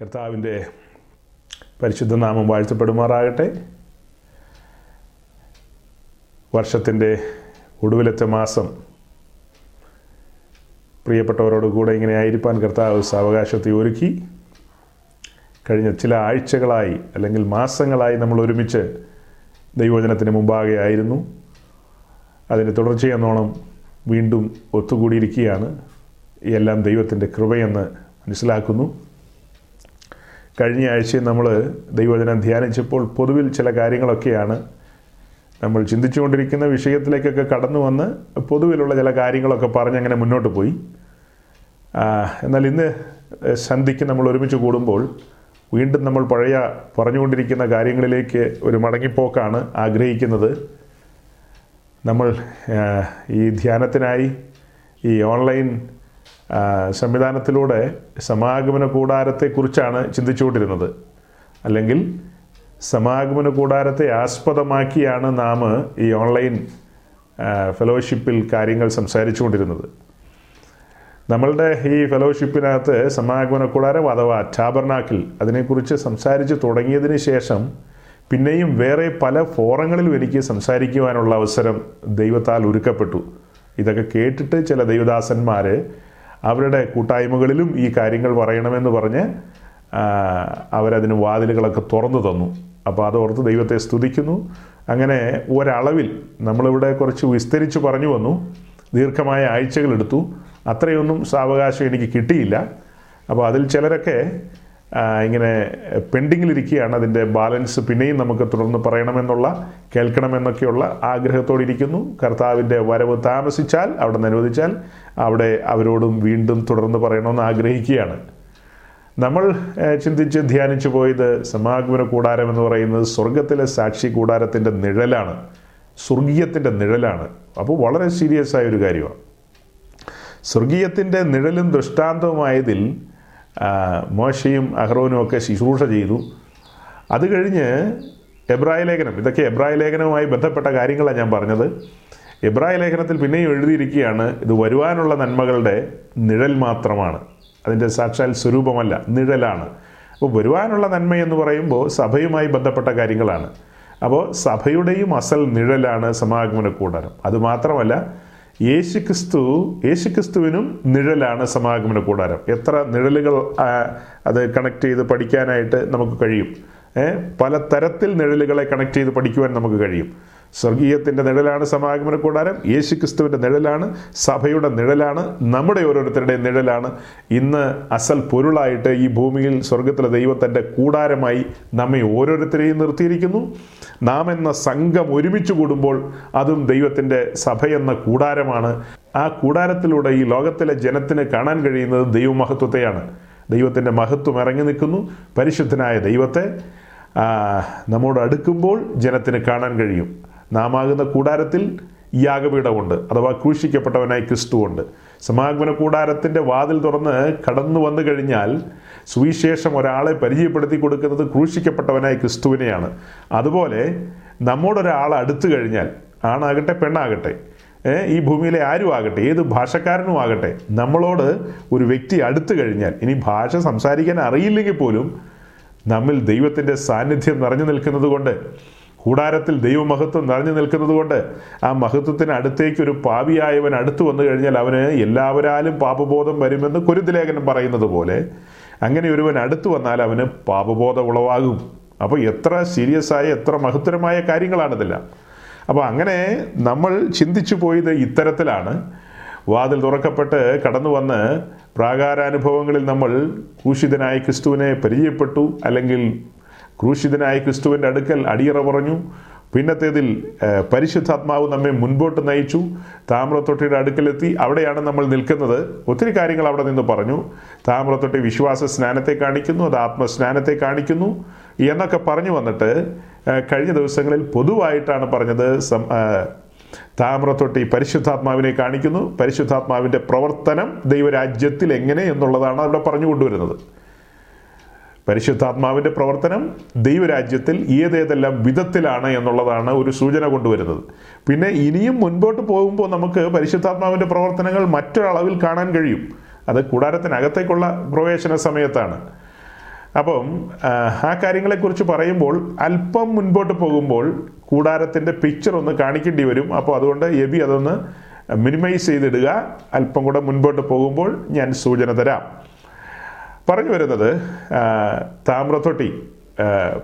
കർത്താവിന്റെ പരിശുദ്ധ നാമം വാഴ്ത്തപ്പെടുമാറാകട്ടെ. വർഷത്തിന്റെ ഒടുവിലത്തെ മാസം പ്രിയപ്പെട്ടവരോട് കൂടെ ഇങ്ങനെ ആയിരിക്കാൻ കർത്താവ് സാവകാശത്തെ ഒരുക്കി. കഴിഞ്ഞ ചില ആഴ്ചകളായി അല്ലെങ്കിൽ മാസങ്ങളായി നമ്മൾ ഒരുമിച്ച് ദൈവജനത്തിന് മുമ്പാകെ ആയിരുന്നു. അതിന് തുടർച്ചയെന്നോണം വീണ്ടും ഒത്തുകൂടിയിരിക്കുകയാണ്. എല്ലാം ദൈവത്തിന്റെ കൃപയെന്ന് മനസ്സിലാക്കുന്നു. കഴിഞ്ഞ ആഴ്ചയിൽ നമ്മൾ ദൈവവചനം ധ്യാനിച്ചപ്പോൾ പൊതുവിൽ ചില കാര്യങ്ങളൊക്കെയാണ് നമ്മൾ ചിന്തിച്ചുകൊണ്ടിരിക്കുന്ന വിഷയത്തിലേക്കൊക്കെ കടന്നു വന്ന് പൊതുവിലുള്ള ചില കാര്യങ്ങളൊക്കെ പറഞ്ഞ് അങ്ങനെ മുന്നോട്ട് പോയി. എന്നാൽ ഇന്ന് സന്ധിക്ക് നമ്മൾ ഒരുമിച്ച് കൂടുമ്പോൾ വീണ്ടും നമ്മൾ പഴയ പറഞ്ഞുകൊണ്ടിരിക്കുന്ന കാര്യങ്ങളിലേക്ക് ഒരു മടങ്ങിപ്പോക്കാണ് ആഗ്രഹിക്കുന്നത്. നമ്മൾ ഈ ധ്യാനത്തിനായി ഈ ഓൺലൈൻ സംവിധാനത്തിലൂടെ സമാഗമന കൂടാരത്തെക്കുറിച്ചാണ് ചിന്തിച്ചുകൊണ്ടിരുന്നത്. അല്ലെങ്കിൽ സമാഗമന കൂടാരത്തെ ആസ്പദമാക്കിയാണ് നാം ഈ ഓൺലൈൻ ഫെലോഷിപ്പിൽ കാര്യങ്ങൾ സംസാരിച്ചു കൊണ്ടിരുന്നത് നമ്മളുടെ ഈ ഫെലോഷിപ്പിനകത്ത് സമാഗമന കൂടാരം അഥവാ ടാബർനാക്കിൽ അതിനെക്കുറിച്ച് സംസാരിച്ച് തുടങ്ങിയതിന് ശേഷം പിന്നെയും വേറെ പല ഫോറങ്ങളിലും എനിക്ക് സംസാരിക്കുവാനുള്ള അവസരം ദൈവത്താൽ ഒരുക്കപ്പെട്ടു. ഇതൊക്കെ കേട്ടിട്ട് ചില ദൈവദാസന്മാർ അവരുടെ കൂട്ടായ്മകളിലും ഈ കാര്യങ്ങൾ പറയണമെന്ന് പറഞ്ഞ് അവരതിന് വാതിലുകളൊക്കെ തുറന്നു തന്നു. അപ്പോൾ അതോർത്ത് ദൈവത്തെ സ്തുതിക്കുന്നു. അങ്ങനെ ഒരളവിൽ നമ്മളിവിടെ കുറച്ച് വിസ്തരിച്ച് പറഞ്ഞു വന്നു. ദീർഘമായ ആഴ്ചകളെടുത്തു. അത്രയൊന്നും സാവകാശം എനിക്ക് കിട്ടിയില്ല. അപ്പോൾ അതിൽ ചിലരൊക്കെ ഇങ്ങനെ പെൻഡിങ്ങിലിരിക്കുകയാണ്. അതിന്റെ ബാലൻസ് പിന്നെയും നമുക്ക് തുടർന്ന് പറയണമെന്നുള്ള കേൾക്കണമെന്നൊക്കെയുള്ള ആഗ്രഹത്തോടിരിക്കുന്നു. കർത്താവിന്റെ വരവ് താമസിച്ചാൽ അവിടെ നിന്ന് അനുവദിച്ചാൽ അവിടെ അവരോടും വീണ്ടും തുടർന്ന് പറയണമെന്ന് ആഗ്രഹിക്കുകയാണ്. നമ്മൾ ചിന്തിച്ച് ധ്യാനിച്ചു പോയത് സമാഗമന കൂടാരം എന്ന് പറയുന്നത് സ്വർഗത്തിലെ സാക്ഷി കൂടാരത്തിന്റെ നിഴലാണ്. സ്വർഗീയത്തിന്റെ നിഴലാണ്. അപ്പോൾ വളരെ സീരിയസ് ആയ ഒരു കാര്യമാണ്. സ്വർഗീയത്തിന്റെ നിഴലും ദൃഷ്ടാന്തവുമായതിൽ മോശയും അഹ്റോനും ഒക്കെ ശുശ്രൂഷ ചെയ്തു. അത് കഴിഞ്ഞ് എബ്രായ ലേഖനം ഇതൊക്കെ എബ്രായ ലേഖനവുമായി ബന്ധപ്പെട്ട കാര്യങ്ങളാണ് ഞാൻ പറഞ്ഞത്. എബ്രായ ലേഖനത്തിൽ പിന്നെയും എഴുതിയിരിക്കുകയാണ് ഇത് വരുവാനുള്ള നന്മകളുടെ നിഴൽ മാത്രമാണ്. അതിന്റെ സാക്ഷാൽ സ്വരൂപമല്ല നിഴലാണ്. അപ്പോൾ വരുവാനുള്ള നന്മ എന്ന് പറയുമ്പോൾ സഭയുമായി ബന്ധപ്പെട്ട കാര്യങ്ങളാണ്. അപ്പോൾ സഭയുടെയും അസൽ നിഴലാണ് സമാഗമന കൂടാരം. അതുമാത്രമല്ല യേശുക്രിസ്തു യേശുക്രിസ്തുവിനും നിഴലാണ് സമാഗമന കൂടാരം. എത്ര നിഴലുകൾ അത് കണക്ട് ചെയ്ത് പഠിക്കാനായിട്ട് നമുക്ക് കഴിയും. പല തരത്തിൽ നിഴലുകളെ കണക്ട് ചെയ്ത് പഠിക്കുവാൻ നമുക്ക് കഴിയും. സ്വർഗീയത്തിന്റെ നിഴലാണ് സമാഗമന കൂടാരം യേശുക്രിസ്തുവിന്റെ നിഴലാണ് സഭയുടെ നിഴലാണ് നമ്മുടെ ഓരോരുത്തരുടെയും നിഴലാണ്. ഇന്ന് അസൽ പൊരുളായിട്ട് ഈ ഭൂമിയിൽ സ്വർഗത്തിലെ ദൈവത്തിന്റെ കൂടാരമായി നമ്മെ ഓരോരുത്തരെയും നിർത്തിയിരിക്കുന്നു. നാം എന്ന സംഘം ഒരുമിച്ച് കൂടുമ്പോൾ അതും ദൈവത്തിന്റെ എന്ന കൂടാരമാണ്. ആ കൂടാരത്തിലൂടെ ഈ ലോകത്തിലെ ജനത്തിന് കാണാൻ കഴിയുന്നത് ദൈവമഹത്വത്തെയാണ്. ദൈവത്തിന്റെ മഹത്വം ഇറങ്ങി നിൽക്കുന്നു. പരിശുദ്ധനായ ദൈവത്തെ നമ്മോട് അടുക്കുമ്പോൾ ജനത്തിന് കാണാൻ കഴിയും. നാം ആകുന്ന കൂടാരത്തിൽ യാഗപീഠമുണ്ട് അഥവാ ക്രൂശിക്കപ്പെട്ടവനായി ക്രിസ്തുവുണ്ട്. സമാഗമന കൂടാരത്തിന്റെ വാതിൽ തുറന്ന് കടന്നു വന്നു കഴിഞ്ഞാൽ സുവിശേഷം ഒരാളെ പരിചയപ്പെടുത്തി കൊടുക്കുന്നത് ക്രൂശിക്കപ്പെട്ടവനായ ക്രിസ്തുവിനെയാണ്. അതുപോലെ നമ്മോടൊരാൾ അടുത്തു കഴിഞ്ഞാൽ ആണാകട്ടെ പെണ്ണാകട്ടെ ഈ ഭൂമിയിലെ ആരും ആകട്ടെ ഏത് ഭാഷക്കാരനും ആകട്ടെ നമ്മളോട് ഒരു വ്യക്തി അടുത്തു കഴിഞ്ഞാൽ ഇനി ഭാഷ സംസാരിക്കാൻ അറിയില്ലെങ്കിൽ പോലും നമ്മിൽ ദൈവത്തിന്റെ സാന്നിധ്യം നിറഞ്ഞു നിൽക്കുന്നത് കൊണ്ട് കൂടാരത്തിൽ ദൈവമഹത്വം നിറഞ്ഞു നിൽക്കുന്നത് കൊണ്ട് ആ മഹത്വത്തിന് അടുത്തേക്ക് ഒരു പാവിയായവൻ അടുത്തു വന്നു കഴിഞ്ഞാൽ അവന് എല്ലാവരാലും പാപബോധം വരുമെന്ന് കുരുന്തലേഖനം പറയുന്നത് പോലെ അങ്ങനെ ഒരുവൻ അടുത്തു വന്നാൽ അവന് പാപബോധം ഉളവാകും. അപ്പോൾ എത്ര സീരിയസ് ആയ എത്ര മഹത്തരമായ കാര്യങ്ങളാണിതെല്ലാം. അപ്പോൾ അങ്ങനെ നമ്മൾ ചിന്തിച്ചു പോയത് ഇത്തരത്തിലാണ്. വാതിൽ തുറക്കപ്പെട്ട് കടന്നു വന്ന് പ്രാകാരാനുഭവങ്ങളിൽ നമ്മൾ ക്രൂശിതനായ ക്രിസ്തുവിനെ പരിചയപ്പെട്ടു. അല്ലെങ്കിൽ ക്രൂശിതനായ ക്രിസ്തുവിന്റെ അടുക്കൽ അടിയറ പറഞ്ഞു. പിന്നത്തേതിൽ പരിശുദ്ധാത്മാവ് നമ്മെ മുൻപോട്ട് നയിച്ചു. താമ്രത്തൊട്ടിയുടെ അടുക്കലെത്തി. അവിടെയാണ് നമ്മൾ നിൽക്കുന്നത്. ഒത്തിരി കാര്യങ്ങൾ അവിടെ നിന്ന് പറഞ്ഞു. താമ്രത്തൊട്ടി വിശ്വാസ സ്നാനത്തെ കാണിക്കുന്നു. അത് ആത്മസ്നാനത്തെ കാണിക്കുന്നു. എന്നൊക്കെ പറഞ്ഞു വന്നിട്ട് കഴിഞ്ഞ ദിവസങ്ങളിൽ പൊതുവായിട്ടാണ് പറഞ്ഞത് താമ്രത്തൊട്ടി പരിശുദ്ധാത്മാവിനെ കാണിക്കുന്നു. പരിശുദ്ധാത്മാവിന്റെ പ്രവർത്തനം ദൈവരാജ്യത്തിൽ എങ്ങനെ എന്നുള്ളതാണ് അവിടെ പറഞ്ഞു കൊണ്ടുവരുന്നത്. പരിശുദ്ധാത്മാവിന്റെ പ്രവർത്തനം ദൈവരാജ്യത്തിൽ ഏതേതെല്ലാം വിധത്തിലാണ് എന്നുള്ളതാണ് ഒരു സൂചന കൊണ്ടുവരുന്നത്. പിന്നെ ഇനിയും മുൻപോട്ട് പോകുമ്പോൾ നമുക്ക് പരിശുദ്ധാത്മാവിന്റെ പ്രവർത്തനങ്ങൾ മറ്റൊരളവിൽ കാണാൻ കഴിയും. അത് കൂടാരത്തിനകത്തേക്കുള്ള പ്രവേശന സമയത്താണ്. അപ്പം ആ, കാര്യങ്ങളെക്കുറിച്ച് പറയുമ്പോൾ അല്പം മുൻപോട്ട് പോകുമ്പോൾ കൂടാരത്തിന്റെ പിക്ചർ ഒന്ന് കാണിക്കേണ്ടി വരും. അപ്പോൾ അതുകൊണ്ട് എബി അതൊന്ന് മിനിമൈസ് ചെയ്തിടുക. അല്പം കൂടെ മുൻപോട്ട് പോകുമ്പോൾ ഞാൻ സൂചന തരാം. പറഞ്ഞു വരുന്നത് താമ്രത്തൊട്ടി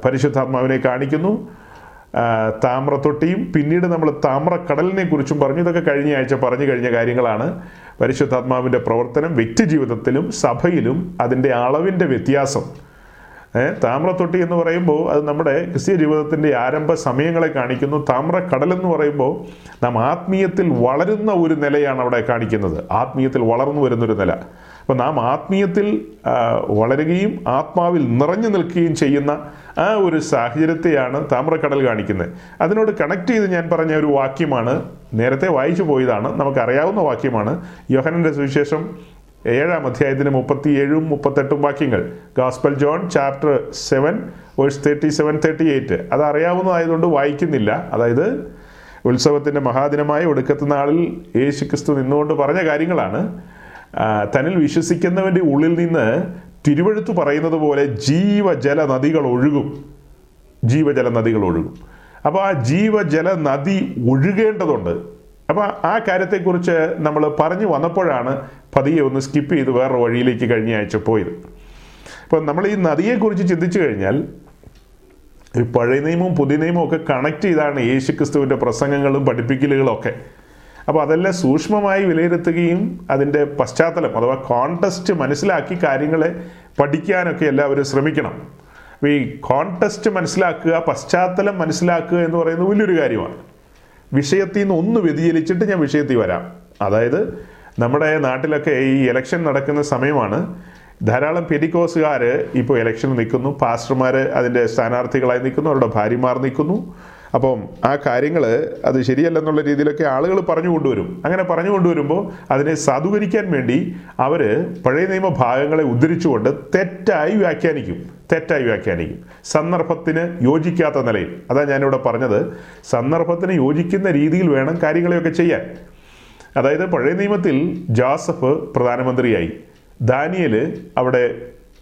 പരിശുദ്ധാത്മാവിനെ കാണിക്കുന്നു. താമ്രത്തൊട്ടിയും പിന്നീട് നമ്മൾ താമ്രക്കടലിനെ കുറിച്ചും പറഞ്ഞു. ഇതൊക്കെ കഴിഞ്ഞ ആഴ്ച പറഞ്ഞു കഴിഞ്ഞ കാര്യങ്ങളാണ്. പരിശുദ്ധാത്മാവിന്റെ പ്രവർത്തനം വ്യക്തി ജീവിതത്തിലും സഭയിലും അതിന്റെ അളവിന്റെ വ്യത്യാസം. താമ്രത്തൊട്ടി എന്ന് പറയുമ്പോൾ അത് നമ്മുടെ ക്രിസ്തീയ ജീവിതത്തിന്റെ ആരംഭ സമയങ്ങളെ കാണിക്കുന്നു. താമ്രക്കടൽ എന്ന് പറയുമ്പോൾ നാം ആത്മീയത്തിൽ വളരുന്ന ഒരു നിലയാണ് അവിടെ കാണിക്കുന്നത്. ആത്മീയത്തിൽ വളർന്നു വരുന്നൊരു നില. അപ്പോൾ നാം ആത്മീയത്തിൽ വളരുകയും ആത്മാവിൽ നിറഞ്ഞു നിൽക്കുകയും ചെയ്യുന്ന ആ ഒരു സാഹചര്യത്തെയാണ് താമ്രക്കടൽ കാണിക്കുന്നത്. അതിനോട് കണക്ട് ചെയ്ത് ഞാൻ പറഞ്ഞ ഒരു വാക്യമാണ് നേരത്തെ വായിച്ചു പോയതാണ് നമുക്കറിയാവുന്ന വാക്യമാണ് യോഹനന്റെ സുവിശേഷം ഏഴാം അധ്യായത്തിന് മുപ്പത്തി ഏഴും മുപ്പത്തെട്ടും വാക്യങ്ങൾ. Gospel John chapter seven verse thirty seven thirty eight അത് അറിയാവുന്നതായതുകൊണ്ട് വായിക്കുന്നില്ല. അതായത് ഉത്സവത്തിന്റെ മഹാദിനമായ ഒടുക്കത്തെ നാളിൽ യേശു ക്രിസ്തു നിന്നുകൊണ്ട് പറഞ്ഞ കാര്യങ്ങളാണ്. തന്നിൽ വിശ്വസിക്കുന്നവന്റെ ഉള്ളിൽ നിന്ന് തിരുവഴുത്ത് പറയുന്നത് പോലെ ജീവജല നദികൾ ഒഴുകും. ജീവജല നദികൾ ഒഴുകും. അപ്പോൾ ആ ജീവജല നദി ഒഴുകേണ്ടതുണ്ട്. അപ്പോൾ ആ കാര്യത്തെക്കുറിച്ച് നമ്മൾ പറഞ്ഞു വന്നപ്പോഴാണ് പതിയെ ഒന്ന് സ്കിപ്പ് ചെയ്ത് വേറൊരു വഴിയിലേക്ക് കഴിഞ്ഞ ആഴ്ച പോയത്. അപ്പോൾ നമ്മൾ ഈ നദിയെക്കുറിച്ച് ചിന്തിച്ചു കഴിഞ്ഞാൽ ഈ പഴയ നിയമവും പുതിയ നിയമവും ഒക്കെ കണക്ട് ചെയ്താണ് യേശു ക്രിസ്തുവിന്റെ പ്രസംഗങ്ങളും പഠിപ്പിക്കലുകളും ഒക്കെ അപ്പോൾ അതെല്ലാം സൂക്ഷ്മമായി വിലയിരുത്തുകയും അതിന്റെ പശ്ചാത്തലം അഥവാ കോൺടെസ്റ്റ് മനസ്സിലാക്കി കാര്യങ്ങളെ പഠിക്കാനൊക്കെ എല്ലാവരും ശ്രമിക്കണം. അപ്പോൾ ഈ കോൺടെസ്റ്റ് മനസ്സിലാക്കുക പശ്ചാത്തലം മനസ്സിലാക്കുക എന്ന് പറയുന്നത് വലിയൊരു കാര്യമാണ്. വിഷയത്തിൽ നിന്ന് ഒന്ന് വ്യതിചലിച്ചിട്ട് ഞാൻ വിഷയത്തിൽ വരാം. അതായത് നമ്മുടെ നാട്ടിലൊക്കെ ഈ ഇലക്ഷൻ നടക്കുന്ന സമയമാണ്. ധാരാളം പെരിക്കോസുകാർ ഇപ്പോൾ ഇലക്ഷൻ നിൽക്കുന്നു. പാസ്റ്റർമാർ അതിന്റെ സ്ഥാനാർത്ഥികളായി നിൽക്കുന്നു. അവരുടെ ഭാര്യമാർ നിൽക്കുന്നു. അപ്പം ആ കാര്യങ്ങൾ അത് ശരിയല്ലെന്നുള്ള രീതിയിലൊക്കെ ആളുകൾ പറഞ്ഞു കൊണ്ടുവരും. അങ്ങനെ പറഞ്ഞു കൊണ്ടുവരുമ്പോൾ അതിനെ സാധൂകരിക്കാൻ വേണ്ടി അവർ പഴയ നിയമ ഭാഗങ്ങളെ ഉദ്ധരിച്ചുകൊണ്ട് തെറ്റായി വ്യാഖ്യാനിക്കും. തെറ്റായി വ്യാഖ്യാനിക്കും. സന്ദർഭത്തിന് യോജിക്കാത്ത നിലയിൽ. അതാ ഞാനിവിടെ പറഞ്ഞത്. സന്ദർഭത്തിന് യോജിക്കുന്ന രീതിയിൽ വേണം കാര്യങ്ങളെയൊക്കെ ചെയ്യാൻ. അതായത് പഴയ നിയമത്തിൽ ജോസഫ് പ്രധാനമന്ത്രിയായി. ദാനിയൽ അവിടെ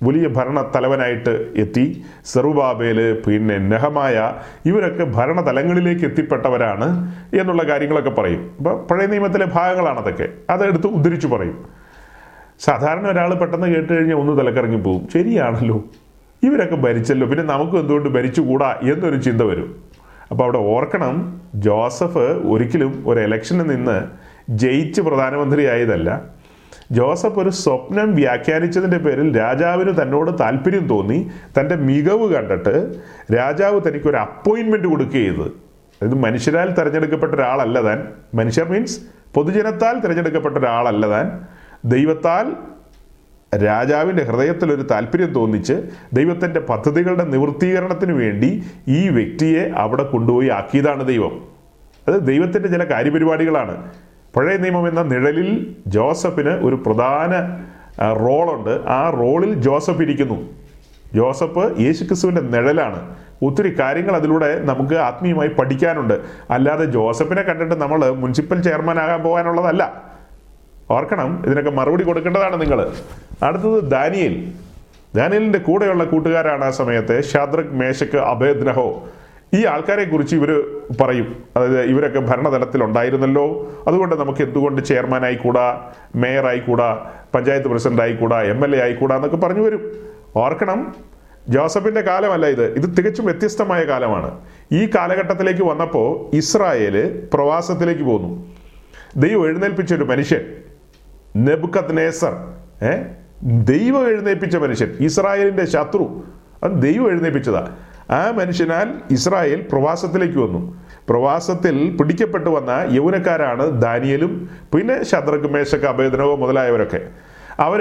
വലിയ ഭരണ തലവനായിട്ട് എത്തി. സെറുബാബേൽ പിന്നെ നെഹമായ ഇവരൊക്കെ ഭരണതലങ്ങളിലേക്ക് എത്തിപ്പെട്ടവരാണ് എന്നുള്ള കാര്യങ്ങളൊക്കെ പറയും. അപ്പോൾ പഴയ നിയമത്തിലെ ഭാഗങ്ങളാണ് അതൊക്കെ. അതെടുത്ത് ഉദ്ധരിച്ചു പറയും. സാധാരണ ഒരാൾ പെട്ടെന്ന് കേട്ട് കഴിഞ്ഞാൽ ഒന്ന് തലക്കറങ്ങി പോകും. ശരിയാണല്ലോ. ഇവരൊക്കെ ഭരിച്ചല്ലോ. പിന്നെ നമുക്കും എന്തുകൊണ്ട് ഭരിച്ചുകൂടാ എന്നൊരു ചിന്ത വരും. അപ്പോൾ അവിടെ ഓർക്കണം ജോസഫ് ഒരിക്കലും ഒരു ഇലക്ഷനിൽ നിന്ന് ജയിച്ച് പ്രധാനമന്ത്രിയായതല്ല. ജോസഫ് ഒരു സ്വപ്നം വ്യാഖ്യാനിച്ചതിന്റെ പേരിൽ രാജാവിന് തന്നോട് താല്പര്യം തോന്നി. തന്റെ മികവ് കണ്ടിട്ട് രാജാവ് തനിക്കൊരു അപ്പോയിൻമെന്റ് കൊടുക്കുക ചെയ്തത് അതായത് മനുഷ്യരാൽ തിരഞ്ഞെടുക്കപ്പെട്ട ഒരാളല്ല താൻ. മനുഷ്യർ മീൻസ് പൊതുജനത്താൽ തിരഞ്ഞെടുക്കപ്പെട്ട ഒരാളല്ല താൻ. ദൈവത്താൽ രാജാവിന്റെ ഹൃദയത്തിൽ ഒരു താല്പര്യം തോന്നിച്ച് ദൈവത്തിന്റെ പദ്ധതികളുടെ നിവൃത്തീകരണത്തിന് വേണ്ടി ഈ വ്യക്തിയെ അവിടെ കൊണ്ടുപോയി ആക്കിയതാണ് ദൈവം. അത് ദൈവത്തിന്റെ ചില കാര്യപരിപാടികളാണ്. പഴയ നിയമം എന്ന നിഴലിൽ ജോസഫിന് ഒരു പ്രധാന റോളുണ്ട്. ആ റോളിൽ ജോസഫ് ഇരിക്കുന്നു. ജോസഫ് യേശുക്രിസ്തുവിന്റെ നിഴലാണ്. ഒത്തിരി കാര്യങ്ങൾ അതിലൂടെ നമുക്ക് ആത്മീയമായി പഠിക്കാനുണ്ട്. അല്ലാതെ ജോസഫിനെ കണ്ടിട്ട് നമ്മൾ മുനിസിപ്പൽ ചെയർമാൻ ആകാൻ പോകാനുള്ളതല്ല. ഓർക്കണം ഇതിനൊക്കെ മറുപടി കൊടുക്കേണ്ടതാണ് നിങ്ങൾ. അടുത്തത് ദാനിയൽ. ദാനിയലിന്റെ കൂടെയുള്ള കൂട്ടുകാരാണ് ആ സമയത്ത്. ഷാദ്രക് മേശക്ക് അഭേദ്നഹോ ഈ ആൾക്കാരെ കുറിച്ച് ഇവർ പറയും. അതായത് ഇവരൊക്കെ ഭരണതലത്തിൽ ഉണ്ടായിരുന്നല്ലോ അതുകൊണ്ട് നമുക്ക് എന്തുകൊണ്ട് ചെയർമാൻ ആയിക്കൂടാ മേയർ ആയിക്കൂടാ പഞ്ചായത്ത് പ്രസിഡന്റ് ആയിക്കൂടാ എം എൽ എ ആയിക്കൂടാ എന്നൊക്കെ പറഞ്ഞു വരും. ഓർക്കണം ജോസഫിന്റെ കാലമല്ല ഇത്. ഇത് തികച്ചും വ്യത്യസ്തമായ കാലമാണ്. ഈ കാലഘട്ടത്തിലേക്ക് വന്നപ്പോൾ ഇസ്രായേൽ പ്രവാസത്തിലേക്ക് പോന്നു. ദൈവം എഴുന്നേൽപ്പിച്ച ഒരു മനുഷ്യൻ. നെബുക്കത് നേസർ ഏ? ദൈവം എഴുന്നേൽപ്പിച്ച മനുഷ്യൻ. ഇസ്രായേലിന്റെ ശത്രു. അത് ദൈവം എഴുന്നേൽപ്പിച്ചതാ. ആ മനുഷ്യനാൽ ഇസ്രായേൽ പ്രവാസത്തിലേക്ക് വന്നു. പ്രവാസത്തിൽ പിടിക്കപ്പെട്ടു വന്ന യൗവനക്കാരാണ് ദാനിയലും പിന്നെ ശദ്രക് മേശക്ക് അഭേദനവും മുതലായവരൊക്കെ. അവർ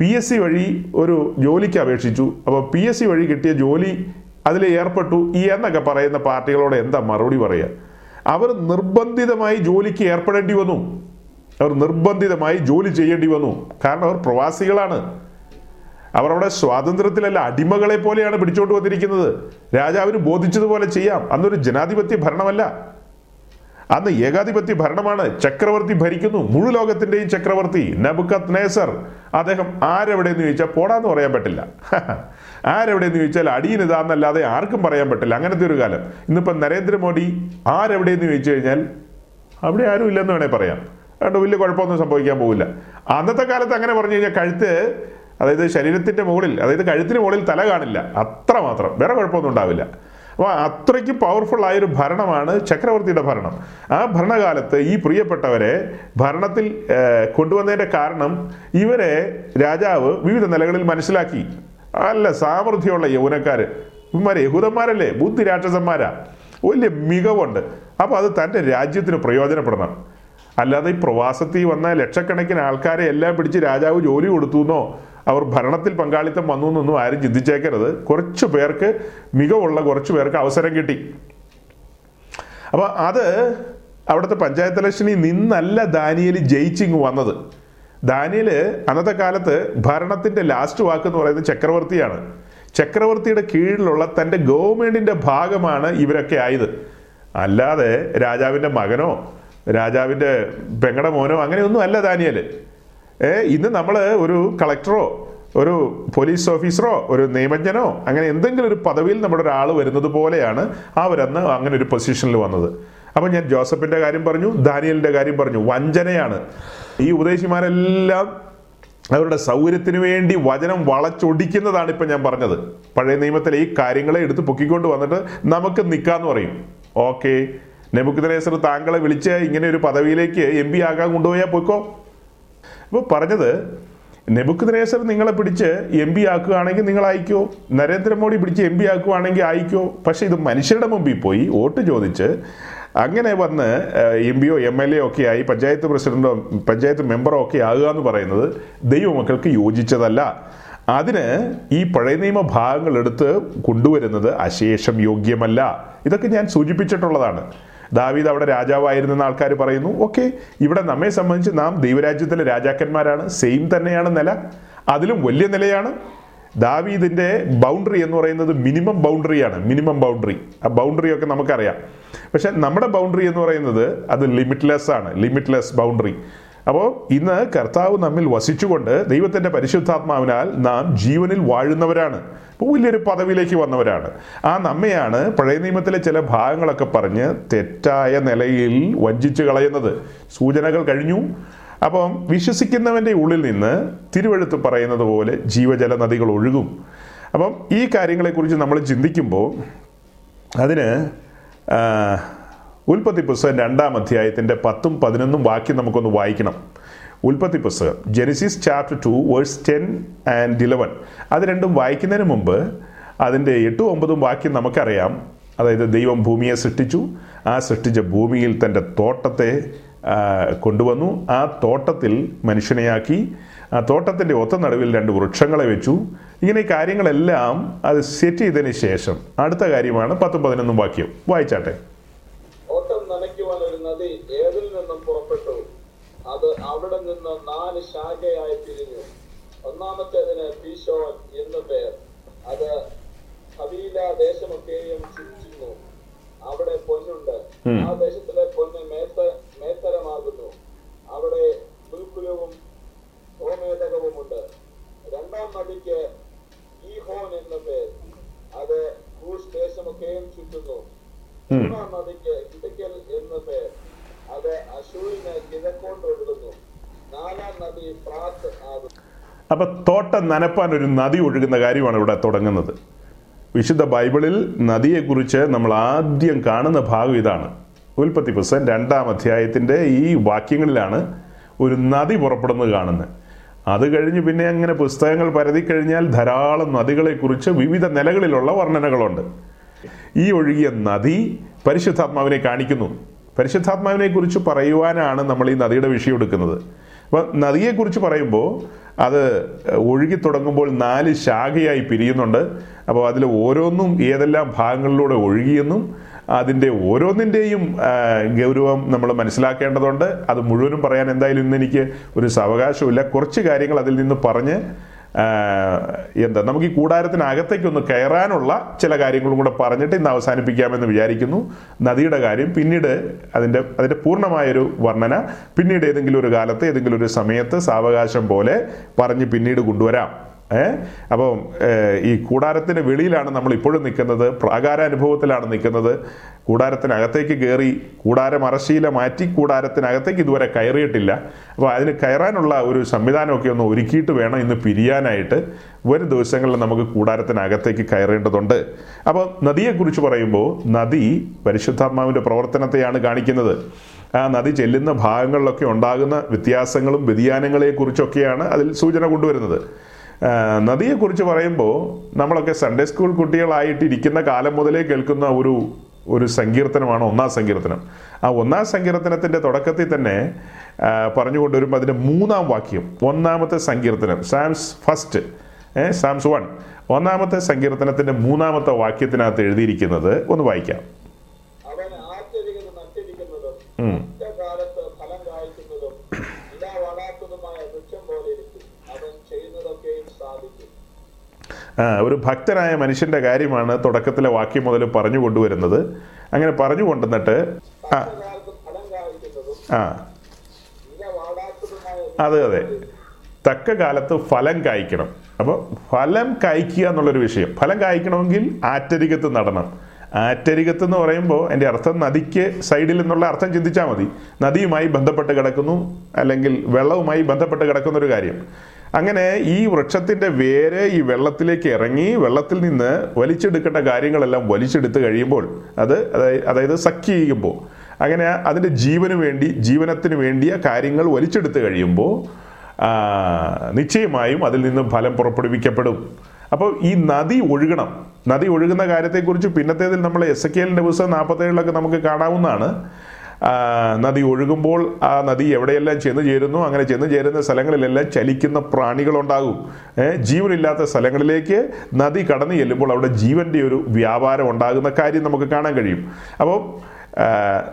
പി എസ് സി വഴി ഒരു ജോലിക്ക് അപേക്ഷിച്ചു. അപ്പോൾ പി എസ് സി വഴി കിട്ടിയ ജോലി അതിൽ ഏർപ്പെട്ടു. ഈ എന്നൊക്കെ പറയുന്ന പാർട്ടികളോട് എന്താ മറുപടി പറയുക? അവർ നിർബന്ധിതമായി ജോലിക്ക് ഏർപ്പെടേണ്ടി വന്നു. അവർ നിർബന്ധിതമായി ജോലി ചെയ്യേണ്ടി വന്നു. കാരണം അവർ പ്രവാസികളാണ്. അവർ അവിടെ സ്വാതന്ത്ര്യത്തിലല്ല അടിമകളെ പോലെയാണ് പിടിച്ചോണ്ട് വന്നിരിക്കുന്നത്. രാജാവിന് ബോധിച്ചതുപോലെ ചെയ്യാം. അന്നൊരു ജനാധിപത്യ ഭരണമല്ല. അന്ന് ഏകാധിപത്യ ഭരണമാണ് ചക്രവർത്തി ഭരിക്കുന്നു. മുഴു ലോകത്തിന്റെയും ചക്രവർത്തി നബുക്കത് നേസർ. അദ്ദേഹം ആരെവിടെയെന്ന് ചോദിച്ചാൽ പോടാന്ന് പറയാൻ പറ്റില്ല. ആരെവിടെയെന്ന് ചോദിച്ചാൽ അടിയനിതാന്നല്ലാതെ ആർക്കും പറയാൻ പറ്റില്ല. അങ്ങനത്തെ ഒരു കാലം. ഇന്നിപ്പം നരേന്ദ്രമോദി ആരെവിടെയെന്ന് ചോദിച്ചു കഴിഞ്ഞാൽ അവിടെ ആരും ഇല്ലെന്ന് വേണേൽ പറയാം. അതുകൊണ്ട് വലിയ കുഴപ്പമൊന്നും സംഭവിക്കാൻ പോകില്ല അന്നത്തെ കാലത്ത് അങ്ങനെ പറഞ്ഞു കഴിഞ്ഞാൽ കഴുത്ത് അതായത് ശരീരത്തിന്റെ മുകളിൽ അതായത് കഴുത്തിന് മുകളിൽ തല കാണില്ല. അത്ര മാത്രം. വേറെ കുഴപ്പമൊന്നും ഉണ്ടാവില്ല. അപ്പോൾ അത്രയ്ക്ക് പവർഫുൾ ആയൊരു ഭരണമാണ് ചക്രവർത്തിയുടെ ഭരണം. ആ ഭരണകാലത്ത് ഈ പ്രിയപ്പെട്ടവരെ ഭരണത്തിൽ കൊണ്ടുവന്നതിന്റെ കാരണം ഇവരെ രാജാവ് വിവിധ നിലകളിൽ മനസ്സിലാക്കി. അല്ല സാമർഥ്യമുള്ള യൗവനക്കാർ ഇവന്മാർ യഹൂദന്മാരല്ലേ? ബുദ്ധി രാക്ഷസന്മാരാ. വലിയ മികവുണ്ട്. അപ്പോൾ അത് തന്റെ രാജ്യത്തിന് പ്രയോജനപ്പെടണം. അല്ലാതെ ഈ പ്രവാസത്തിൽ വന്ന ലക്ഷക്കണക്കിന് ആൾക്കാരെ എല്ലാം പിടിച്ച് രാജാവ് ജോലി കൊടുത്തു എന്നോ അവർ ഭരണത്തിൽ പങ്കാളിത്തം വന്നു എന്നൊന്നും ആരും ചിന്തിച്ചേക്കരുത്. കുറച്ച് പേർക്ക് മികവുള്ള കുറച്ച് പേർക്ക് അവസരം കിട്ടി. അപ്പോൾ അത് അവിടുത്തെ പഞ്ചായത്ത് ഇലക്ഷനിൽ നിന്നല്ല ദാനിയൽ ജയിച്ചിങ് വന്നത്. ദാനിയൽ അന്നത്തെ കാലത്ത് ഭരണത്തിന്റെ ലാസ്റ്റ് വാക്ക് എന്ന് പറയുന്നത് ചക്രവർത്തിയാണ്. ചക്രവർത്തിയുടെ കീഴിലുള്ള തന്റെ ഗവൺമെന്റിന്റെ ഭാഗമാണ് ഇവരൊക്കെ ആയത്. അല്ലാതെ രാജാവിന്റെ മകനോ രാജാവിന്റെ പെങ്ങടെ മോനോ അങ്ങനെയൊന്നും അല്ല ദാനിയൽ. ഏ ഇന്ന് നമ്മൾ ഒരു കളക്ടറോ ഒരു പോലീസ് ഓഫീസറോ ഒരു നിയമജ്ഞനോ അങ്ങനെ എന്തെങ്കിലും ഒരു പദവിയിൽ നമ്മുടെ ഒരാൾ വരുന്നത് പോലെയാണ് അവരന്ന് അങ്ങനെ ഒരു പൊസിഷനിൽ വന്നത്. അപ്പം ഞാൻ ജോസഫിന്റെ കാര്യം പറഞ്ഞു ദാനിയലിന്റെ കാര്യം പറഞ്ഞു. വഞ്ചനയാണ്. ഈ ഉപദേശിമാരെല്ലാം അവരുടെ സൗകര്യത്തിന് വേണ്ടി വചനം വളച്ചൊടിക്കുന്നതാണ് ഇപ്പം ഞാൻ പറഞ്ഞത്. പഴയ നിയമത്തിലെ ഈ കാര്യങ്ങളെ എടുത്ത് പൊക്കിക്കൊണ്ട് വന്നിട്ട് നമുക്ക് നിൽക്കാന്ന് പറയും. ഓക്കെ. നെബുക്കുദ്നേസർ താങ്കളെ വിളിച്ച് ഇങ്ങനെ ഒരു പദവിയിലേക്ക് എം പി ആകാൻ കൊണ്ടുപോയാൽ പൊയ്ക്കോ? ഇപ്പോൾ പറഞ്ഞത് നെബുക്കുദ്നേസർ നിങ്ങളെ പിടിച്ച് എം പി ആക്കുകയാണെങ്കിൽ നിങ്ങൾ അയക്കോ? നരേന്ദ്രമോദി പിടിച്ച് എം പി ആക്കുകയാണെങ്കിൽ അയക്കോ? പക്ഷേ ഇത് മനുഷ്യരുടെ മുമ്പിൽ പോയി വോട്ട് ചോദിച്ച് അങ്ങനെ വന്ന് എം പിയോ എം എൽ എ ഒക്കെ ആയി പഞ്ചായത്ത് പ്രസിഡന്റോ പഞ്ചായത്ത് മെമ്പറോ ഒക്കെ ആകുക എന്ന് പറയുന്നത് ദൈവമക്കൾക്ക് യോജിച്ചതല്ല. അതിന് ഈ പഴയ നിയമ ഭാഗങ്ങൾ എടുത്ത് കൊണ്ടുവരുന്നത് അശേഷം യോഗ്യമല്ല. ഇതൊക്കെ ഞാൻ സൂചിപ്പിച്ചിട്ടുള്ളതാണ്. ദാവീദ് അവിടെ രാജാവായിരുന്നെന്ന് ആൾക്കാർ പറയുന്നു. ഓക്കെ ഇവിടെ നമ്മെ സംബന്ധിച്ച് നാം ദൈവരാജ്യത്തിലെ രാജാക്കന്മാരാണ്. സെയിം തന്നെയാണ് നില. അതിലും വലിയ നിലയാണ്. ദാവീദിന്റെ ബൗണ്ടറി എന്ന് പറയുന്നത് മിനിമം ബൗണ്ടറിയാണ്. Minimum boundary. ആ ബൗണ്ടറി ഒക്കെ നമുക്കറിയാം. പക്ഷെ നമ്മുടെ ബൗണ്ടറി എന്ന് പറയുന്നത് അത് ലിമിറ്റ്ലെസ് ആണ് ലിമിറ്റ്ലെസ് ബൗണ്ടറി. അപ്പോൾ ഇന്ന് കർത്താവ് നമ്മിൽ വസിച്ചുകൊണ്ട് ദൈവത്തിന്റെ പരിശുദ്ധാത്മാവിനാൽ നാം ജീവനിൽ വാഴുന്നവരാണ്. അപ്പോൾ വലിയൊരു പദവിയിലേക്ക് വന്നവരാണ്. ആ നമ്മയാണ് പഴയ നിയമത്തിലെ ചില ഭാഗങ്ങളൊക്കെ പറഞ്ഞ് തെറ്റായ നിലയിൽ വഞ്ചിച്ച് കളയുന്നത്. സൂചനകൾ കഴിഞ്ഞു. അപ്പം വിശ്വസിക്കുന്നവന്റെ ഉള്ളിൽ നിന്ന് തിരുവഴുത്ത് പറയുന്നത് പോലെ ജീവജല നദികൾ ഒഴുകും. അപ്പം ഈ കാര്യങ്ങളെക്കുറിച്ച് നമ്മൾ ചിന്തിക്കുമ്പോൾ അതിന് ഉൽപ്പത്തി പുസ്തകം രണ്ടാം അധ്യായത്തിന്റെ പത്തും പതിനൊന്നും വാക്യം നമുക്കൊന്ന് വായിക്കണം. ഉൽപ്പത്തി പുസ്തകം. Genesis chapter two verse ten and eleven അത് രണ്ടും വായിക്കുന്നതിന് മുമ്പ് അതിന്റെ എട്ടും ഒമ്പതും വാക്യം നമുക്കറിയാം. അതായത് ദൈവം ഭൂമിയെ സൃഷ്ടിച്ചു. ആ സൃഷ്ടിച്ച ഭൂമിയിൽ തന്റെ തോട്ടത്തെ കൊണ്ടുവന്നു. ആ തോട്ടത്തിൽ മനുഷ്യനെയാക്കി. ആ തോട്ടത്തിന്റെ ഒത്ത നടുവിൽ രണ്ട് വൃക്ഷങ്ങളെ വെച്ചു. ഇങ്ങനെ കാര്യങ്ങളെല്ലാം അത് സെറ്റ് ചെയ്തതിന് ശേഷം അടുത്ത കാര്യമാണ് പത്തും പതിനൊന്നും വാക്യം. വായിച്ചാട്ടെ ഓട്ടം നനയ്ക്കുവാൻ ഒരു നദി ഏതിൽ നിന്നും പുറപ്പെട്ടു? അത് അവിടെ നിന്ന് നാല് ശാഖയായി പിരിഞ്ഞു. ഒന്നാമത്തേതിന് പീശോൻ എന്നു പേർ. അത് ഹവീല ദേശമൊക്കെയും ചുറ്റുന്നു അവിടെ പൊന്നുണ്ട്. ആ ദേശത്തിലെ പൊന്ന് മേത്ത മേത്തരമാകുന്നു. അവിടെ പുൽക്കുലവും ഹോമേതകവുമുണ്ട് രണ്ടാം നദിക്ക് ഈഹോൻ എന്ന പേർ. അത് ദേശമൊക്കെയും ചുറ്റുന്നു. മൂന്നാം നദിക്ക് ഇടുക്കൽ എന്ന പേർ. ഒഴുകുന്നു നാലാം നദി അപ്പൊ തോട്ടം നനപ്പാൻ ഒരു നദി ഒഴുകുന്ന കാര്യമാണ് ഇവിടെ തുടങ്ങുന്നത്. വിശുദ്ധ ബൈബിളിൽ നദിയെക്കുറിച്ച് നമ്മൾ ആദ്യം കാണുന്ന ഭാഗം ഇതാണ്. ഉൽപ്പത്തി പുസ്തകം രണ്ടാം അധ്യായത്തിന്റെ ഈ വാക്യങ്ങളിലാണ് ഒരു നദി പുറപ്പെടുന്നത് കാണുന്നത്. അത് കഴിഞ്ഞ് പിന്നെ അങ്ങനെ പുസ്തകങ്ങൾ പരതി കഴിഞ്ഞാൽ ധാരാളം നദികളെക്കുറിച്ച് വിവിധ നിലകളിലുള്ള വർണനകളുണ്ട്. ഈ ഒഴുകിയ നദി പരിശുദ്ധാത്മാവിനെ കാണിക്കുന്നു. പരിശുദ്ധാത്മാവിനെ കുറിച്ച് പറയുവാനാണ് നമ്മൾ ഈ നദിയുടെ വിഷയം എടുക്കുന്നത്. അപ്പോൾ നദിയെക്കുറിച്ച് പറയുമ്പോൾ അത് ഒഴുകി തുടങ്ങുമ്പോൾ നാല് ശാഖയായി പിരിയുന്നുണ്ട്. അപ്പോൾ അതിൽ ഓരോന്നും ഏതെല്ലാം ഭാഗങ്ങളിലൂടെ ഒഴുകിയെന്നും അതിന്റെ ഓരോന്നിന്റെയും ഗൗരവം നമ്മൾ മനസ്സിലാക്കേണ്ടതുണ്ട്. അത് മുഴുവനും പറയാൻ എന്തായാലും ഇന്ന് എനിക്ക് ഒരു സാവകാശമില്ല കുറച്ച് കാര്യങ്ങൾ അതിൽ നിന്ന് പറഞ്ഞ് എന്താ നമുക്ക് ഈ കൂടാരത്തിനകത്തേക്കൊന്ന് കയറാനുള്ള ചില കാര്യങ്ങളും കൂടെ പറഞ്ഞിട്ട് ഇന്ന് അവസാനിപ്പിക്കാമെന്ന് വിചാരിക്കുന്നു. നദിയുടെ കാര്യം പിന്നീട് അതിന്റെ അതിന്റെ പൂർണമായൊരു വർണന പിന്നീട് ഏതെങ്കിലും ഒരു കാലത്ത് ഏതെങ്കിലും ഒരു സമയത്ത് സാവകാശം പോലെ പറഞ്ഞ് പിന്നീട് കൊണ്ടുവരാം. ഏ? അപ്പം ഈ കൂടാരത്തിന് വെളിയിലാണ് നമ്മൾ ഇപ്പോഴും നിൽക്കുന്നത്. പ്രാകാരാനുഭവത്തിലാണ് നിൽക്കുന്നത്. കൂടാരത്തിനകത്തേക്ക് കയറി കൂടാരം അറശീല മാറ്റി കൂടാരത്തിനകത്തേക്ക് ഇതുവരെ കയറിയിട്ടില്ല. അപ്പോൾ അതിന് കയറാനുള്ള ഒരു സംവിധാനമൊക്കെ ഒന്ന് ഒരുക്കിയിട്ട് വേണം ഇന്ന് പിരിയാനായിട്ട്. വരും ദിവസങ്ങളിൽ നമുക്ക് കൂടാരത്തിനകത്തേക്ക് കയറേണ്ടതുണ്ട്. അപ്പോൾ നദിയെക്കുറിച്ച് പറയുമ്പോൾ നദി പരിശുദ്ധാത്മാവിന്റെ പ്രവർത്തനത്തെയാണ് കാണിക്കുന്നത്. ആ നദി ചെല്ലുന്ന ഭാഗങ്ങളിലൊക്കെ ഉണ്ടാകുന്ന വ്യത്യാസങ്ങളും വ്യതിയാനങ്ങളെക്കുറിച്ചൊക്കെയാണ് അതിൽ സൂചന കൊണ്ടുവരുന്നത്. നദിയെക്കുറിച്ച് പറയുമ്പോൾ നമ്മളൊക്കെ സൺഡേ സ്കൂൾ കുട്ടികളായിട്ട് ഇരിക്കുന്ന കാലം മുതലേ കേൾക്കുന്ന ഒരു ഒരു സങ്കീർത്തനമാണ് ഒന്നാം സങ്കീർത്തനം. ആ ഒന്നാം സങ്കീർത്തനത്തിന്റെ തുടക്കത്തിൽ തന്നെ പറഞ്ഞുകൊണ്ട് വരുമ്പോൾ അതിന്റെ മൂന്നാം വാക്യം ഒന്നാമത്തെ സങ്കീർത്തനം സാംസ് ഫസ്റ്റ് സാംസ് വൺ ഒന്നാമത്തെ സങ്കീർത്തനത്തിന്റെ മൂന്നാമത്തെ വാക്യത്തിനകത്ത് എഴുതിയിരിക്കുന്നത് ഒന്ന് വായിക്കാം. അവൻ ആറ്റരികത് നട്ടിരിക്കുന്നതും ഉം. കാലത്ത് ഫലം കായ്ക്കുന്നതും ഇല വളാത്തതുമായ വൃക്ഷം പോലെ ഇരിക്കും അവൻ ചെയ്യുന്നതൊക്കെയും സാധിക്കും ആ, ഒരു ഭക്തനായ മനുഷ്യന്റെ കാര്യമാണ് തുടക്കത്തിലെ വാക്യം മുതൽ പറഞ്ഞു കൊണ്ടുവരുന്നത്. അങ്ങനെ പറഞ്ഞു കൊണ്ടുവന്നിട്ട് ആ ആ അതെ അതെ. തക്ക കാലത്ത് ഫലം കായ്ക്കണം. അപ്പോൾ ഫലം കായ്ക്കുക എന്നുള്ളൊരു വിഷയം. ഫലം കായ്ക്കണമെങ്കിൽ ആറ്റരികത്ത് നടണം. ആറ്റരികത്ത് എന്ന് പറയുമ്പോൾ എന്റെ അർത്ഥം നദിക്ക് സൈഡിൽ നിന്നുള്ള അർത്ഥം ചിന്തിച്ചാൽ മതി. നദിയുമായി ബന്ധപ്പെട്ട് കിടക്കുന്നു അല്ലെങ്കിൽ വെള്ളവുമായി ബന്ധപ്പെട്ട് കിടക്കുന്ന ഒരു കാര്യം. അങ്ങനെ ഈ വൃക്ഷത്തിന്റെ വേര് ഈ വെള്ളത്തിലേക്ക് ഇറങ്ങി വെള്ളത്തിൽ നിന്ന് വലിച്ചെടുക്കേണ്ട കാര്യങ്ങളെല്ലാം വലിച്ചെടുത്ത് കഴിയുമ്പോൾ അത് അതായത് സഖ്യ ചെയ്യുമ്പോൾ അങ്ങനെ അതിന്റെ ജീവന് വേണ്ടി ജീവനത്തിന് വേണ്ടിയ കാര്യങ്ങൾ വലിച്ചെടുത്ത് കഴിയുമ്പോൾ നിശ്ചയമായും അതിൽ നിന്ന് ഫലം പുറപ്പെടുവിക്കപ്പെടും. അപ്പോൾ ഈ നദി ഒഴുകണം. നദി ഒഴുകുന്ന കാര്യത്തെക്കുറിച്ച് പിന്നത്തേതിൽ നമ്മൾ എസ് എ കെലിന്റെ പുസ്തകം നാൽപ്പത്തേഴിലൊക്കെ നമുക്ക് കാണാവുന്നതാണ്. നദി ഒഴുകുമ്പോൾ ആ നദി എവിടെയെല്ലാം ചെന്ന് ചേരുന്നു? അങ്ങനെ ചെന്ന് ചേരുന്ന സ്ഥലങ്ങളിലെല്ലാം ചലിക്കുന്ന പ്രാണികളുണ്ടാകും. ജീവനില്ലാത്ത സ്ഥലങ്ങളിലേക്ക് നദി കടന്നു ചെല്ലുമ്പോൾ അവിടെ ജീവന്റെ ഒരു വ്യാപാരം ഉണ്ടാകുന്ന കാര്യം നമുക്ക് കാണാൻ കഴിയും. അപ്പോൾ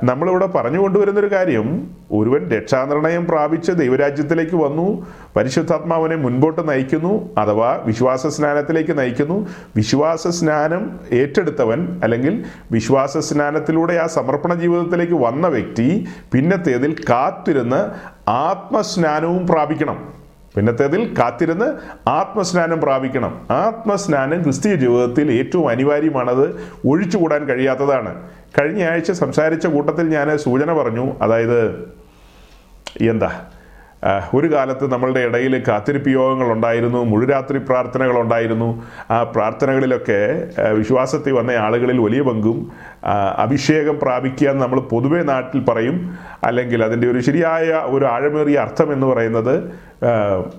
നമ്മളിവിടെ പറഞ്ഞു കൊണ്ടുവരുന്നൊരു കാര്യം ഒരുവൻ രക്ഷാനിർണയം പ്രാപിച്ച് ദൈവരാജ്യത്തിലേക്ക് വന്നു പരിശുദ്ധാത്മാവിനെ മുൻപോട്ട് നയിക്കുന്നു അഥവാ വിശ്വാസ സ്നാനത്തിലേക്ക് നയിക്കുന്നു. വിശ്വാസ സ്നാനം ഏറ്റെടുത്തവൻ അല്ലെങ്കിൽ വിശ്വാസ സ്നാനത്തിലൂടെ ആ സമർപ്പണ ജീവിതത്തിലേക്ക് വന്ന വ്യക്തി പിന്നത്തേതിൽ കാത്തിരുന്ന് ആത്മസ്നാനവും പ്രാപിക്കണം. പിന്നത്തേതിൽ കാത്തിരുന്ന് ആത്മസ്നാനം പ്രാപിക്കണം. ആത്മസ്നാനം ക്രിസ്തീയ ജീവിതത്തിൽ ഏറ്റവും അനിവാര്യമാണത്. ഒഴിച്ചുകൂടാൻ കഴിയാത്തതാണ്. കഴിഞ്ഞ ആഴ്ച സംസാരിച്ച കൂട്ടത്തിൽ ഞാൻ സൂചന പറഞ്ഞു. അതായത് എന്താ ഒരു കാലത്ത് നമ്മളുടെ ഇടയിൽ കാത്തിരിപ്പ് യോഗങ്ങൾ ഉണ്ടായിരുന്നു മുഴുരാത്രി പ്രാർത്ഥനകൾ ഉണ്ടായിരുന്നു. ആ പ്രാർത്ഥനകളിലൊക്കെ വിശ്വാസത്തിൽ വന്ന ആളുകളിൽ വലിയ പങ്കും അഭിഷേകം പ്രാപിക്കുക എന്ന് നമ്മൾ പൊതുവെ നാട്ടിൽ പറയും. അല്ലെങ്കിൽ അതിന്റെ ഒരു ശരിയായ ഒരു ആഴമേറിയ അർത്ഥം എന്ന് പറയുന്നത്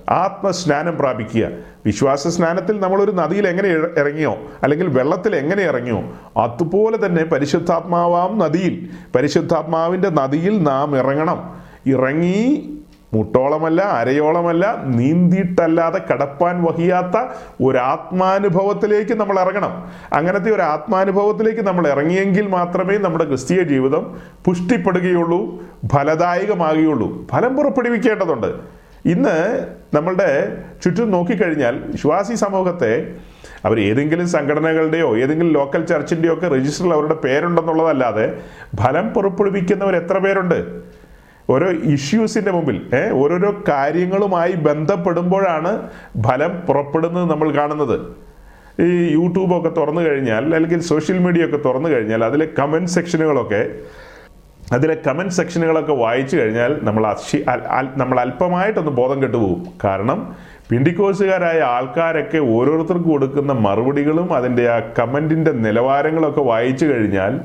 ആത്മസ്നാനം പ്രാപിക്കുക. വിശ്വാസ സ്നാനത്തിൽ നമ്മളൊരു നദിയിൽ എങ്ങനെ ഇറങ്ങിയോ അല്ലെങ്കിൽ വെള്ളത്തിൽ എങ്ങനെ ഇറങ്ങിയോ അതുപോലെ തന്നെ പരിശുദ്ധാത്മാവാം നദിയിൽ പരിശുദ്ധാത്മാവിന്റെ നദിയിൽ നാം ഇറങ്ങണം. ഇറങ്ങി മുട്ടോളമല്ല അരയോളമല്ല നീന്തിയിട്ടല്ലാതെ കടപ്പാൻ വഹിയാത്ത ഒരു ആത്മാനുഭവത്തിലേക്ക് നമ്മൾ ഇറങ്ങണം. അങ്ങനത്തെ ഒരു ആത്മാനുഭവത്തിലേക്ക് നമ്മൾ ഇറങ്ങിയെങ്കിൽ മാത്രമേ നമ്മുടെ ക്രിസ്തീയ ജീവിതം പുഷ്ടിപ്പെടുകയുള്ളൂ ഫലദായകമാകുകയുള്ളൂ. ഫലം പുറപ്പെടുവിക്കേണ്ടതുണ്ട്. ഇന്ന് നമ്മളുടെ ചുറ്റും നോക്കിക്കഴിഞ്ഞാൽ വിശ്വാസി സമൂഹത്തെ അവർ ഏതെങ്കിലും സംഘടനകളുടെയോ ഏതെങ്കിലും ലോക്കൽ ചർച്ചിന്റെയോ ഒക്കെ രജിസ്റ്ററിൽ അവരുടെ പേരുണ്ടെന്നുള്ളതല്ലാതെ ഫലം പുറപ്പെടുവിക്കുന്നവർ എത്ര പേരുണ്ട്? ഓരോ ഇഷ്യൂസിന്റെ മുമ്പിൽ ഏഹ് ഓരോരോ കാര്യങ്ങളുമായി ബന്ധപ്പെടുമ്പോഴാണ് ഫലം പുറപ്പെടുന്നത് നമ്മൾ കാണുന്നത്. ഈ യൂട്യൂബൊക്കെ തുറന്നു കഴിഞ്ഞാൽ അല്ലെങ്കിൽ സോഷ്യൽ മീഡിയ ഒക്കെ തുറന്നു കഴിഞ്ഞാൽ അതിലെ കമന്റ് സെക്ഷനുകളൊക്കെ അതിലെ കമന്റ് സെക്ഷനുകളൊക്കെ വായിച്ചു കഴിഞ്ഞാൽ നമ്മൾ അശി നമ്മൾ അല്പമായിട്ടൊന്ന് ബോധം കെട്ടുപോകും. കാരണം പിണ്ടിക്കോസുകാരായ ആൾക്കാരൊക്കെ ഓരോരുത്തർക്ക് കൊടുക്കുന്ന മറുപടികളും അതിന്റെ ആ കമന്റിന്റെ നിലവാരങ്ങളൊക്കെ വായിച്ചു കഴിഞ്ഞാൽ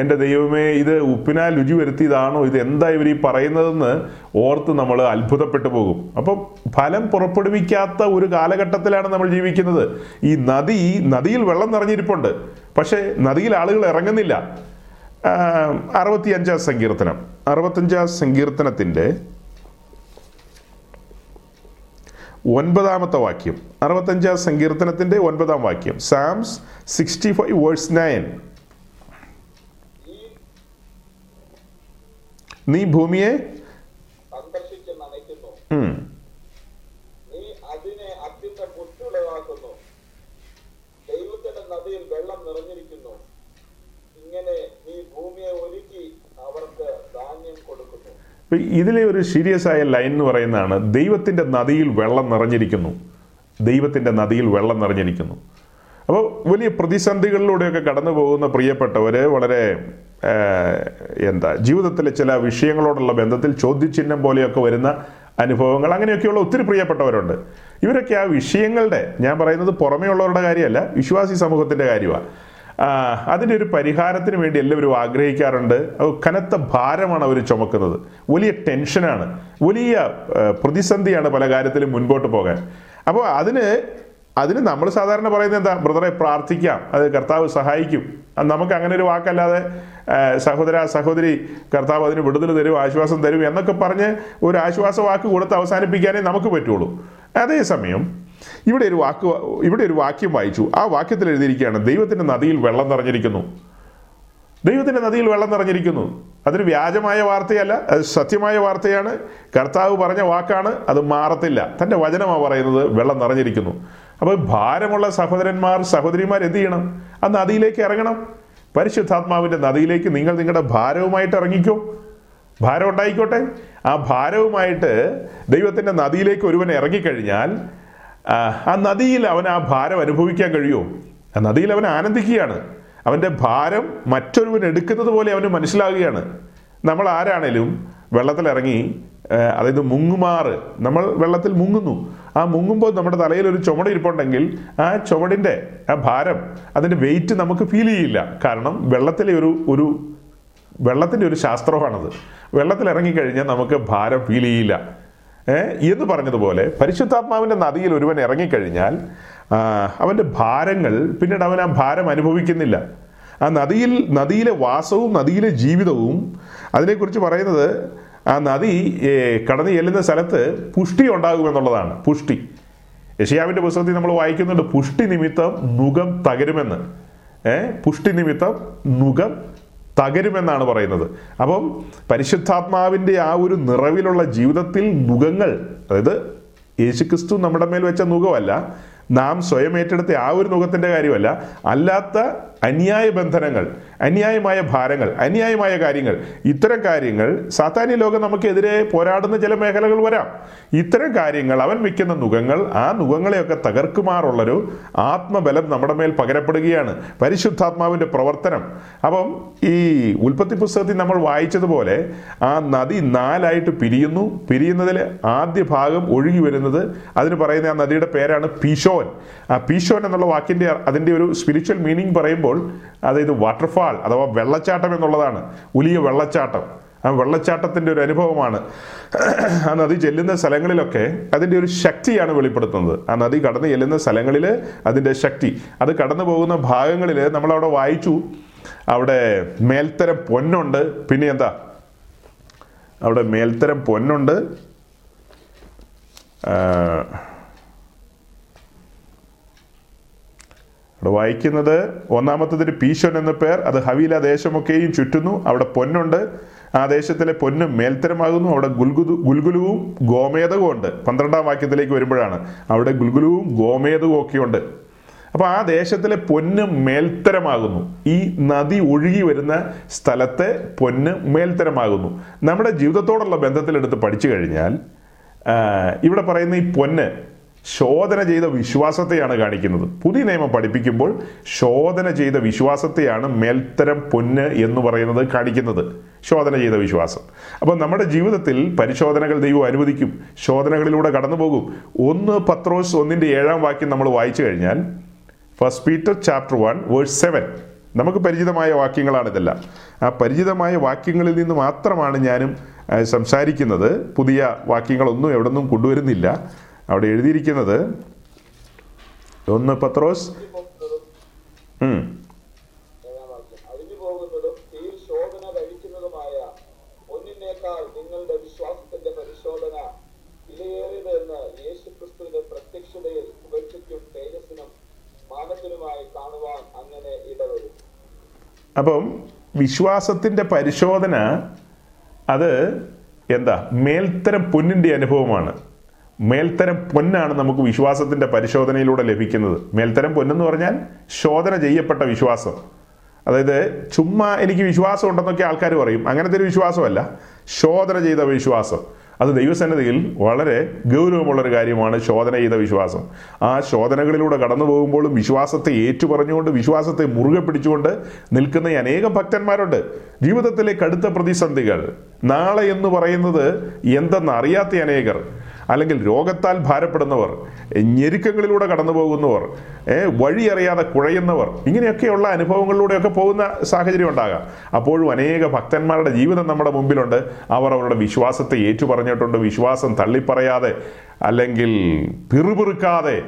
എന്റെ ദൈവമേ ഇത് ഉപ്പിനാൽ രുചി വരുത്തിയതാണോ? ഇത് എന്താ ഇവർ ഈ പറയുന്നതെന്ന് ഓർത്ത് നമ്മൾ അത്ഭുതപ്പെട്ടു പോകും. അപ്പം ഫലം പുറപ്പെടുവിക്കാത്ത ഒരു കാലഘട്ടത്തിലാണ് നമ്മൾ ജീവിക്കുന്നത്. ഈ നദി നദിയിൽ വെള്ളം നിറഞ്ഞിരിപ്പുണ്ട്. പക്ഷേ നദിയിൽ ആളുകൾ ഇറങ്ങുന്നില്ല. അറുപത്തി അറുപത്തിയഞ്ചാം സങ്കീർത്തനം. അറുപത്തഞ്ചാം സങ്കീർത്തനത്തിന്റെ ഒൻപതാമത്തെ വാക്യം. അറുപത്തഞ്ചാം സങ്കീർത്തനത്തിന്റെ ഒൻപതാം വാക്യം. Psalms sixty five verse nine. നീ ഭൂമിയെ ഇതിലെ ഒരു സീരിയസ് ആയ ലൈൻ എന്ന് പറയുന്നതാണ് ദൈവത്തിന്റെ നദിയിൽ വെള്ളം നിറഞ്ഞിരിക്കുന്നു. ദൈവത്തിന്റെ നദിയിൽ വെള്ളം നിറഞ്ഞിരിക്കുന്നു. അപ്പോൾ വലിയ പ്രതിസന്ധികളിലൂടെയൊക്കെ കടന്നു പോകുന്ന പ്രിയപ്പെട്ടവര് വളരെ എന്താ ജീവിതത്തിലെ ചില വിഷയങ്ങളോടുള്ള ബന്ധത്തിൽ ചോദ്യചിഹ്നം പോലെയൊക്കെ വരുന്ന അനുഭവങ്ങൾ അങ്ങനെയൊക്കെയുള്ള ഒത്തിരി പ്രിയപ്പെട്ടവരുണ്ട്. ഇവരൊക്കെ ആ വിഷയങ്ങളുടെ ഞാൻ പറയുന്നത് പുറമേ ഉള്ളവരുടെ കാര്യമല്ല വിശ്വാസി സമൂഹത്തിന്റെ കാര്യമാണ് അതിന്റെ ഒരു പരിഹാരത്തിന് വേണ്ടി എല്ലാവരും ആഗ്രഹിക്കാറുണ്ട്. കനത്ത ഭാരമാണ് അവർ ചുമക്കുന്നത്. വലിയ ടെൻഷനാണ്. വലിയ പ്രതിസന്ധിയാണ് പല കാര്യത്തിലും മുൻപോട്ട് പോകാൻ. അപ്പോൾ അതിന് അതിന് നമ്മൾ സാധാരണ പറയുന്നത് എന്താ? ബ്രദറെ പ്രാർത്ഥിക്കാം. അത് കർത്താവ് സഹായിക്കും. നമുക്ക് അങ്ങനെ ഒരു വാക്കല്ലാതെ സഹോദര സഹോദരി കർത്താവ് അതിന് വിടുതൽ തരും ആശ്വാസം തരും എന്നൊക്കെ പറഞ്ഞ് ഒരു ആശ്വാസ വാക്ക് കൊടുത്ത് അവസാനിപ്പിക്കാനേ നമുക്ക് പറ്റുള്ളൂ. അതേസമയം ഇവിടെ ഒരു വാക്ക് ഇവിടെ ഒരു വാക്യം വായിച്ചു. ആ വാക്യത്തിൽ എഴുതിയിരിക്കുകയാണ് ദൈവത്തിന്റെ നദിയിൽ വെള്ളം നിറഞ്ഞിരിക്കുന്നു. ദൈവത്തിന്റെ നദിയിൽ വെള്ളം നിറഞ്ഞിരിക്കുന്നു. അതൊരു വ്യാജമായ വാർത്തയല്ല അത് സത്യമായ വാർത്തയാണ്. കർത്താവ് പറഞ്ഞ വാക്കാണ് അത് മാറത്തില്ല. തന്റെ വചനമാണ് പറയുന്നത് വെള്ളം നിറഞ്ഞിരിക്കുന്നു. അപ്പോൾ ഭാരമുള്ള സഹോദരന്മാർ സഹോദരിമാർ എന്ത് ചെയ്യണം? ആ നദിയിലേക്ക് ഇറങ്ങണം. പരിശുദ്ധാത്മാവിന്റെ നദിയിലേക്ക് നിങ്ങൾ നിങ്ങളുടെ ഭാരവുമായിട്ട് ഇറങ്ങിക്കോ. ഭാരം ഉണ്ടായിക്കോട്ടെ. ആ ഭാരവുമായിട്ട് ദൈവത്തിന്റെ നദിയിലേക്ക് ഒരുവൻ ഇറങ്ങിക്കഴിഞ്ഞാൽ ആ, നദിയിൽ അവൻ ആ ഭാരം അനുഭവിക്കാൻ കഴിയുമോ? ആ നദിയിൽ അവൻ ആനന്ദിക്കുകയാണ്. അവന്റെ ഭാരം മറ്റൊരുവൻ എടുക്കുന്നത് പോലെ അവന് മനസ്സിലാകുകയാണ്. നമ്മൾ ആരാണേലും വെള്ളത്തിലിറങ്ങി അതായത് മുങ്ങുമാറ് നമ്മൾ വെള്ളത്തിൽ മുങ്ങുന്നു. ആ മുങ്ങുമ്പോൾ നമ്മുടെ തലയിൽ ഒരു ചുമട് ഇരിപ്പുണ്ടെങ്കിൽ ആ ചുമടിന്റെ ആ ഭാരം അതിന്റെ വെയിറ്റ് നമുക്ക് ഫീൽ ചെയ്യില്ല. കാരണം വെള്ളത്തിലെ ഒരു ഒരു വെള്ളത്തിന്റെ ഒരു ശാസ്ത്രമാണത്. വെള്ളത്തിൽ ഇറങ്ങിക്കഴിഞ്ഞാൽ നമുക്ക് ഭാരം ഫീൽ ചെയ്യില്ല. എന്ന് പറഞ്ഞതുപോലെ പരിശുദ്ധാത്മാവിന്റെ നദിയിൽ ഒരുവൻ ഇറങ്ങിക്കഴിഞ്ഞാൽ അവന്റെ ഭാരങ്ങൾ പിന്നീട് അവൻ ആ ഭാരം അനുഭവിക്കുന്നില്ല. ആ നദിയിൽ നദിയിലെ വാസവും നദിയിലെ ജീവിതവും അതിനെക്കുറിച്ച് പറയുന്നത് ആ നദി കടന്നു ചെല്ലുന്ന സ്ഥലത്ത് പുഷ്ടി ഉണ്ടാകുമെന്നുള്ളതാണ്. പുഷ്ടി. യഷിയാവിന്റെ പുസ്തകത്തിൽ നമ്മൾ വായിക്കുന്നുണ്ട് പുഷ്ടി നിമിത്തം നുഖം തകരുമെന്ന്. ഏഹ് പുഷ്ടി നിമിത്തം നുഖം തകരുമെന്നാണ് പറയുന്നത്. അപ്പം പരിശുദ്ധാത്മാവിന്റെ ആ ഒരു നിറവിലുള്ള ജീവിതത്തിൽ നുഖങ്ങൾ അതായത് യേശുക്രിസ്തു നമ്മുടെ മേൽ വെച്ച നുഖമല്ല നാം സ്വയം ഏറ്റെടുത്ത ആ ഒരു മുഖത്തിന്റെ കാര്യമല്ല അല്ലാത്ത അന്യായ ബന്ധനങ്ങൾ അന്യായമായ ഭാരങ്ങൾ അന്യായമായ കാര്യങ്ങൾ. ഇത്തരം കാര്യങ്ങൾ സാത്താനി ലോകം നമുക്കെതിരെ പോരാടുന്ന ചില മേഖലകൾ വരാം. ഇത്തരം കാര്യങ്ങൾ അവൻ വയ്ക്കുന്ന നുഖങ്ങൾ ആ നുഖങ്ങളെയൊക്കെ തകർക്കുമാറുള്ളൊരു ആത്മബലം നമ്മുടെ മേൽ പകരപ്പെടുകയാണ്. പരിശുദ്ധാത്മാവിന്റെ പ്രവർത്തനം. അപ്പം ഈ ഉൽപ്പത്തി പുസ്തകത്തിൽ നമ്മൾ വായിച്ചതുപോലെ ആ നദി നാലായിട്ട് പിരിയുന്നു. പിരിയുന്നതിൽ ആദ്യ ഭാഗം ഒഴുകി വരുന്നത് അതിന് പറയുന്ന ആ നദിയുടെ പേരാണ് പീശോൻ. ആ പീശോൻ എന്നുള്ള വാക്കിന്റെ അതിന്റെ ഒരു സ്പിരിച്വൽ മീനിങ് പറയുമ്പോൾ അതായത് വാട്ടർഫാൾ അഥവാ വെള്ളച്ചാട്ടം എന്നുള്ളതാണ്. ഉലിയ വെള്ളച്ചാട്ടം. ആ വെള്ളച്ചാട്ടത്തിന്റെ ഒരു അനുഭവമാണ്. ആ നദി ചെല്ലുന്ന സ്ഥലങ്ങളിലൊക്കെ അതിന്റെ ഒരു ശക്തിയാണ് വെളിപ്പെടുത്തുന്നത്. ആ നദി കടന്നു ചെല്ലുന്ന സ്ഥലങ്ങളിൽ അതിന്റെ ശക്തി. അത് കടന്നു പോകുന്ന ഭാഗങ്ങളിൽ നമ്മളവിടെ വായിച്ചു. അവിടെ മേൽത്തരം പൊന്നുണ്ട്. പിന്നെ എന്താ? അവിടെ മേൽത്തരം പൊന്നുണ്ട്. അവിടെ വായിക്കുന്നത് ഒന്നാമത്തതിന് പീശോൻ എന്ന പേർ. അത് ഹവീല ദേശമൊക്കെയും ചുറ്റുന്നു. അവിടെ പൊന്നുണ്ട്. ആ ദേശത്തിലെ പൊന്നും മേൽത്തരമാകുന്നു. അവിടെ ഗുൽഗുദു ഗുൽഗുലുവും ഗോമേതകവും ഉണ്ട്. പന്ത്രണ്ടാം വാക്യത്തിലേക്ക് വരുമ്പോഴാണ്. അവിടെ ഗുൽഗുലുവും ഗോമേതകവും ഒക്കെയുണ്ട്. അപ്പൊ ആ ദേശത്തിലെ പൊന്ന് മേൽത്തരമാകുന്നു. ഈ നദി ഒഴുകി വരുന്ന സ്ഥലത്തെ പൊന്ന് മേൽത്തരമാകുന്നു. നമ്മുടെ ജീവിതത്തോടുള്ള ബന്ധത്തിലെടുത്ത് പഠിച്ചു കഴിഞ്ഞാൽ ഇവിടെ പറയുന്ന ഈ പൊന്ന് ശോധന ചെയ്ത വിശ്വാസത്തെയാണ് കാണിക്കുന്നത്. പുതിയ നിയമം പഠിപ്പിക്കുമ്പോൾ ശോധന ചെയ്ത വിശ്വാസത്തെയാണ് മേൽത്തരം പൊന്ന് എന്ന് പറയുന്നത് കാണിക്കുന്നത്. ശോധന ചെയ്ത വിശ്വാസം. അപ്പോൾ നമ്മുടെ ജീവിതത്തിൽ പരിശോധനകൾ ദൈവം അനുവദിക്കും. ശോധനകളിലൂടെ കടന്നു പോകും. ഒന്ന് പത്രോസ് ഒന്നിന്റെ ഏഴാം വാക്യം നമ്മൾ വായിച്ചു കഴിഞ്ഞാൽ first Peter chapter one verse seven നമുക്ക് പരിചിതമായ വാക്യങ്ങളാണ് ഇതെല്ലാം. ആ പരിചിതമായ വാക്യങ്ങളിൽ നിന്ന് മാത്രമാണ് ഞാനും സംസാരിക്കുന്നത്. പുതിയ വാക്യങ്ങളൊന്നും എവിടെ നിന്നും കൊണ്ടുവരുന്നില്ല. അവിടെ എഴുതിയിരിക്കുന്നത് ഒന്ന് പത്രോസ്. അപ്പം വിശ്വാസത്തിന്റെ പരിശോധന അത് എന്താ? മേൽത്തരം പൊന്നിന്റെ അനുഭവമാണ്. മേൽത്തരം പൊന്നാണ് നമുക്ക് വിശ്വാസത്തിന്റെ പരിശോധനയിലൂടെ ലഭിക്കുന്നത്. മേൽത്തരം പൊന്നെന്ന് പറഞ്ഞാൽ ശോധന ചെയ്യപ്പെട്ട വിശ്വാസം. അതായത് ചുമ്മാ എനിക്ക് വിശ്വാസം ഉണ്ടെന്നൊക്കെ ആൾക്കാർ പറയും. അങ്ങനത്തെ ഒരു വിശ്വാസമല്ല. ശോധന ചെയ്ത വിശ്വാസം. അത് ദൈവസന്നിധിയിൽ വളരെ ഗൗരവമുള്ളൊരു കാര്യമാണ് ശോധന ചെയ്ത വിശ്വാസം. ആ ശോധനകളിലൂടെ കടന്നു പോകുമ്പോഴും വിശ്വാസത്തെ ഏറ്റുപറഞ്ഞുകൊണ്ട് വിശ്വാസത്തെ മുറുകെ പിടിച്ചുകൊണ്ട് നിൽക്കുന്ന അനേകം ഭക്തന്മാരുണ്ട്. ജീവിതത്തിലെ കടുത്ത പ്രതിസന്ധികൾ. നാളെ എന്ന് പറയുന്നത് എന്തെന്ന് അറിയാത്ത അനേകർ അല്ലെങ്കിൽ രോഗത്താൽ ഭാരപ്പെടുന്നവർ ഞെരുക്കങ്ങളിലൂടെ കടന്നു പോകുന്നവർ വഴി വഴിയറിയാതെ കുഴയുന്നവർ ഇങ്ങനെയൊക്കെയുള്ള അനുഭവങ്ങളിലൂടെയൊക്കെ പോകുന്ന സാഹചര്യം ഉണ്ടാകാം. അപ്പോഴും അനേക ഭക്തന്മാരുടെ ജീവിതം നമ്മുടെ മുമ്പിലുണ്ട്. അവർ അവരുടെ വിശ്വാസത്തെ ഏറ്റുപറഞ്ഞിട്ടുണ്ട്. വിശ്വാസം തള്ളിപ്പറയാതെ അല്ലെങ്കിൽ പിറുപിറുക്കാതെ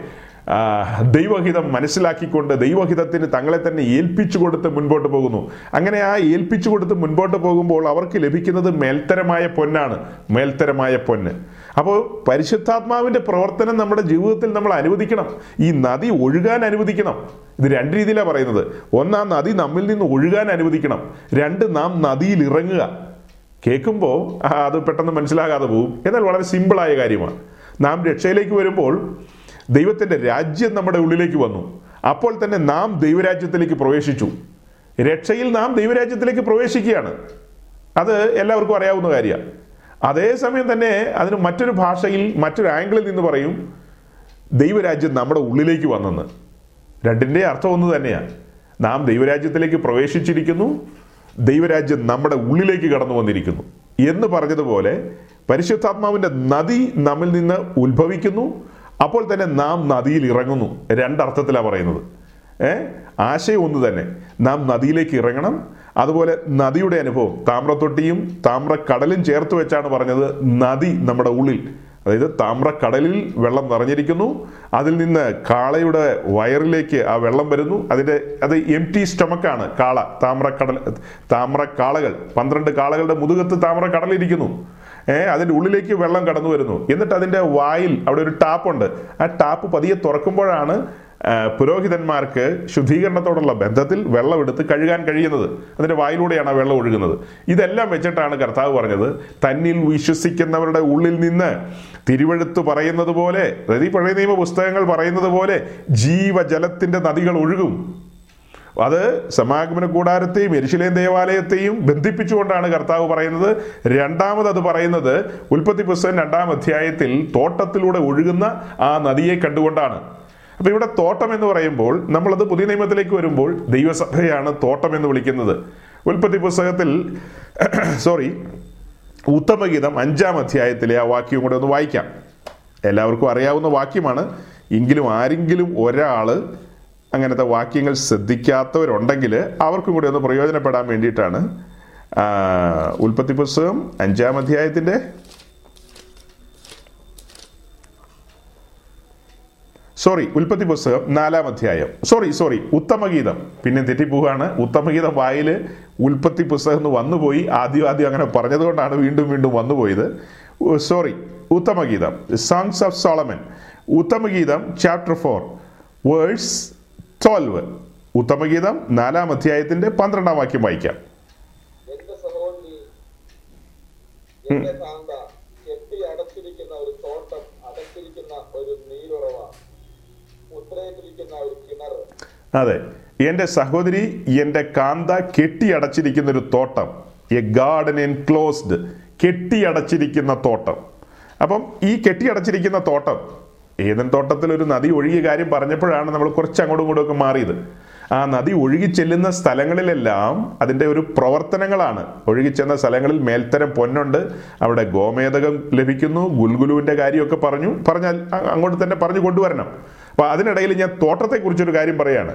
ദൈവഹിതം മനസ്സിലാക്കിക്കൊണ്ട് ദൈവഹിതത്തിന് തങ്ങളെ തന്നെ ഏൽപ്പിച്ചു കൊടുത്ത് മുൻപോട്ട് പോകുന്നു. അങ്ങനെ ആ ഏൽപ്പിച്ചു കൊടുത്ത് മുൻപോട്ട് പോകുമ്പോൾ അവർക്ക് ലഭിക്കുന്നത് മേൽത്തരമായ പൊന്നാണ്. മേൽത്തരമായ പൊന്ന്. അപ്പോൾ പരിശുദ്ധാത്മാവിന്റെ പ്രവർത്തനം നമ്മുടെ ജീവിതത്തിൽ നമ്മൾ അനുവദിക്കണം. ഈ നദി ഒഴുകാൻ അനുവദിക്കണം. ഇത് രണ്ട് രീതിയിലാണ് പറയുന്നത്. ഒന്ന് ആ നദി നമ്മിൽ നിന്ന് ഒഴുകാൻ അനുവദിക്കണം. രണ്ട് നാം നദിയിൽ ഇറങ്ങുക. കേൾക്കുമ്പോൾ അത് പെട്ടെന്ന് മനസ്സിലാകാതെ പോകും. എന്നാൽ വളരെ സിമ്പിളായ കാര്യമാണ്. നാം രക്ഷയിലേക്ക് വരുമ്പോൾ ദൈവത്തിന്റെ രാജ്യം നമ്മുടെ ഉള്ളിലേക്ക് വന്നു. അപ്പോൾ തന്നെ നാം ദൈവരാജ്യത്തിലേക്ക് പ്രവേശിച്ചു. രക്ഷയിൽ നാം ദൈവരാജ്യത്തിലേക്ക് പ്രവേശിക്കുകയാണ്. അത് എല്ലാവർക്കും അറിയാവുന്ന കാര്യമാണ് അതേസമയം തന്നെ അതിന് മറ്റൊരു ഭാഷയിൽ മറ്റൊരു ആംഗിളിൽ നിന്ന് പറയും ദൈവരാജ്യം നമ്മുടെ ഉള്ളിലേക്ക് വന്നെന്ന്. രണ്ടിന്റെ അർത്ഥം ഒന്ന് തന്നെയാണ് നാം ദൈവരാജ്യത്തിലേക്ക് പ്രവേശിച്ചിരിക്കുന്നു ദൈവരാജ്യം നമ്മുടെ ഉള്ളിലേക്ക് കടന്നു വന്നിരിക്കുന്നു. എന്ന് പറഞ്ഞതുപോലെ പരിശുദ്ധാത്മാവിന്റെ നദി നമ്മിൽ നിന്ന് ഉത്ഭവിക്കുന്നു അപ്പോൾ തന്നെ നാം നദിയിൽ ഇറങ്ങുന്നു. രണ്ടർത്ഥത്തിലാണ് പറയുന്നത്. ഏ? ആശയം ഒന്ന് തന്നെ. നാം നദിയിലേക്ക് ഇറങ്ങണം. അതുപോലെ നദിയുടെ അനുഭവം. താമ്രത്തൊട്ടിയും താമ്രക്കടലും ചേർത്ത് വെച്ചാണ് പറഞ്ഞത് നദി നമ്മുടെ ഉള്ളിൽ. അതായത് താമ്രക്കടലിൽ വെള്ളം നിറഞ്ഞിരിക്കുന്നു. അതിൽ നിന്ന് കാളയുടെ വയറിലേക്ക് ആ വെള്ളം വരുന്നു. അതിന്റെ അത് എം ടി സ്റ്റമക്കാണ് കാള. താമ്രക്കടൽ താമ്രക്കാളകൾ. പന്ത്രണ്ട് കാളകളുടെ മുതുകത്ത് താമ്രക്കടലിരിക്കുന്നു. ഏഹ് അതിന്റെ ഉള്ളിലേക്ക് വെള്ളം കടന്നു വരുന്നു. എന്നിട്ട് അതിന്റെ വായിൽ അവിടെ ഒരു ടാപ്പുണ്ട്. ആ ടാപ്പ് പതിയെ തുറക്കുമ്പോഴാണ് പുരോഹിതന്മാർക്ക് ശുദ്ധീകരണത്തോടുള്ള ബന്ധത്തിൽ വെള്ളം എടുത്ത് കഴുകാൻ കഴിയുന്നത്. അതിന്റെ വായിലൂടെയാണ് ആ വെള്ളം ഒഴുകുന്നത്. ഇതെല്ലാം വെച്ചിട്ടാണ് കർത്താവ് പറഞ്ഞത് തന്നിൽ വിശ്വസിക്കുന്നവരുടെ ഉള്ളിൽ നിന്ന് തിരുവഴുത്ത് പറയുന്നത് പോലെ അതായത് ഈ പഴയ നിയമ പുസ്തകങ്ങൾ പറയുന്നത് പോലെ ജീവജലത്തിന്റെ നദികൾ ഒഴുകും. അത് സമാഗമന കൂടാരത്തെയും എരിശിലേം ദേവാലയത്തെയും ബന്ധിപ്പിച്ചുകൊണ്ടാണ് കർത്താവ് പറയുന്നത്. രണ്ടാമത് അത് പറയുന്നത് ഉൽപ്പത്തി പുസ്തകം രണ്ടാം അധ്യായത്തിൽ തോട്ടത്തിലൂടെ ഒഴുകുന്ന ആ നദിയെ കണ്ടുകൊണ്ടാണ്. അപ്പൊ ഇവിടെ തോട്ടം എന്ന് പറയുമ്പോൾ നമ്മളത് പുതിയ നിയമത്തിലേക്ക് വരുമ്പോൾ ദൈവസഭയാണ് തോട്ടം എന്ന് വിളിക്കുന്നത്. ഉൽപ്പത്തി പുസ്തകത്തിൽ സോറി ഉത്തമഗീതം അഞ്ചാം അധ്യായത്തിലെ ആ വാക്യം കൂടെ ഒന്ന് വായിക്കാം. എല്ലാവർക്കും അറിയാവുന്ന വാക്യമാണ്. എങ്കിലും ആരെങ്കിലും ഒരാൾ അങ്ങനത്തെ വാക്യങ്ങൾ ശ്രദ്ധിക്കാത്തവരുണ്ടെങ്കിൽ അവർക്കും കൂടി ഒന്ന് പ്രയോജനപ്പെടാൻ വേണ്ടിയിട്ടാണ് ഉൽപ്പത്തി പുസ്തകം അഞ്ചാം അധ്യായത്തിന്റെ സോറി ഉൽപ്പത്തി പുസ്തകം നാലാം അധ്യായം. സോറി സോറി ഉത്തമഗീതം. പിന്നെ തെറ്റിപ്പോവാണ്. ഉത്തമഗീതം വായിൽ ഉൽപ്പത്തി പുസ്തകം എന്ന് വന്നുപോയി. ആദ്യം ആദ്യം അങ്ങനെ പറഞ്ഞതുകൊണ്ടാണ് വീണ്ടും വീണ്ടും വന്നുപോയത്. സോറി ഉത്തമഗീതം. സോങ്സ് ഓഫ് സോളമൻ ഉത്തമഗീതം ചാപ്റ്റർ ഫോർ വേഴ്സ് ട്വൽവ്. ഉത്തമഗീതം നാലാം അധ്യായത്തിന്റെ പന്ത്രണ്ടാം വാക്യം വായിക്കാം. അതെ എന്റെ സഹോദരി എന്റെ കാന്ത കെട്ടിയടച്ചിരിക്കുന്ന ഒരു തോട്ടം എ ഗാർഡൻ എൻക്ലോസ്ഡ് കെട്ടിയടച്ചിരിക്കുന്ന തോട്ടം. അപ്പം ഈ കെട്ടിയടച്ചിരിക്കുന്ന തോട്ടം ഏതൻ തോട്ടത്തിൽ ഒരു നദി ഒഴുകിയ കാര്യം പറഞ്ഞപ്പോഴാണ് നമ്മൾ കുറച്ച് അങ്ങോട്ടും ഇങ്ങോട്ടും ഒക്കെ മാറിയത്. ആ നദി ഒഴുകി ചെല്ലുന്ന സ്ഥലങ്ങളിലെല്ലാം അതിന്റെ ഒരു പ്രവർത്തനങ്ങളാണ്. ഒഴുകിച്ചെന്ന സ്ഥലങ്ങളിൽ മേൽത്തരം പൊന്നുണ്ട്. അവിടെ ഗോമേതകം ലഭിക്കുന്നു. ഗുൽഗുലുവിന്റെ കാര്യമൊക്കെ പറഞ്ഞു. പറഞ്ഞാൽ അങ്ങോട്ട് തന്നെ പറഞ്ഞു കൊണ്ടുവരണം. അപ്പോൾ അതിനിടയിൽ ഞാൻ തോട്ടത്തെക്കുറിച്ചൊരു കാര്യം പറയാണ്.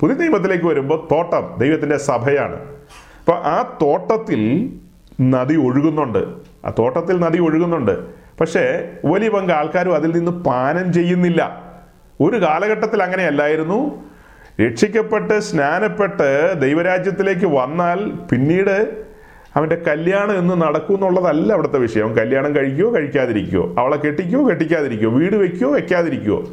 പുതിയ നിയമത്തിലേക്ക് വരുമ്പോൾ തോട്ടം ദൈവത്തിന്റെ സഭയാണ്. അപ്പോൾ ആ തോട്ടത്തിൽ നദി ഒഴുകുന്നുണ്ട്. ആ തോട്ടത്തിൽ നദി ഒഴുകുന്നുണ്ട്. പക്ഷേ വലിയ പങ്ക് ആൾക്കാരും അതിൽ നിന്ന് പാനം ചെയ്യുന്നില്ല. ഒരു കാലഘട്ടത്തിൽ അങ്ങനെയല്ലായിരുന്നു. രക്ഷിക്കപ്പെട്ട് സ്നാനപ്പെട്ട് ദൈവരാജ്യത്തിലേക്ക് വന്നാൽ പിന്നീട് അവന്റെ കല്യാണം എന്ന് നടക്കും എന്നുള്ളതല്ല അവിടുത്തെ വിഷയം. കല്യാണം കഴിക്കുകയോ കഴിക്കാതിരിക്കുകയോ അവളെ കെട്ടിക്കുകയോ കെട്ടിക്കാതിരിക്കുകയോ വീട് വെക്കുകയോ വെക്കാതിരിക്കുകയോ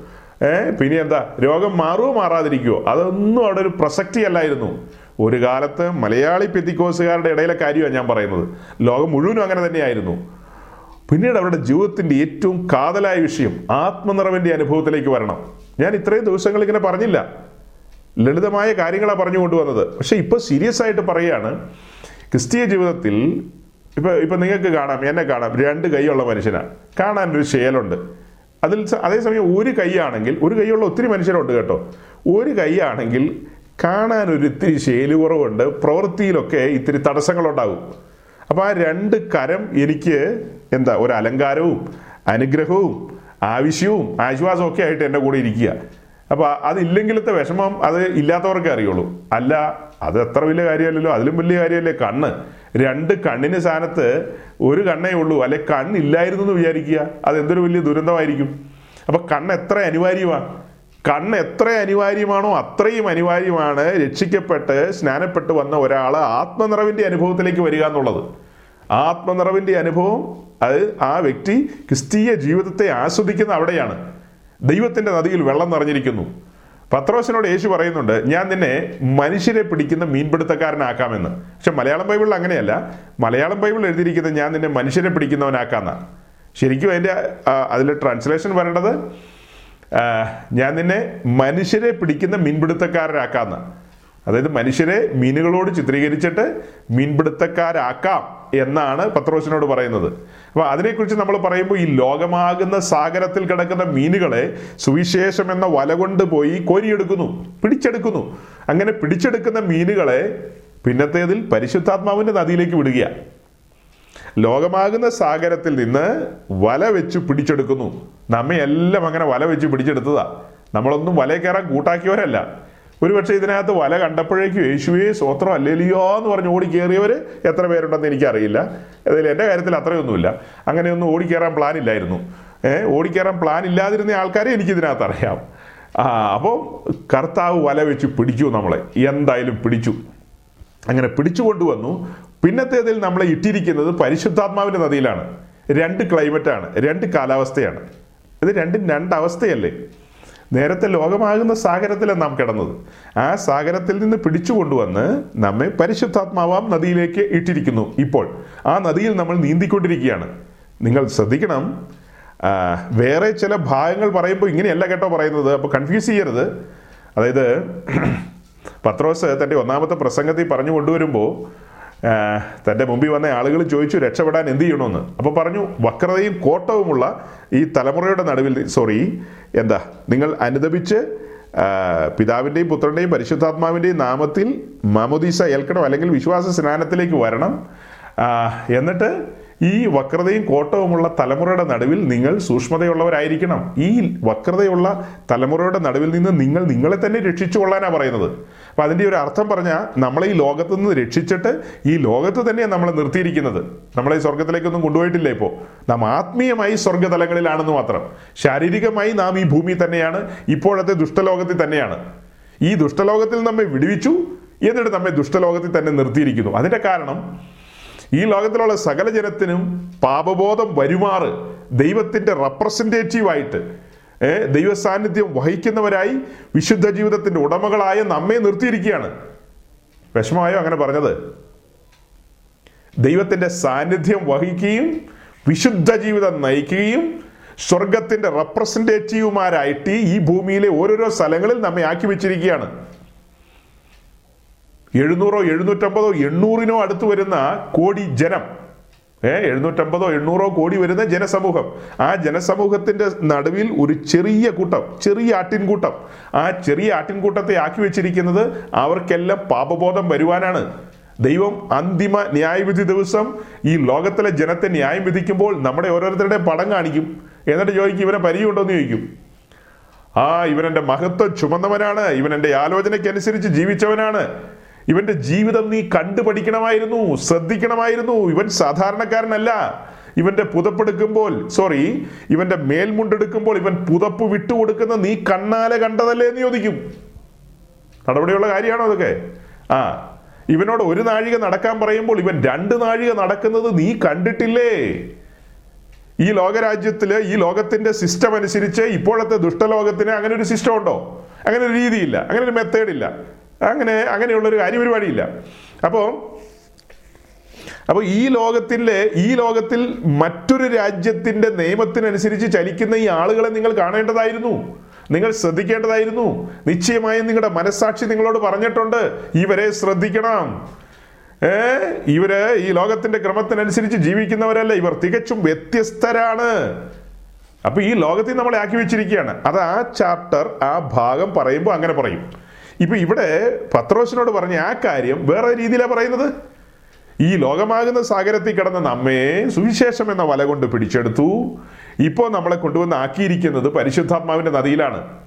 ഏ പിന്നെ എന്താ? രോഗം മാറുമോ മാറാതിരിക്കുകയോ അതൊന്നും അവിടെ ഒരു പ്രസക്തി അല്ലായിരുന്നു ഒരു കാലത്ത് മലയാളി പെത്തിക്കോസുകാരുടെ ഇടയിലെ കാര്യമാണ് ഞാൻ പറയുന്നത്. ലോകം മുഴുവനും അങ്ങനെ തന്നെയായിരുന്നു. പിന്നീട് അവരുടെ ജീവിതത്തിന്റെ ഏറ്റവും കാതലായ വിഷയം ആത്മനിറവിന്റെ അനുഭവത്തിലേക്ക് വരണം. ഞാൻ ഇത്രയും ദിവസങ്ങൾ ഇങ്ങനെ പറഞ്ഞില്ല. ലളിതമായ കാര്യങ്ങളാണ് പറഞ്ഞു കൊണ്ടുവന്നത്. പക്ഷെ ഇപ്പോൾ സീരിയസ് ആയിട്ട് പറയുകയാണ് ക്രിസ്തീയ ജീവിതത്തിൽ ഇപ്പൊ ഇപ്പൊ നിങ്ങൾക്ക് കാണാം എന്നെ കാണാം. രണ്ട് കൈയുള്ള മനുഷ്യനാണ് കാണാൻ ഒരു ശേലുണ്ട്. അതിൽ അതേസമയം ഒരു കൈയാണെങ്കിൽ ഒരു കൈയുള്ള ഒത്തിരി മനുഷ്യരുണ്ട് കേട്ടോ. ഒരു കൈയാണെങ്കിൽ കാണാൻ ഒരു ഇത്തിരി ശേലു കുറവുണ്ട്. പ്രവൃത്തിയിലൊക്കെ ഇത്തിരി തടസ്സങ്ങളുണ്ടാകും. അപ്പോൾ ആ രണ്ട് കരം എനിക്ക് എന്താ ഒരു അലങ്കാരവും അനുഗ്രഹവും ആവശ്യവും ആശ്വാസവും ഒക്കെ ആയിട്ട് എന്റെ കൂടെ ഇരിക്കുക. അപ്പോൾ അതില്ലെങ്കിലത്തെ വിഷമം അത് ഇല്ലാത്തവർക്കേ അറിയുള്ളൂ. അല്ല അത് എത്ര വലിയ കാര്യമല്ലല്ലോ. അതിലും വലിയ കാര്യമല്ലേ കണ്ണ്. രണ്ട് കണ്ണിന് സ്ഥാനത്ത് ഒരു കണ്ണേ ഉള്ളൂ. അല്ലെ കണ്ണില്ലായിരുന്നു എന്ന് വിചാരിക്കുക. അത് എന്തൊരു വലിയ ദുരന്തമായിരിക്കും. അപ്പൊ കണ്ണ് എത്ര അനിവാര്യമാണ് കണ്ണ് എത്ര അനിവാര്യമാണോ അത്രയും അനിവാര്യമാണ് രക്ഷിക്കപ്പെട്ട് സ്നാനപ്പെട്ട് വന്ന ഒരാൾ ആത്മനിറവിന്റെ അനുഭവത്തിലേക്ക് വരിക എന്നുള്ളത്. ആത്മനിറവിന്റെ അനുഭവം അത് ആ വ്യക്തി ക്രിസ്തീയ ജീവിതത്തെ ആസ്വദിക്കുന്ന അവിടെയാണ്. ദൈവത്തിന്റെ നദിയിൽ വെള്ളം നിറഞ്ഞിരിക്കുന്നു. പത്രോസിനോട് യേശു പറയുന്നുണ്ട് ഞാൻ നിന്നെ മനുഷ്യരെ പിടിക്കുന്ന മീൻപിടുത്തക്കാരനാക്കാമെന്ന്. പക്ഷെ മലയാളം ബൈബിളിൽ അങ്ങനെയല്ല. മലയാളം ബൈബിൾ എഴുതിയിരിക്കുന്നത് ഞാൻ നിന്നെ മനുഷ്യരെ പിടിക്കുന്നവനാക്കാന്ന. ശരിക്കും അതിന്റെ അതിലെ ട്രാൻസ്ലേഷൻ വരേണ്ടത് ഞാൻ നിന്നെ മനുഷ്യരെ പിടിക്കുന്ന മീൻപിടുത്തക്കാരനാക്കാന്ന്. അതായത് മനുഷ്യരെ മീനുകളോട് ചിത്രീകരിച്ചിട്ട് മീൻപിടുത്തക്കാരാക്കാം. എന്നാണ് പത്രോസിനോട് പറയുന്നത്. അപ്പോൾ അതിനെക്കുറിച്ച് നമ്മൾ പറയുമ്പോൾ ഈ ലോകമാകുന്ന സാഗരത്തിൽ കിടക്കുന്ന മീനുകളെ സുവിശേഷം എന്ന വല കൊണ്ട് പോയി കോരിയെടുക്കുന്നു പിടിച്ചെടുക്കുന്നു. അങ്ങനെ പിടിച്ചെടുക്കുന്ന മീനുകളെ പിന്നത്തേതിൽ പരിശുദ്ധാത്മാവിന്റെ നദിയിലേക്ക് വിടുകയാണ് ലോകമാകുന്ന സാഗരത്തിൽ നിന്ന് വല വെച്ച് പിടിച്ചെടുക്കുന്നു. നമ്മയെല്ലാം അങ്ങനെ വല വെച്ച് പിടിച്ചെടുത്തതാ. നമ്മളൊന്നും വല കയറാൻ കൂട്ടാക്കിയവരല്ല. ഒരുപക്ഷെ ഇതിനകത്ത് വല കണ്ടപ്പോഴേക്കും യേശുവേ സ്വത്രം അല്ലേലിയോ എന്ന് പറഞ്ഞ് ഓടി കയറിയവർ എത്ര പേരുണ്ടെന്ന് എനിക്കറിയില്ല. അതിൽ എന്റെ കാര്യത്തിൽ അത്രയൊന്നുമില്ല. അങ്ങനെയൊന്നും ഓടിക്കേറാൻ പ്ലാൻ ഇല്ലായിരുന്നു ഏഹ് ഓടിക്കേറാൻ പ്ലാൻ ഇല്ലാതിരുന്ന ആൾക്കാരെ എനിക്കിതിനകത്ത് അറിയാം ആ അപ്പോൾ കർത്താവ് വല വെച്ച് പിടിച്ചു നമ്മളെ. എന്തായാലും പിടിച്ചു. അങ്ങനെ പിടിച്ചു കൊണ്ടുവന്നു. പിന്നത്തേതിൽ നമ്മളെ ഇട്ടിരിക്കുന്നത് പരിശുദ്ധാത്മാവിന്റെ നദിയിലാണ്. രണ്ട് ക്ലൈമറ്റാണ്. രണ്ട് കാലാവസ്ഥയാണ്. ഇത് രണ്ടും രണ്ട് അവസ്ഥയല്ലേ? നേരത്തെ ലോകമാകുന്ന സാഗരത്തിലാണ് നാം കിടന്നത്. ആ സാഗരത്തിൽ നിന്ന് പിടിച്ചു കൊണ്ടുവന്ന് നമ്മെ പരിശുദ്ധാത്മാവാം നദിയിലേക്ക് ഇട്ടിരിക്കുന്നു. ഇപ്പോൾ ആ നദിയിൽ നമ്മൾ നീന്തിക്കൊണ്ടിരിക്കുകയാണ്. നിങ്ങൾ ശ്രദ്ധിക്കണം. വേറെ ചില ഭാഗങ്ങൾ പറയുമ്പോൾ ഇങ്ങനെയല്ല കേട്ടോ പറയുന്നത്. അപ്പോൾ കൺഫ്യൂസ് ചെയ്യരുത്. അതായത് പത്രോസ് തന്റെ ഒന്നാമത്തെ പ്രസംഗത്തിൽ പറഞ്ഞു കൊണ്ടുവരുമ്പോൾ തന്റെ മുമ്പിൽ വന്ന ആളുകൾ ചോദിച്ചു രക്ഷപ്പെടാൻ എന്ത് ചെയ്യണമെന്ന്? അപ്പോൾ പറഞ്ഞു വക്രതയും കോട്ടവുമുള്ള ഈ തലമുറയുടെ നടുവിൽ സോറി എന്താ നിങ്ങൾ അനുദപിച്ച് പിതാവിന്റെയും പുത്രന്റെയും പരിശുദ്ധാത്മാവിന്റെയും നാമത്തിൽ മാമോദീസ ഏൽക്കണം അല്ലെങ്കിൽ വിശ്വാസ സ്നാനത്തിലേക്ക് വരണം. എന്നിട്ട് ഈ വക്രതയും കോട്ടവുമുള്ള തലമുറയുടെ നടുവിൽ നിങ്ങൾ സൂക്ഷ്മതയുള്ളവരായിരിക്കണം. ഈ വക്രതയുള്ള തലമുറയുടെ നടുവിൽ നിന്ന് നിങ്ങൾ നിങ്ങളെ തന്നെ രക്ഷിച്ചു പറയുന്നത്. അപ്പൊ അതിന്റെ ഒരു അർത്ഥം പറഞ്ഞാൽ നമ്മളെ ഈ ലോകത്ത് നിന്ന് രക്ഷിച്ചിട്ട് ഈ ലോകത്ത് തന്നെയാണ് നമ്മളെ നിർത്തിയിരിക്കുന്നത്. നമ്മളെ ഈ സ്വർഗത്തിലേക്കൊന്നും കൊണ്ടുപോയിട്ടില്ല ഇപ്പോൾ നാം ആത്മീയമായി സ്വർഗതലങ്ങളിലാണെന്ന് മാത്രം. ശാരീരികമായി നാം ഈ ഭൂമി തന്നെയാണ്. ഇപ്പോഴത്തെ ദുഷ്ടലോകത്തിൽ തന്നെയാണ്. ഈ ദുഷ്ടലോകത്തിൽ നമ്മെ വിടുവിച്ചു. എന്നിട്ട് നമ്മെ ദുഷ്ടലോകത്തിൽ തന്നെ നിർത്തിയിരിക്കുന്നു. അതിന്റെ കാരണം ഈ ലോകത്തിലുള്ള സകല ജനത്തിനും പാപബോധം വരുമാറ് ദൈവത്തിന്റെ റെപ്രസെന്റേറ്റീവായിട്ട് ദൈവ സാന്നിധ്യം വഹിക്കുന്നവരായി വിശുദ്ധ ജീവിതത്തിന്റെ ഉടമകളായ നമ്മെ നിർത്തിയിരിക്കുകയാണ്. വിഷമമായോ അങ്ങനെ പറഞ്ഞത്? ദൈവത്തിന്റെ സാന്നിധ്യം വഹിക്കുകയും വിശുദ്ധ ജീവിതം നയിക്കുകയും സ്വർഗത്തിന്റെ റെപ്രസെന്റേറ്റീവുമാരായിട്ട് ഈ ഭൂമിയിലെ ഓരോരോ സ്ഥലങ്ങളിൽ നമ്മെ ആക്കി വെച്ചിരിക്കുകയാണ്. എഴുന്നൂറോ എഴുന്നൂറ്റമ്പതോ എണ്ണൂറിനോ അടുത്ത് വരുന്ന കോടി ജനം ഏ എഴുന്നൂറ്റമ്പതോ എണ്ണൂറോ കോടി വരുന്ന ജനസമൂഹം. ആ ജനസമൂഹത്തിന്റെ നടുവിൽ ഒരു ചെറിയ കൂട്ടം ചെറിയ ആട്ടിൻകൂട്ടം. ആ ചെറിയ ആട്ടിൻകൂട്ടത്തെ ആക്കി വെച്ചിരിക്കുന്നത് അവർക്കെല്ലാം പാപബോധം വരുവാനാണ്. ദൈവം അന്തിമ ന്യായവിധി ദിവസം ഈ ലോകത്തിലെ ജനത്തെ ന്യായം വിധിക്കുമ്പോൾ നമ്മുടെ ഓരോരുത്തരുടെ പടം കാണിക്കും. എന്നിട്ട് ചോദിക്കും ഇവനെ പരിചയമുണ്ടോ എന്ന് ചോദിക്കും. ആ ഇവനെന്റെ മഹത്വം ചുമന്നവനാണ്. ഇവൻ എന്റെ ആലോചനയ്ക്കനുസരിച്ച് ജീവിച്ചവനാണ്. ഇവന്റെ ജീവിതം നീ കണ്ടുപഠിക്കണമായിരുന്നു ശ്രദ്ധിക്കണമായിരുന്നു. ഇവൻ സാധാരണക്കാരനല്ല. ഇവന്റെ പുതപ്പെടുക്കുമ്പോൾ സോറി ഇവന്റെ മേൽമുണ്ടെടുക്കുമ്പോൾ ഇവൻ പുതപ്പ് വിട്ടുകൊടുക്കുന്ന നീ കണ്ണാലെ കണ്ടതല്ലേ എന്ന് ചോദിക്കും. നടപടിയുള്ള കാര്യമാണോ അതൊക്കെ? ആ ഇവനോട് ഒരു നാഴിക നടക്കാൻ പറയുമ്പോൾ ഇവൻ രണ്ട് നാഴിക നടക്കുന്നത് നീ കണ്ടിട്ടില്ലേ? ഈ ലോകരാജ്യത്തിൽ ഈ ലോകത്തിന്റെ സിസ്റ്റം അനുസരിച്ച് ഇപ്പോഴത്തെ ദുഷ്ടലോകത്തിന് അങ്ങനെ ഒരു സിസ്റ്റം ഉണ്ടോ? അങ്ങനെ ഒരു രീതിയില്ല അങ്ങനെ ഒരു മെത്തേഡ് ഇല്ല. അങ്ങനെ അങ്ങനെയുള്ളൊരു കാര്യപരിപാടിയില്ല. അപ്പോൾ അപ്പോൾ ഈ ലോകത്തിലെ ഈ ലോകത്തിൽ മറ്റൊരു രാജ്യത്തിന്റെ നിയമത്തിനനുസരിച്ച് ചലിക്കുന്ന ഈ ആളുകളെ നിങ്ങൾ കാണേണ്ടതായിരുന്നു. നിങ്ങൾ ശ്രദ്ധിക്കേണ്ടതായിരുന്നു. നിശ്ചയമായും നിങ്ങളുടെ മനസ്സാക്ഷി നിങ്ങളോട് പറഞ്ഞിട്ടുണ്ട്. ഇവരെ ശ്രദ്ധിക്കണം. ഏ ഇവർ ഈ ലോകത്തിന്റെ ക്രമത്തിനനുസരിച്ച് ജീവിക്കുന്നവരല്ല. ഇവർ തികച്ചും വ്യത്യസ്തരാണ്. അപ്പൊ ഈ ലോകത്തിൽ നമ്മളെ ആക്കി വെച്ചിരിക്കുകയാണ്. അത് ആ ചാപ്റ്റർ ആ ഭാഗം പറയുമ്പോൾ അങ്ങനെ പറയും. ഇപ്പൊ ഇവിടെ പത്രോശനോട് പറഞ്ഞ ആ കാര്യം വേറെ രീതിയിലാണ് പറയുന്നത്? ഈ ലോകമാകുന്ന സാഗരത്തിൽ കിടന്ന നമ്മെ സുവിശേഷം എന്ന വല കൊണ്ട് പിടിച്ചെടുത്തു. ഇപ്പോൾ നമ്മളെ കൊണ്ടുവന്ന് ആക്കിയിരിക്കുന്നത് പരിശുദ്ധാത്മാവിന്റെ നദിയിലാണ്.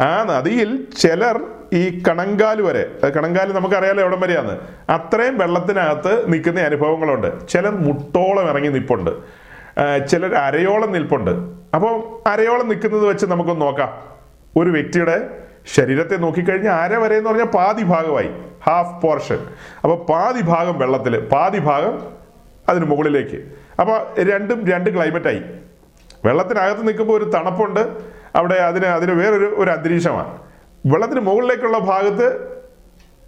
ആ നദിയിൽ ചിലർ ഈ കണങ്കാൽ വരെ കണങ്കാൽ നമുക്കറിയാലോ എവിടം വരെയാണ്? അത്രയും വെള്ളത്തിനകത്ത് നിൽക്കുന്ന അനുഭവങ്ങളുണ്ട്. ചിലർ മുട്ടോളം ഇറങ്ങി നിൽപ്പുണ്ട്. ചിലർ അരയോളം നിൽപ്പുണ്ട്. അപ്പോൾ അരയോളം നിൽക്കുന്നത് വെച്ച് നമുക്കൊന്ന് നോക്കാം. ഒരു വ്യക്തിയുടെ ശരീരത്തെ നോക്കിക്കഴിഞ്ഞാൽ അര വരെ എന്ന് പറഞ്ഞാൽ പാതി ഭാഗമായി. ഹാഫ് പോർഷൻ അപ്പോൾ പാതി ഭാഗം വെള്ളത്തിൽ പാതി ഭാഗം അതിന് മുകളിലേക്ക്. അപ്പോൾ രണ്ടും രണ്ട് ക്ലൈമറ്റ് ക്ലൈമറ്റായി വെള്ളത്തിനകത്ത് നിൽക്കുമ്പോൾ ഒരു തണുപ്പുണ്ട്. അവിടെ അതിന് അതിന് വേറൊരു ഒരു അന്തരീക്ഷമാണ്. വെള്ളത്തിന് മുകളിലേക്കുള്ള ഭാഗത്ത്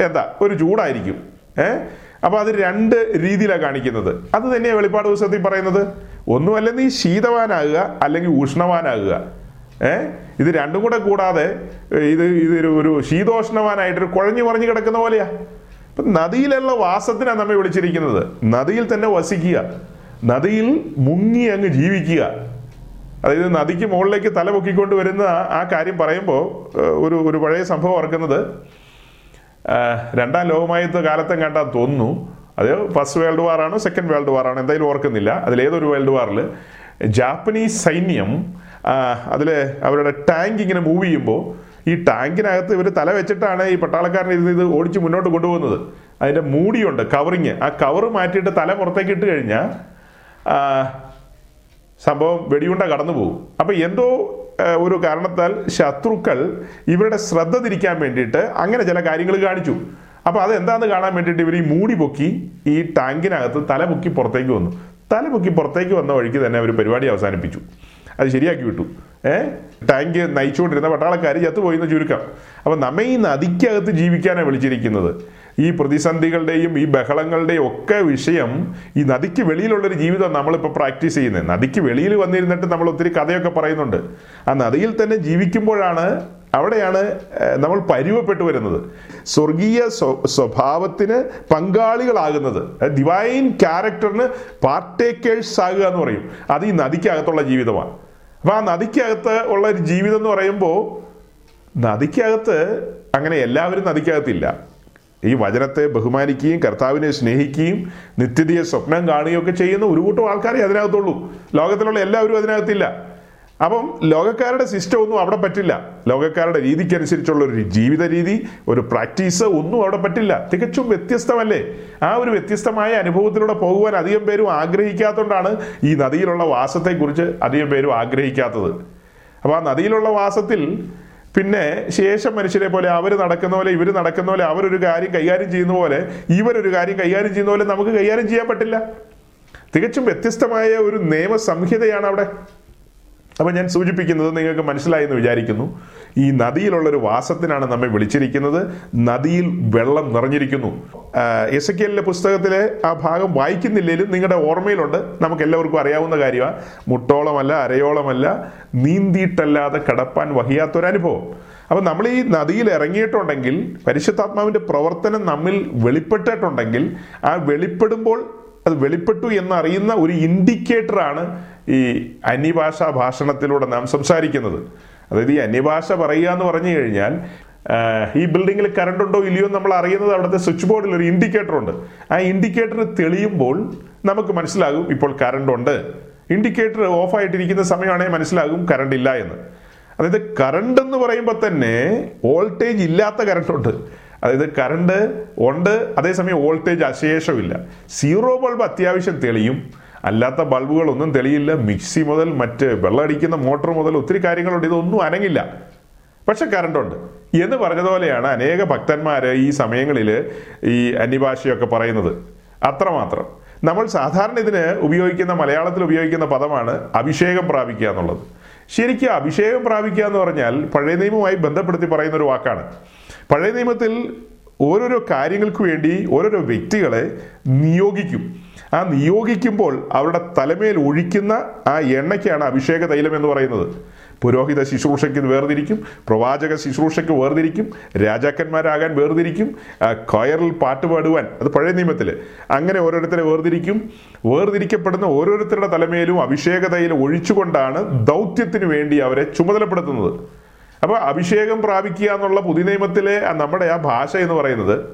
എന്താ? ഒരു ചൂടായിരിക്കും. ഏ? അപ്പൊ അത് രണ്ട് രീതിയിലാണ് കാണിക്കുന്നത്. അത് തന്നെയാണ് വെളിപ്പാട് പുസ്തകത്തിൽ പറയുന്നത്. ഒന്നുമല്ല നീ ശീതവാനാകുക അല്ലെങ്കിൽ ഉഷ്ണവാനാകുക. ഏ? ഇത് രണ്ടും കൂടെ കൂടാതെ ഇത് ഇതൊരു ഒരു ശീതോഷ്ണവാനായിട്ടൊരു കുഴഞ്ഞു കുറഞ്ഞു കിടക്കുന്ന പോലെയാ. അപ്പൊ നദിയിലുള്ള വാസത്തിനാണ് നമ്മെ വിളിച്ചിരിക്കുന്നത്. നദിയിൽ തന്നെ വസിക്കുക. നദിയിൽ മുങ്ങി അങ്ങ് ജീവിക്കുക. അതായത് നദിക്ക് മുകളിലേക്ക് തല പൊക്കിക്കൊണ്ട് വരുന്ന ആ- കാര്യം പറയുമ്പോൾ ഒരു ഒരു പഴയ സംഭവം ഓർക്കുന്നത് രണ്ടാം ലോകമായത്തെ കാലത്തും കണ്ടാൽ തോന്നുന്നു. അത് ഫസ്റ്റ് വേൾഡ് വാറാണോ സെക്കൻഡ് വേൾഡ് വാറാണോ എന്തായാലും ഓർക്കുന്നില്ല. അതിലേതൊരു വേൾഡ് വാറിൽ ജാപ്പനീസ് സൈന്യം അതിൽ അവരുടെ ടാങ്ക് ഇങ്ങനെ മൂവ് ചെയ്യുമ്പോൾ ഈ ടാങ്കിനകത്ത് ഇവർ തല വെച്ചിട്ടാണ് ഈ പട്ടാളക്കാരൻ ഇരുന്ന് ഇത് ഓടിച്ച് മുന്നോട്ട് കൊണ്ടുപോകുന്നത്. അതിന്റെ മൂടിയുണ്ട് കവറിങ് ആ കവർ മാറ്റിയിട്ട് തല പുറത്തേക്ക് ഇട്ട് കഴിഞ്ഞാൽ സംഭവം വെടിയുണ്ട കടന്നു പോകും. അപ്പം എന്തോ ഒരു കാരണത്താൽ ശത്രുക്കൾ ഇവരുടെ ശ്രദ്ധ തിരിക്കാൻ വേണ്ടിയിട്ട് അങ്ങനെ ചില കാര്യങ്ങൾ കാണിച്ചു. അപ്പോൾ അതെന്താണെന്ന് കാണാൻ വേണ്ടിയിട്ട് ഇവർ ഈ മൂടി പൊക്കി ഈ ടാങ്കിനകത്ത് തല പൊക്കി പുറത്തേക്ക് വന്നു. തല പൊക്കി പുറത്തേക്ക് വന്ന വഴിക്ക് തന്നെ അവർ പരിപാടി അവസാനിപ്പിച്ചു. അത് ശരിയാക്കി വിട്ടു. ഏ? ടാങ്ക് നയിച്ചുകൊണ്ടിരുന്ന പട്ടാളക്കാർ ചത്തുപോയി എന്ന് ചുരുക്കം. അപ്പം നമ്മെ ഈ നദിക്കകത്ത് ജീവിക്കാനാണ് വിളിച്ചിരിക്കുന്നത്. ഈ പ്രതിസന്ധികളുടെയും ഈ ബഹളങ്ങളുടെയും ഒക്കെ വിഷയം ഈ നദിക്ക് വെളിയിലുള്ളൊരു ജീവിതം നമ്മളിപ്പോൾ പ്രാക്ടീസ് ചെയ്യുന്നത് നദിക്ക് വെളിയിൽ വന്നിരുന്നിട്ട് നമ്മൾ ഒത്തിരി കഥയൊക്കെ പറയുന്നുണ്ട്. ആ നദിയിൽ തന്നെ ജീവിക്കുമ്പോഴാണ് അവിടെയാണ് നമ്മൾ പരുവപ്പെട്ടു വരുന്നത്. സ്വർഗീയ സ്വ- സ്വഭാവത്തിന് പങ്കാളികളാകുന്നത്. ഡിവൈൻ ക്യാരക്ടറിന് പാർട്ടേക്കേഴ്സ് ആകുക എന്ന് പറയും. അത് ഈ നദിക്കകത്തുള്ള ജീവിതമാണ്. അപ്പൊ ആ നദിക്കകത്ത് ഉള്ള ഒരു ജീവിതം എന്ന് പറയുമ്പോൾ നദിക്കകത്ത് അങ്ങനെ എല്ലാവരും നദിക്കകത്തില്ല. ഈ വചനത്തെ ബഹുമാനിക്കുകയും കർത്താവിനെ സ്നേഹിക്കുകയും നിത്യതയെ സ്വപ്നം കാണുകയും ഒക്കെ ചെയ്യുന്ന ഒരു കൂട്ടം ആൾക്കാരെ അതിനകത്തുള്ളൂ. ലോകത്തിലുള്ള എല്ലാവരും അതിനകത്തില്ല. അപ്പം ലോകക്കാരുടെ സിസ്റ്റം ഒന്നും അവിടെ പറ്റില്ല. ലോകക്കാരുടെ രീതിക്കനുസരിച്ചുള്ള ഒരു ജീവിത രീതി ഒരു പ്രാക്ടീസ് ഒന്നും അവിടെ പറ്റില്ല. തികച്ചും വ്യത്യസ്തമല്ലേ? ആ ഒരു വ്യത്യസ്തമായ അനുഭവത്തിലൂടെ പോകുവാൻ അധികം പേരും ആഗ്രഹിക്കാത്തതുകൊണ്ടാണ് ഈ നദിയിലുള്ള വാസത്തെക്കുറിച്ച് അധികം പേരും ആഗ്രഹിക്കാത്തത്. അപ്പോൾ ആ നദിയിലുള്ള വാസത്തിൽ പിന്നെ ശേഷം മനുഷ്യരെ പോലെ അവർ നടക്കുന്ന പോലെ ഇവർ നടക്കുന്ന പോലെ അവരൊരു കാര്യം കൈകാര്യം ചെയ്യുന്ന പോലെ ഇവരൊരു കാര്യം കൈകാര്യം ചെയ്യുന്ന പോലെ നമുക്ക് കൈകാര്യം ചെയ്യാൻ പറ്റില്ല. തികച്ചും വ്യത്യസ്തമായ ഒരു നിയമസംഹിതയാണ് അവിടെ. അപ്പൊ ഞാൻ സൂചിപ്പിക്കുന്നത് നിങ്ങൾക്ക് മനസ്സിലായി എന്ന് വിചാരിക്കുന്നു. ഈ നദിയിലുള്ളൊരു വാസത്തിനാണ് നമ്മെ വിളിച്ചിരിക്കുന്നത്. നദിയിൽ വെള്ളം നിറഞ്ഞിരിക്കുന്നു. എസ് എ പുസ്തകത്തിലെ ആ ഭാഗം വായിക്കുന്നില്ലെങ്കിലും നിങ്ങളുടെ ഓർമ്മയിലുണ്ട്. നമുക്ക് എല്ലാവർക്കും അറിയാവുന്ന കാര്യമാണ് മുട്ടോളമല്ല അരയോളമല്ല നീന്തിയിട്ടല്ലാതെ കടപ്പാൻ വഹിയാത്തൊരനുഭവം അപ്പം നമ്മൾ ഈ നദിയിൽ ഇറങ്ങിയിട്ടുണ്ടെങ്കിൽ പരിശുദ്ധാത്മാവിന്റെ പ്രവർത്തനം നമ്മിൽ വെളിപ്പെട്ടിട്ടുണ്ടെങ്കിൽ ആ വെളിപ്പെടുമ്പോൾ അത് വെളിപ്പെട്ടു എന്നറിയുന്ന ഒരു ഇൻഡിക്കേറ്ററാണ് ഈ അന്യഭാഷാ ഭാഷണത്തിലൂടെ നാം സംസാരിക്കുന്നത്. അതായത് ഈ അന്യഭാഷ പറയുക എന്ന് പറഞ്ഞു കഴിഞ്ഞാൽ ഈ ബിൽഡിങ്ങിൽ കറണ്ട് ഉണ്ടോ ഇല്ലയോ നമ്മൾ അറിയുന്നത് അവിടുത്തെ സ്വിച്ച് ബോർഡിൽ ഒരു ഇൻഡിക്കേറ്റർ ഉണ്ട്. ആ ഇൻഡിക്കേറ്റർ തെളിയുമ്പോൾ നമുക്ക് മനസ്സിലാകും ഇപ്പോൾ കറണ്ട് ഉണ്ട്. ഇൻഡിക്കേറ്റർ ഓഫ് ആയിട്ടിരിക്കുന്ന സമയമാണെങ്കിൽ മനസ്സിലാകും കറണ്ട് ഇല്ല എന്ന്. അതായത് കറണ്ട് എന്ന് പറയുമ്പോൾ തന്നെ വോൾട്ടേജ് ഇല്ലാത്ത കറണ്ട് ഉണ്ട്. അതായത് കറണ്ട് ഉണ്ട് അതേസമയം വോൾട്ടേജ് അശേഷമില്ല സീറോ ബൾബ് അത്യാവശ്യം തെളിയും. അല്ലാത്ത ബൾബുകളൊന്നും തെളിയില്ല. മിക്സി മുതൽ മറ്റ് വെള്ളമടിക്കുന്ന മോട്ടോർ മുതൽ ഒത്തിരി കാര്യങ്ങളുണ്ട്. ഇതൊന്നും അനങ്ങില്ല. പക്ഷെ കറണ്ടുണ്ട് എന്ന് പറഞ്ഞതുപോലെയാണ് അനേക ഭക്തന്മാർ ഈ സമയങ്ങളിൽ ഈ അന്യഭാഷയൊക്കെ പറയുന്നത്. അത്രമാത്രം. നമ്മൾ സാധാരണ ഇതിന് ഉപയോഗിക്കുന്ന മലയാളത്തിൽ ഉപയോഗിക്കുന്ന പദമാണ് അഭിഷേകം പ്രാപിക്കുക എന്നുള്ളത്. ശരിക്കും അഭിഷേകം പ്രാപിക്കുക എന്ന് പറഞ്ഞാൽ പഴയ നിയമവുമായി ബന്ധപ്പെടുത്തി പറയുന്ന ഒരു വാക്കാണ്. പഴയ നിയമത്തിൽ ഓരോരോ കാര്യങ്ങൾക്ക് വേണ്ടി ഓരോരോ വ്യക്തികളെ നിയോഗിക്കും. ആ നിയോഗിക്കുമ്പോൾ അവരുടെ തലമേൽ ഒഴിക്കുന്ന ആ എണ്ണയ്ക്കാണ് അഭിഷേക തൈലം എന്ന് പറയുന്നത്. പുരോഹിത ശുശ്രൂഷയ്ക്ക് വേർതിരിക്കും പ്രവാചക ശുശ്രൂഷയ്ക്ക് വേർതിരിക്കും രാജാക്കന്മാരാകാൻ വേർതിരിക്കും കോയറിൽ പാട്ട് പാടുവാൻ. അത് പഴയ നിയമത്തിൽ അങ്ങനെ ഓരോരുത്തരെ വേർതിരിക്കും. വേർതിരിക്കപ്പെടുന്ന ഓരോരുത്തരുടെ തലമേലും അഭിഷേക തൈലം ഒഴിച്ചുകൊണ്ടാണ് ദൗത്യത്തിന് വേണ്ടി അവരെ ചുമതലപ്പെടുത്തുന്നത്. അപ്പോൾ അഭിഷേകം പ്രാപിക്കുക എന്നുള്ള പുതിയ നിയമത്തിലെ നമ്മുടെ ആ ഭാഷ എന്ന് പറയുന്നത്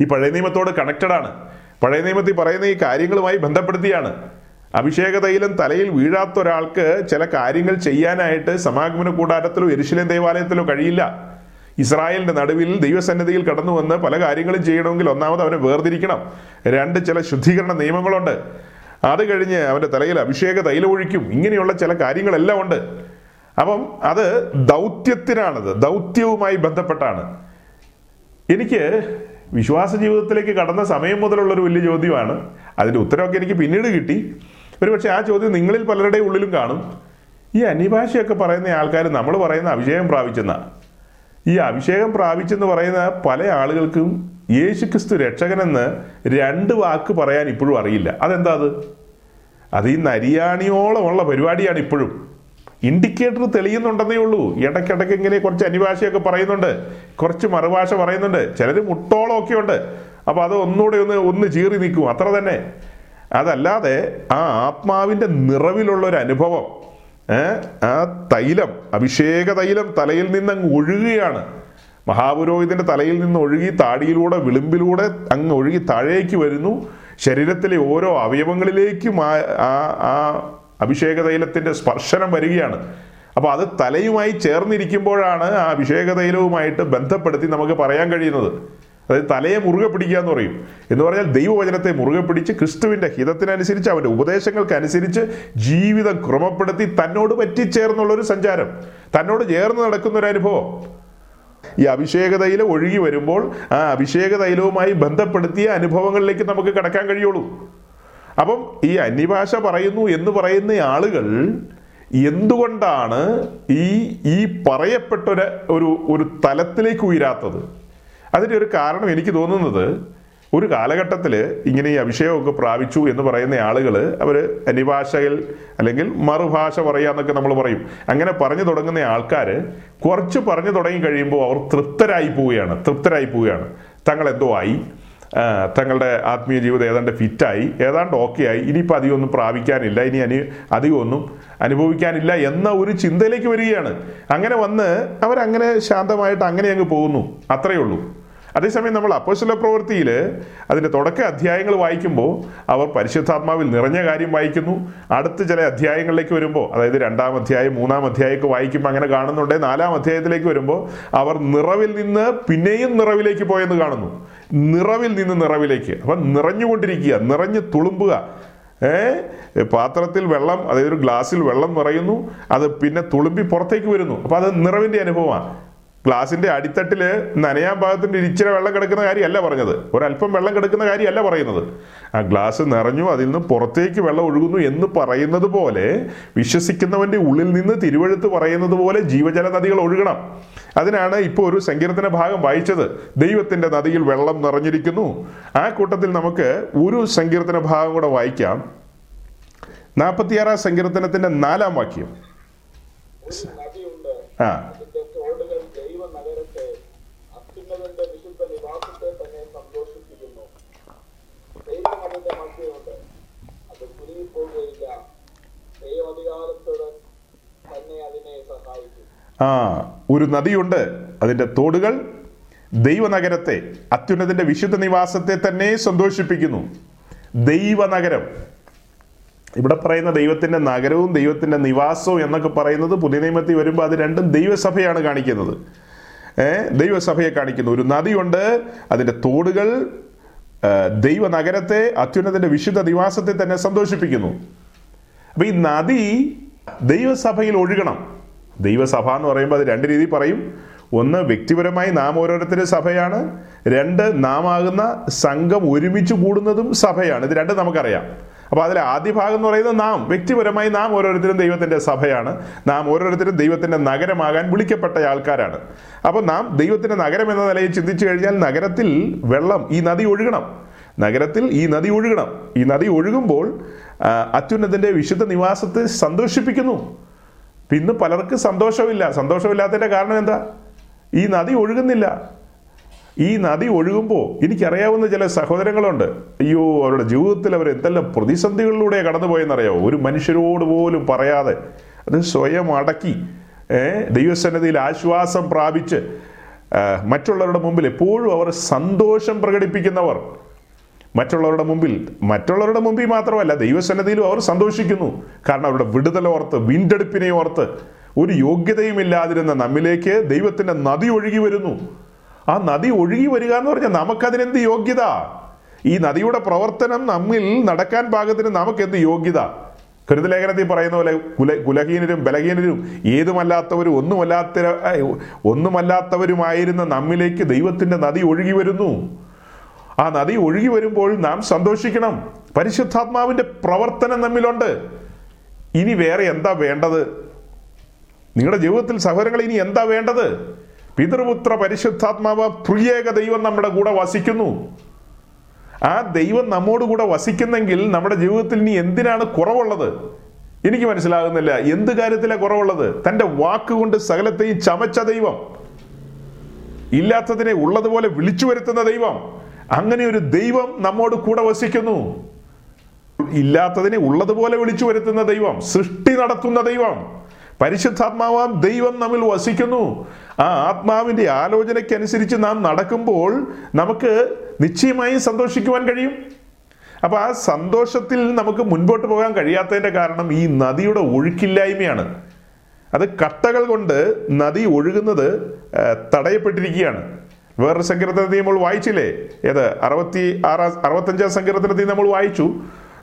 ഈ പഴയ നിയമത്തോട് കണക്റ്റഡ് ആണ്. പഴയ നിയമത്തിൽ പറയുന്ന ഈ കാര്യങ്ങളുമായി ബന്ധപ്പെടുത്തിയാണ്. അഭിഷേക തൈലം തലയിൽ വീഴാത്ത ഒരാൾക്ക് ചില കാര്യങ്ങൾ ചെയ്യാനായിട്ട് സമാഗമന കൂടാരത്തിലോ എരിശിലേം ദേവാലയത്തിലോ കഴിയില്ല. ഇസ്രായേലിന്റെ നടുവിൽ ദൈവസന്നിധിയിൽ കടന്നു വന്ന് പല കാര്യങ്ങളും ചെയ്യണമെങ്കിൽ ഒന്നാമത് അവനെ വേർതിരിക്കണം. രണ്ട് ചില ശുദ്ധീകരണ നിയമങ്ങളുണ്ട്. അത് കഴിഞ്ഞ് അവന്റെ തലയിൽ അഭിഷേക തൈലം ഒഴിക്കും. ഇങ്ങനെയുള്ള ചില കാര്യങ്ങളെല്ലാം ഉണ്ട്. അപ്പം അത് ദൗത്യത്തിനാണത് ദൗത്യവുമായി ബന്ധപ്പെട്ടാണ്. എനിക്ക് വിശ്വാസ ജീവിതത്തിലേക്ക് കടന്ന സമയം മുതലുള്ളൊരു വലിയ ചോദ്യമാണ്. അതിന്റെ ഉത്തരമൊക്കെ എനിക്ക് പിന്നീട് കിട്ടി. ഒരുപക്ഷെ ആ ചോദ്യം നിങ്ങളിൽ പലരുടെ ഉള്ളിലും കാണും. ഈ അന്യഭാഷയൊക്കെ പറയുന്ന ആൾക്കാർ നമ്മൾ പറയുന്ന അഭിഷേകം പ്രാപിച്ചെന്ന. ഈ അഭിഷേകം പ്രാപിച്ചെന്ന് പറയുന്ന പല ആളുകൾക്കും യേശുക്രിസ്തു രക്ഷകനെന്ന് രണ്ട് വാക്ക് പറയാൻ ഇപ്പോഴും അറിയില്ല. അതെന്താ അത്? അത് ഈ നരിയാണിയോളമുള്ള പരിപാടിയാണ് ഇപ്പോഴും. ഇൻഡിക്കേറ്റർ തെളിയുന്നുണ്ടെന്നേ ഉള്ളൂ. ഇടയ്ക്കിടയ്ക്ക് ഇങ്ങനെ കുറച്ച് അനിഭാഷയൊക്കെ പറയുന്നുണ്ട്. കുറച്ച് മറുഭാഷ പറയുന്നുണ്ട്. ചിലർ മുട്ടോളമൊക്കെ ഉണ്ട് അപ്പോൾ അത് ഒന്നുകൂടെ ഒന്ന് ഒന്ന് ചീറി നിൽക്കും. അത്ര തന്നെ. അതല്ലാതെ ആ ആത്മാവിന്റെ നിറവിലുള്ള ഒരു അനുഭവം ആ തൈലം അഭിഷേക തൈലം തലയിൽ നിന്ന് അങ്ങ് ഒഴുകുകയാണ്. മഹാപുരോഹിതന്റെ തലയിൽ നിന്ന് ഒഴുകി താടിയിലൂടെ വിളിമ്പിലൂടെ അങ്ങ് ഒഴുകി താഴേക്ക് വരുന്നു. ശരീരത്തിലെ ഓരോ അവയവങ്ങളിലേക്കും ആ- ആ അഭിഷേക തൈലത്തിന്റെ സ്പർശനം വരികയാണ്. അപ്പോൾ അത് തലയുമായി ചേർന്നിരിക്കുമ്പോഴാണ് ആ അഭിഷേക തൈലവുമായിട്ട് ബന്ധപ്പെടുത്തി നമുക്ക് പറയാൻ കഴിയുന്നത്. അതായത് തലയെ മുറുകെ പിടിക്കുക എന്ന് പറയും. എന്ന് പറഞ്ഞാൽ ദൈവവചനത്തെ മുറുകെ പിടിച്ച് ക്രിസ്തുവിന്റെ ഹിതത്തിനനുസരിച്ച് അവന്റെ ഉപദേശങ്ങൾക്കനുസരിച്ച് ജീവിതം ക്രമപ്പെടുത്തി തന്നോട് പറ്റിച്ചേർന്നുള്ള ഒരു സഞ്ചാരം. തന്നോട് ചേർന്ന് നടക്കുന്ന ഒരു അനുഭവം. ഈ അഭിഷേക തൈലം ഒഴുകി വരുമ്പോൾ ആ അഭിഷേക തൈലവുമായി ബന്ധപ്പെടുത്തിയ അനുഭവങ്ങളിലേക്ക് നമുക്ക് കടക്കാൻ കഴിയുള്ളൂ. അപ്പം ഈ അന്യഭാഷ പറയുന്നു എന്ന് പറയുന്ന ആളുകൾ എന്തുകൊണ്ടാണ് ഈ ഈ പറയപ്പെട്ട ഒരു ഒരു തലത്തിലേക്ക് ഉയരാത്തത്? അതിന്റെ ഒരു കാരണം എനിക്ക് തോന്നുന്നത് ഒരു കാലഘട്ടത്തിൽ ഇങ്ങനെ ഈ അഭിഷേകമൊക്കെ പ്രാപിച്ചു എന്ന് പറയുന്ന ആളുകൾ അവർ അന്യഭാഷയിൽ അല്ലെങ്കിൽ മറുഭാഷ പറയാന്നൊക്കെ നമ്മൾ പറയും. അങ്ങനെ പറഞ്ഞു തുടങ്ങുന്ന ആൾക്കാർ കുറച്ച് പറഞ്ഞു തുടങ്ങി കഴിയുമ്പോൾ അവർ തൃപ്തരായി പോവുകയാണ് തൃപ്തരായി പോവുകയാണ്. തങ്ങൾ എന്തോ ആയി. തങ്ങളുടെ ആത്മീയ ജീവിതം ഏതാണ്ട് ഫിറ്റായി ഏതാണ്ട് ഓക്കെ ആയി ഇനിയിപ്പോൾ അധികമൊന്നും പ്രാപിക്കാനില്ല. ഇനി അനി അധികമൊന്നും അനുഭവിക്കാനില്ല എന്ന ഒരു ചിന്തയിലേക്ക് വരികയാണ്. അങ്ങനെ വന്ന് അവരങ്ങനെ ശാന്തമായിട്ട് അങ്ങനെ അങ്ങ് പോകുന്നു. അത്രയേ ഉള്ളൂ. അതേസമയം നമ്മൾ അപ്പോസ്തല പ്രവൃത്തിയിൽ അതിന്റെ തുടക്ക അധ്യായങ്ങൾ വായിക്കുമ്പോൾ അവർ പരിശുദ്ധാത്മാവിൽ നിറഞ്ഞ കാര്യം വായിക്കുന്നു. അടുത്ത ചില അധ്യായങ്ങളിലേക്ക് വരുമ്പോൾ അതായത് രണ്ടാം അധ്യായം മൂന്നാം അധ്യായമൊക്കെ വായിക്കുമ്പോൾ അങ്ങനെ കാണുന്നുണ്ട്. നാലാം അധ്യായത്തിലേക്ക് വരുമ്പോൾ അവർ നിറവിൽ നിന്ന് പിന്നെയും നിറവിലേക്ക് പോയെന്ന് കാണുന്നു. നിറവിൽ നിന്ന് നിറവിലേക്ക്. അപ്പം നിറഞ്ഞുകൊണ്ടിരിക്കുക നിറഞ്ഞു തുളുമ്പുക. പാത്രത്തിൽ വെള്ളം അതായത് ഒരു ഗ്ലാസ്സിൽ വെള്ളം നിറയുന്നു അത് പിന്നെ തുളുമ്പി പുറത്തേക്ക് വരുന്നു. അപ്പം അത് നിറവിന്റെ അനുഭവമാണ്. ഗ്ലാസിന്റെ അടിത്തട്ടിൽ നനയാൻ ഭാഗത്തിന്റെ ഇച്ചിരി വെള്ളം കിടക്കുന്ന കാര്യമല്ല പറഞ്ഞത്. ഒരല്പം വെള്ളം കിടക്കുന്ന കാര്യമല്ല പറയുന്നത്. ആ ഗ്ലാസ് നിറഞ്ഞു അതിൽ നിന്ന് പുറത്തേക്ക് വെള്ളം ഒഴുകുന്നു എന്ന് പറയുന്നത് പോലെ വിശ്വസിക്കുന്നവന്റെ ഉള്ളിൽ നിന്ന് തിരുവഴുത്ത് പറയുന്നത് പോലെ ജീവജല നദികൾ ഒഴുകണം. അതിനാണ് ഇപ്പോൾ ഒരു സങ്കീർത്തന ഭാഗം വായിച്ചത്. ദൈവത്തിന്റെ നദിയിൽ വെള്ളം നിറഞ്ഞിരിക്കുന്നു. ആ കൂട്ടത്തിൽ നമുക്ക് ഒരു സങ്കീർത്തന ഭാഗം കൂടെ വായിക്കാം. നാൽപ്പത്തിയാറാം സങ്കീർത്തനത്തിന്റെ നാലാം വാക്യം. ആ അതിന്റെ തോടുകൾ ദൈവ നഗരത്തെ അത്യുന്നതന്റെ വിശുദ്ധ നിവാസത്തെ തന്നെ സന്തോഷിപ്പിക്കുന്നു ദൈവം അതിന്റെ മധ്യമുണ്ട് അത് കുരുങ്ങിപ്പോകുകയില്ല ദൈവാധികാരത്തോട് തന്നെ അതിനെ സഹായിക്കും ആ ഒരു നദിയുണ്ട്. അതിന്റെ തോടുകൾ ദൈവനഗരത്തെ അത്യുന്നതിന്റെ വിശുദ്ധ നിവാസത്തെ തന്നെ സന്തോഷിപ്പിക്കുന്നു. ദൈവനഗരം. ഇവിടെ പറയുന്ന ദൈവത്തിന്റെ നഗരവും ദൈവത്തിന്റെ നിവാസവും എന്നൊക്കെ പറയുന്നത് പുതിയ നിയമത്തിൽ വരുമ്പോൾ അത് രണ്ടും ദൈവസഭയാണ് കാണിക്കുന്നത്. ദൈവസഭയെ കാണിക്കുന്നു. ഒരു നദിയുണ്ട് അതിന്റെ തോടുകൾ ദൈവനഗരത്തെ അത്യുന്നതിന്റെ വിശുദ്ധ നിവാസത്തെ തന്നെ സന്തോഷിപ്പിക്കുന്നു. അപ്പം ഈ നദി ദൈവസഭയിൽ ഒഴുകണം. ദൈവസഭ എന്ന് പറയുമ്പോൾ അത് രണ്ട് രീതി പറയും. ഒന്ന് വ്യക്തിപരമായി നാം ഓരോരുത്തരും സഭയാണ്. രണ്ട് നാം ആകുന്ന സംഘം ഒരുമിച്ച് കൂടുന്നതും സഭയാണ്. ഇത് രണ്ടും നമുക്കറിയാം. അപ്പോൾ അതിലെ ആദ്യ ഭാഗം എന്ന് പറയുന്നത് നാം വ്യക്തിപരമായി നാം ഓരോരുത്തരും ദൈവത്തിന്റെ സഭയാണ്. നാം ഓരോരുത്തരും ദൈവത്തിന്റെ നഗരമാകാൻ വിളിക്കപ്പെട്ട ആൾക്കാരാണ്. അപ്പോൾ നാം ദൈവത്തിന്റെ നഗരം എന്ന നിലയിൽ ചിന്തിച്ചു കഴിഞ്ഞാൽ നഗരത്തിൽ വെള്ളം ഈ നദി ഒഴുകണം. നഗരത്തിൽ ഈ നദി ഒഴുകണം. ഈ നദി ഒഴുകുമ്പോൾ അത്യുന്നതിന്റെ വിശുദ്ധ നിവാസത്തെ സന്തോഷിപ്പിക്കുന്നു. ഇന്ന് പലർക്ക് സന്തോഷമില്ല. സന്തോഷമില്ലാത്തതിന്റെ കാരണം എന്താ? ഈ നദി ഒഴുകുന്നില്ല. ഈ നദി ഒഴുകുമ്പോൾ എനിക്കറിയാവുന്ന ചില സഹോദരങ്ങളുണ്ട്. അയ്യോ അവരുടെ ജീവിതത്തിൽ അവർ എന്തെല്ലാം പ്രതിസന്ധികളിലൂടെ കടന്നുപോയെന്നറിയാവോ? ഒരു മനുഷ്യരോട് പോലും പറയാതെ അത് സ്വയം അടക്കി ദൈവസന്നതിയിൽ ആശ്വാസം പ്രാപിച്ച് മറ്റുള്ളവരുടെ മുമ്പിൽ എപ്പോഴും അവർ സന്തോഷം പ്രകടിപ്പിക്കുന്നവർ. മറ്റുള്ളവരുടെ മുമ്പിൽ മറ്റുള്ളവരുടെ മുമ്പിൽ മാത്രമല്ല ദൈവസന്നദ്ധിയിലും അവർ സന്തോഷിക്കുന്നു. കാരണം അവരുടെ വിടുതൽ ഓർത്ത് വീണ്ടെടുപ്പിനെ ഓർത്ത് ഒരു യോഗ്യതയുമില്ലാതിരുന്ന നമ്മിലേക്ക് ദൈവത്തിന്റെ നദി ഒഴുകി വരുന്നു. ആ നദി ഒഴുകി വരിക എന്ന് പറഞ്ഞാൽ നമുക്കതിനെന്ത് യോഗ്യത? ഈ നദിയുടെ പ്രവർത്തനം നമ്മിൽ നടക്കാൻ പാകത്തിന് നമുക്കെന്ത് യോഗ്യത? കരുതലേഖനത്തിൽ പറയുന്ന പോലെ കുല കുലഹീനരും ബലഹീനരും ഏതുമല്ലാത്തവരും ഒന്നുമല്ലാത്ത ഒന്നുമല്ലാത്തവരുമായിരുന്ന നമ്മിലേക്ക് ദൈവത്തിന്റെ നദി ഒഴുകി വരുന്നു. ആ നദി ഒഴുകി വരുമ്പോൾ നാം സന്തോഷിക്കണം. പരിശുദ്ധാത്മാവിന്റെ പ്രവർത്തനം നമ്മിലുണ്ട്. ഇനി വേറെ എന്താ വേണ്ടത്? നിങ്ങളുടെ ജീവിതത്തിൽ സഹോദരങ്ങൾ ഇനി എന്താ വേണ്ടത്? പിതൃപുത്ര പരിശുദ്ധാത്മാവ് പ്രിയേക ദൈവം നമ്മുടെ കൂടെ വസിക്കുന്നു. ആ ദൈവം നമ്മോട് കൂടെ വസിക്കുന്നെങ്കിൽ നമ്മുടെ ജീവിതത്തിൽ ഇനി എന്തിനാണ് കുറവുള്ളത്? എനിക്ക് മനസ്സിലാകുന്നില്ല. എന്ത് കാര്യത്തിലാണ് കുറവുള്ളത്? തന്റെ വാക്കുകൊണ്ട് സകലത്തെയും ചമച്ച ദൈവം. ഇല്ലാത്തതിനെ ഉള്ളതുപോലെ വിളിച്ചു വരുത്തുന്ന ദൈവം. അങ്ങനെ ഒരു ദൈവം നമ്മോട് കൂടെ വസിക്കുന്നു. ഇല്ലാത്തതിനെ ഉള്ളതുപോലെ വിളിച്ചു വരുത്തുന്ന ദൈവം സൃഷ്ടി നടത്തുന്ന ദൈവം പരിശുദ്ധാത്മാവാം ദൈവം നമ്മിൽ വസിക്കുന്നു. ആ ആത്മാവിന്റെ ആലോചനയ്ക്കനുസരിച്ച് നാം നടക്കുമ്പോൾ നമുക്ക് നിശ്ചയമായും സന്തോഷിക്കുവാൻ കഴിയും. അപ്പോൾ ആ സന്തോഷത്തിൽ നമുക്ക് മുൻപോട്ട് പോകാൻ കഴിയാത്തതിന്റെ കാരണം ഈ നദിയുടെ ഒഴുക്കില്ലായ്മയാണ്. അത് കട്ടകൾ കൊണ്ട് നദി ഒഴുകുന്നത് തടയപ്പെട്ടിരിക്കുകയാണ്. വേറൊരു സങ്കീർത്തനത്തിൽ നമ്മൾ വായിച്ചില്ലേ? ഏത്? അറുപത്തി ആറാം അറുപത്തഞ്ചാം സങ്കീർത്തനത്തിൽ നമ്മൾ വായിച്ചു.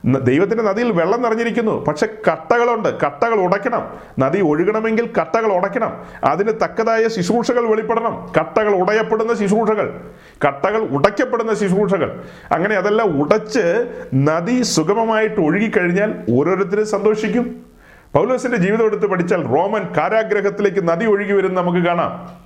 ദൈവത്തിന്റെ നദിയിൽ വെള്ളം നിറഞ്ഞിരിക്കുന്നു. പക്ഷെ കട്ടകളുണ്ട്. കട്ടകൾ ഉടയ്ക്കണം. നദി ഒഴുകണമെങ്കിൽ കട്ടകൾ ഉടയ്ക്കണം. അതിന് തക്കതായ ശുശ്രൂഷകൾ വെളിപ്പെടണം. കട്ടകൾ ഉടയപ്പെടുന്ന ശുശ്രൂഷകൾ. കട്ടകൾ ഉടയ്ക്കപ്പെടുന്ന ശുശ്രൂഷകൾ. അങ്ങനെ അതെല്ലാം ഉടച്ച് നദി സുഗമമായിട്ട് ഒഴുകിക്കഴിഞ്ഞാൽ ഓരോരുത്തരും സന്തോഷിക്കും. പൗലോസിന്റെ ജീവിതം എടുത്ത് പഠിച്ചാൽ റോമൻ കാരാഗ്രഹത്തിലേക്ക് നദി ഒഴുകി വരുന്ന നമുക്ക് കാണാം.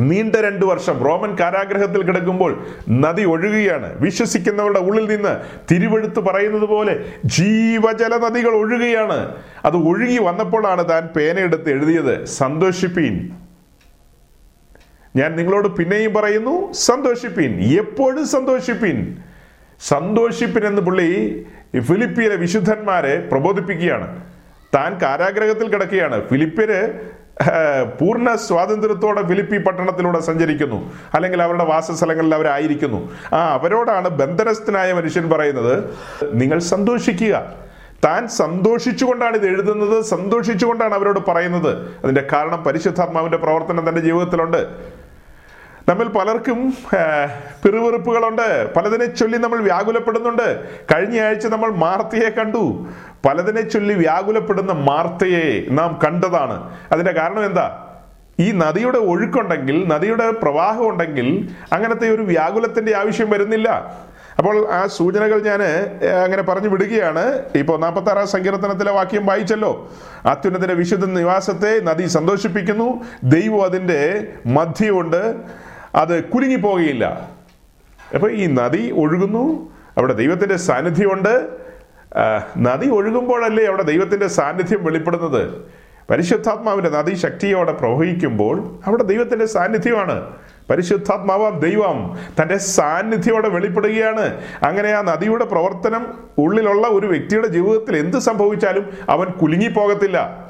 നീണ്ട രണ്ടു വർഷം റോമൻ കാരാഗ്രഹത്തിൽ കിടക്കുമ്പോൾ നദി ഒഴുകുകയാണ്. വിശ്വസിക്കുന്നവരുടെ ഉള്ളിൽ നിന്ന് തിരുവെടുത്ത് പറയുന്നത് പോലെ ജീവജല നദികൾ ഒഴുകുകയാണ്. അത് ഒഴുകി വന്നപ്പോഴാണ് താൻ പേനയെടുത്ത് എഴുതിയത് സന്തോഷിപ്പീൻ. ഞാൻ നിങ്ങളോട് പിന്നെയും പറയുന്നു സന്തോഷിപ്പീൻ. എപ്പോഴും സന്തോഷിപ്പീൻ. സന്തോഷിപ്പിൻ എന്ന് പുള്ളി ഫിലിപ്പിയിലെ വിശുദ്ധന്മാരെ പ്രബോധിപ്പിക്കുകയാണ്. താൻ കാരാഗ്രഹത്തിൽ കിടക്കുകയാണ്. ഫിലിപ്പിയര് പൂർണ സ്വാതന്ത്ര്യത്തോടെ ഫിലിപ്പി പട്ടണത്തിലൂടെ സഞ്ചരിക്കുന്നു. അല്ലെങ്കിൽ അവരുടെ വാസസ്ഥലങ്ങളിൽ അവരായിരിക്കുന്നു ആ അവരോടാണ് ബന്ധനസ്ഥനായ മനുഷ്യൻ പറയുന്നത് നിങ്ങൾ സന്തോഷിക്കുക. താൻ സന്തോഷിച്ചുകൊണ്ടാണ് ഇത് എഴുതുന്നത്. സന്തോഷിച്ചുകൊണ്ടാണ് അവരോട് പറയുന്നത്. അതിന്റെ കാരണം പരിശുദ്ധാത്മാവിന്റെ പ്രവർത്തനം തന്റെ ജീവിതത്തിലുണ്ട്. നമ്മിൽ പലർക്കും പിറുവിറുപ്പുകളുണ്ട് പലതിനെ ചൊല്ലി നമ്മൾ വ്യാകുലപ്പെടുന്നുണ്ട്. കഴിഞ്ഞ ആഴ്ച നമ്മൾ മാർത്തയെ കണ്ടു. പലതിനെ ചൊല്ലി വ്യാകുലപ്പെടുന്ന മാർത്തയെ നാം കണ്ടതാണ്. അതിന്റെ കാരണം എന്താ? ഈ നദിയുടെ ഒഴുക്കുണ്ടെങ്കിൽ നദിയുടെ പ്രവാഹം ഉണ്ടെങ്കിൽ അങ്ങനത്തെ ഒരു വ്യാകുലത്തിന്റെ ആവശ്യം വരുന്നില്ല. അപ്പോൾ ആ സൂചനകൾ ഞാൻ അങ്ങനെ പറഞ്ഞു വിടുകയാണ്. ഇപ്പോൾ നാൽപ്പത്തി ആറാം സങ്കീർത്തനത്തിലെ വാക്യം വായിച്ചല്ലോ. അത്യുന്നതിന്റെ വിശുദ്ധ നിവാസത്തെ നദി സന്തോഷിപ്പിക്കുന്നു. ദൈവം അതിന്റെ മധ്യമുണ്ട് അത് കുലുങ്ങിപ്പോകുകയില്ല അപ്പോൾ ഈ നദി ഒഴുകുന്നു അവിടെ ദൈവത്തിന്റെ സാന്നിധ്യമുണ്ട്. നദി ഒഴുകുമ്പോഴല്ലേ അവിടെ ദൈവത്തിന്റെ സാന്നിധ്യം വെളിപ്പെടുന്നത്? പരിശുദ്ധാത്മാവിന്റെ നദി ശക്തിയോടെ പ്രവഹിക്കുമ്പോൾ അവിടെ ദൈവത്തിന്റെ സാന്നിധ്യമാണ്. പരിശുദ്ധാത്മാവാം ദൈവം തന്റെ സാന്നിധ്യോടെ വെളിപ്പെടുകയാണ്. അങ്ങനെ ആ നദിയുടെ പ്രവർത്തനം ഉള്ളിലുള്ള ഒരു വ്യക്തിയുടെ ജീവിതത്തിൽ എന്ത് സംഭവിച്ചാലും അവൻ കുലുങ്ങിപ്പോകത്തില്ല.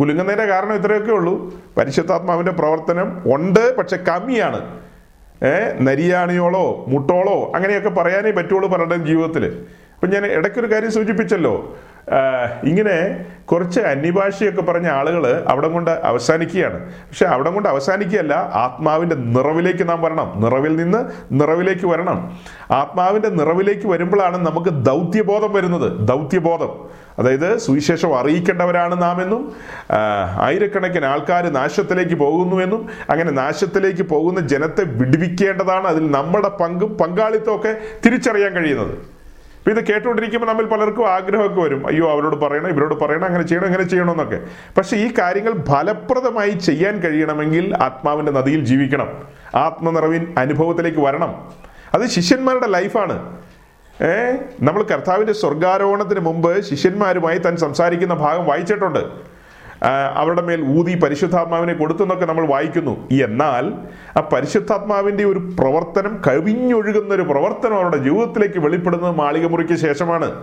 കുലുങ്ങുന്നതിന്റെ കാരണം ഇത്രയൊക്കെ ഉള്ളൂ. പരിശുദ്ധാത്മാവിന്റെ പ്രവർത്തനം ഉണ്ട് പക്ഷെ കമ്മിയാണ്. നരിയാണിയോളോ മുട്ടോളോ അങ്ങനെയൊക്കെ പറയാനേ പറ്റുള്ളൂ പലരുടെയും ജീവിതത്തിൽ അപ്പം ഞാൻ ഇടയ്ക്കൊരു കാര്യം സൂചിപ്പിച്ചല്ലോ. ഇങ്ങനെ കുറച്ച് അന്യഭാഷയൊക്കെ പറഞ്ഞ ആളുകൾ അവിടെ കൊണ്ട് അവസാനിക്കുകയാണ്. പക്ഷെ അവിടെ കൊണ്ട് അവസാനിക്കുകയല്ല ആത്മാവിന്റെ നിറവിലേക്ക് നാം വരണം. നിറവിൽ നിന്ന് നിറവിലേക്ക് വരണം. ആത്മാവിന്റെ നിറവിലേക്ക് വരുമ്പോഴാണ് നമുക്ക് ദൗത്യബോധം വരുന്നത്. ദൗത്യബോധം. അതായത് സുവിശേഷം അറിയിക്കേണ്ടവരാണ് നാം എന്നും ആയിരക്കണക്കിന് ആൾക്കാർ നാശത്തിലേക്ക് പോകുന്നുവെന്നും അങ്ങനെ നാശത്തിലേക്ക് പോകുന്ന ജനത്തെ വിടിവിക്കേണ്ടതാണ് അതിൽ നമ്മുടെ പങ്കും പങ്കാളിത്തവും ഒക്കെ തിരിച്ചറിയാൻ കഴിയുന്നത്. അപ്പൊ ഇത് കേട്ടുകൊണ്ടിരിക്കുമ്പോൾ നമ്മൾ പലർക്കും ആഗ്രഹമൊക്കെ വരും. അയ്യോ അവരോട് പറയണം ഇവരോട് പറയണം അങ്ങനെ ചെയ്യണം അങ്ങനെ ചെയ്യണം എന്നൊക്കെ പക്ഷെ ഈ കാര്യങ്ങൾ ഫലപ്രദമായി ചെയ്യാൻ കഴിയണമെങ്കിൽ ആത്മാവിന്റെ നദിയിൽ ജീവിക്കണം. ആത്മനിറവിൻ അനുഭവത്തിലേക്ക് വരണം. അത് ശിഷ്യന്മാരുടെ ലൈഫാണ്. ഏ? നമ്മൾ കർത്താവിന്റെ സ്വർഗാരോഹണത്തിന് മുമ്പ് ശിഷ്യന്മാരുമായി താൻ സംസാരിക്കുന്ന ഭാഗം വായിച്ചിട്ടുണ്ട്. അവരുടെ മേൽ ഊതി പരിശുദ്ധാത്മാവിനെ കൊടുത്തെന്നൊക്കെ നമ്മൾ വായിക്കുന്നു. എന്നാൽ ആ പരിശുദ്ധാത്മാവിന്റെ ഒരു പ്രവർത്തനം കവിഞ്ഞൊഴുകുന്ന ഒരു പ്രവർത്തനം അവരുടെ ജീവിതത്തിലേക്ക് വെളിപ്പെടുന്നത് മാളികമുറിക്ക് ശേഷമാണ്.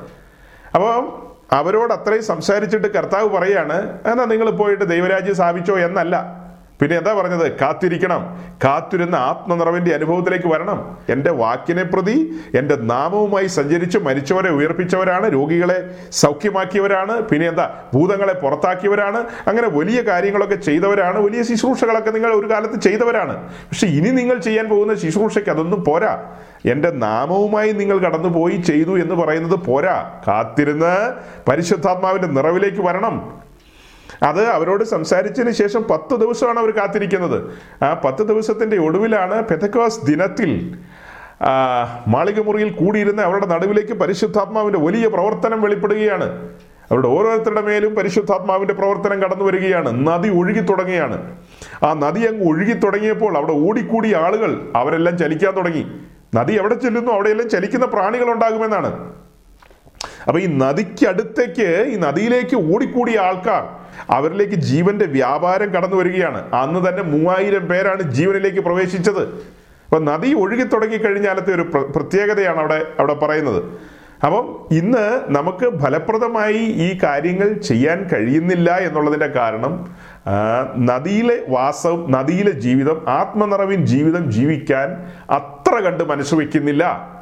അപ്പോൾ അവരോട് അത്രയും സംസാരിച്ചിട്ട് കർത്താവ് പറയാണ് എന്നാ നിങ്ങൾ പോയിട്ട് ദൈവരാജ്യം സ്ഥാപിച്ചോ എന്നല്ല. പിന്നെ എന്താ പറഞ്ഞത്? കാത്തിരിക്കണം. കാത്തിരുന്ന ആത്മനിറവിന്റെ അനുഭവത്തിലേക്ക് വരണം. എന്റെ വാക്കിനെ പ്രതി എന്റെ നാമവുമായി സഞ്ചരിച്ച് മരിച്ചവരെ ഉയർപ്പിച്ചവരാണ് രോഗികളെ സൗഖ്യമാക്കിയവരാണ് പിന്നെ എന്താ ഭൂതങ്ങളെ പുറത്താക്കിയവരാണ് അങ്ങനെ വലിയ കാര്യങ്ങളൊക്കെ ചെയ്തവരാണ് വലിയ ശുശ്രൂഷകളൊക്കെ നിങ്ങൾ ഒരു കാലത്ത് ചെയ്തവരാണ്. പക്ഷെ ഇനി നിങ്ങൾ ചെയ്യാൻ പോകുന്ന ശുശ്രൂഷയ്ക്ക് അതൊന്നും പോരാ. എന്റെ നാമവുമായി നിങ്ങൾ കടന്നുപോയി ചെയ്തു എന്ന് പറയുന്നത് പോരാ. കാത്തിരുന്ന് പരിശുദ്ധാത്മാവിന്റെ നിറവിലേക്ക് വരണം. അത് അവരോട് സംസാരിച്ചതിന് ശേഷം പത്ത് ദിവസമാണ് അവർ കാത്തിരിക്കുന്നത്. ആ പത്ത് ദിവസത്തിന്റെ ഒടുവിലാണ് പെതക്കോസ് ദിനത്തിൽ മാളിക മാളികമുറിയിൽ കൂടിയിരുന്ന അവരുടെ നടുവിലേക്ക് പരിശുദ്ധാത്മാവിന്റെ വലിയ പ്രവർത്തനം വെളിപ്പെടുകയാണ്. അവരുടെ ഓരോരുത്തരുടെ മേലും പരിശുദ്ധാത്മാവിന്റെ പ്രവർത്തനം കടന്നു വരികയാണ്. നദി ഒഴുകി തുടങ്ങിയാണ് ആ നദി അങ്ങ് ഒഴുകി തുടങ്ങിയപ്പോൾ അവിടെ ഓടിക്കൂടിയ ആളുകൾ അവരെല്ലാം ചലിക്കാൻ തുടങ്ങി. നദി എവിടെ ചെല്ലുന്നു? അവിടെയെല്ലാം ചലിക്കുന്ന പ്രാണികൾ ഉണ്ടാകുമെന്നാണ്. അപ്പൊ ഈ നദിക്കടുത്തേക്ക് ഈ നദിയിലേക്ക് ഓടിക്കൂടിയ ആൾക്കാർ അവരിലേക്ക് ജീവന്റെ വ്യാപാരം കടന്നു വരികയാണ്. അന്ന് തന്നെ മൂവായിരം പേരാണ് ജീവനിലേക്ക് പ്രവേശിച്ചത്. അപ്പൊ നദി ഒഴുകി തുടങ്ങി കഴിഞ്ഞാലത്തെ ഒരു പ്രത്യേകതയാണ് അവിടെ അവിടെ പറയുന്നത്. അപ്പം ഇന്ന് നമുക്ക് ഫലപ്രദമായി ഈ കാര്യങ്ങൾ ചെയ്യാൻ കഴിയുന്നില്ല എന്നുള്ളതിന്റെ കാരണം നദിയിലെ വാസം നദിയിലെ ജീവിതം ആത്മനിറവിൻ ജീവിതം ജീവിക്കാൻ അത്ര കണ്ട് മനസ്സ് വയ്ക്കുന്നില്ല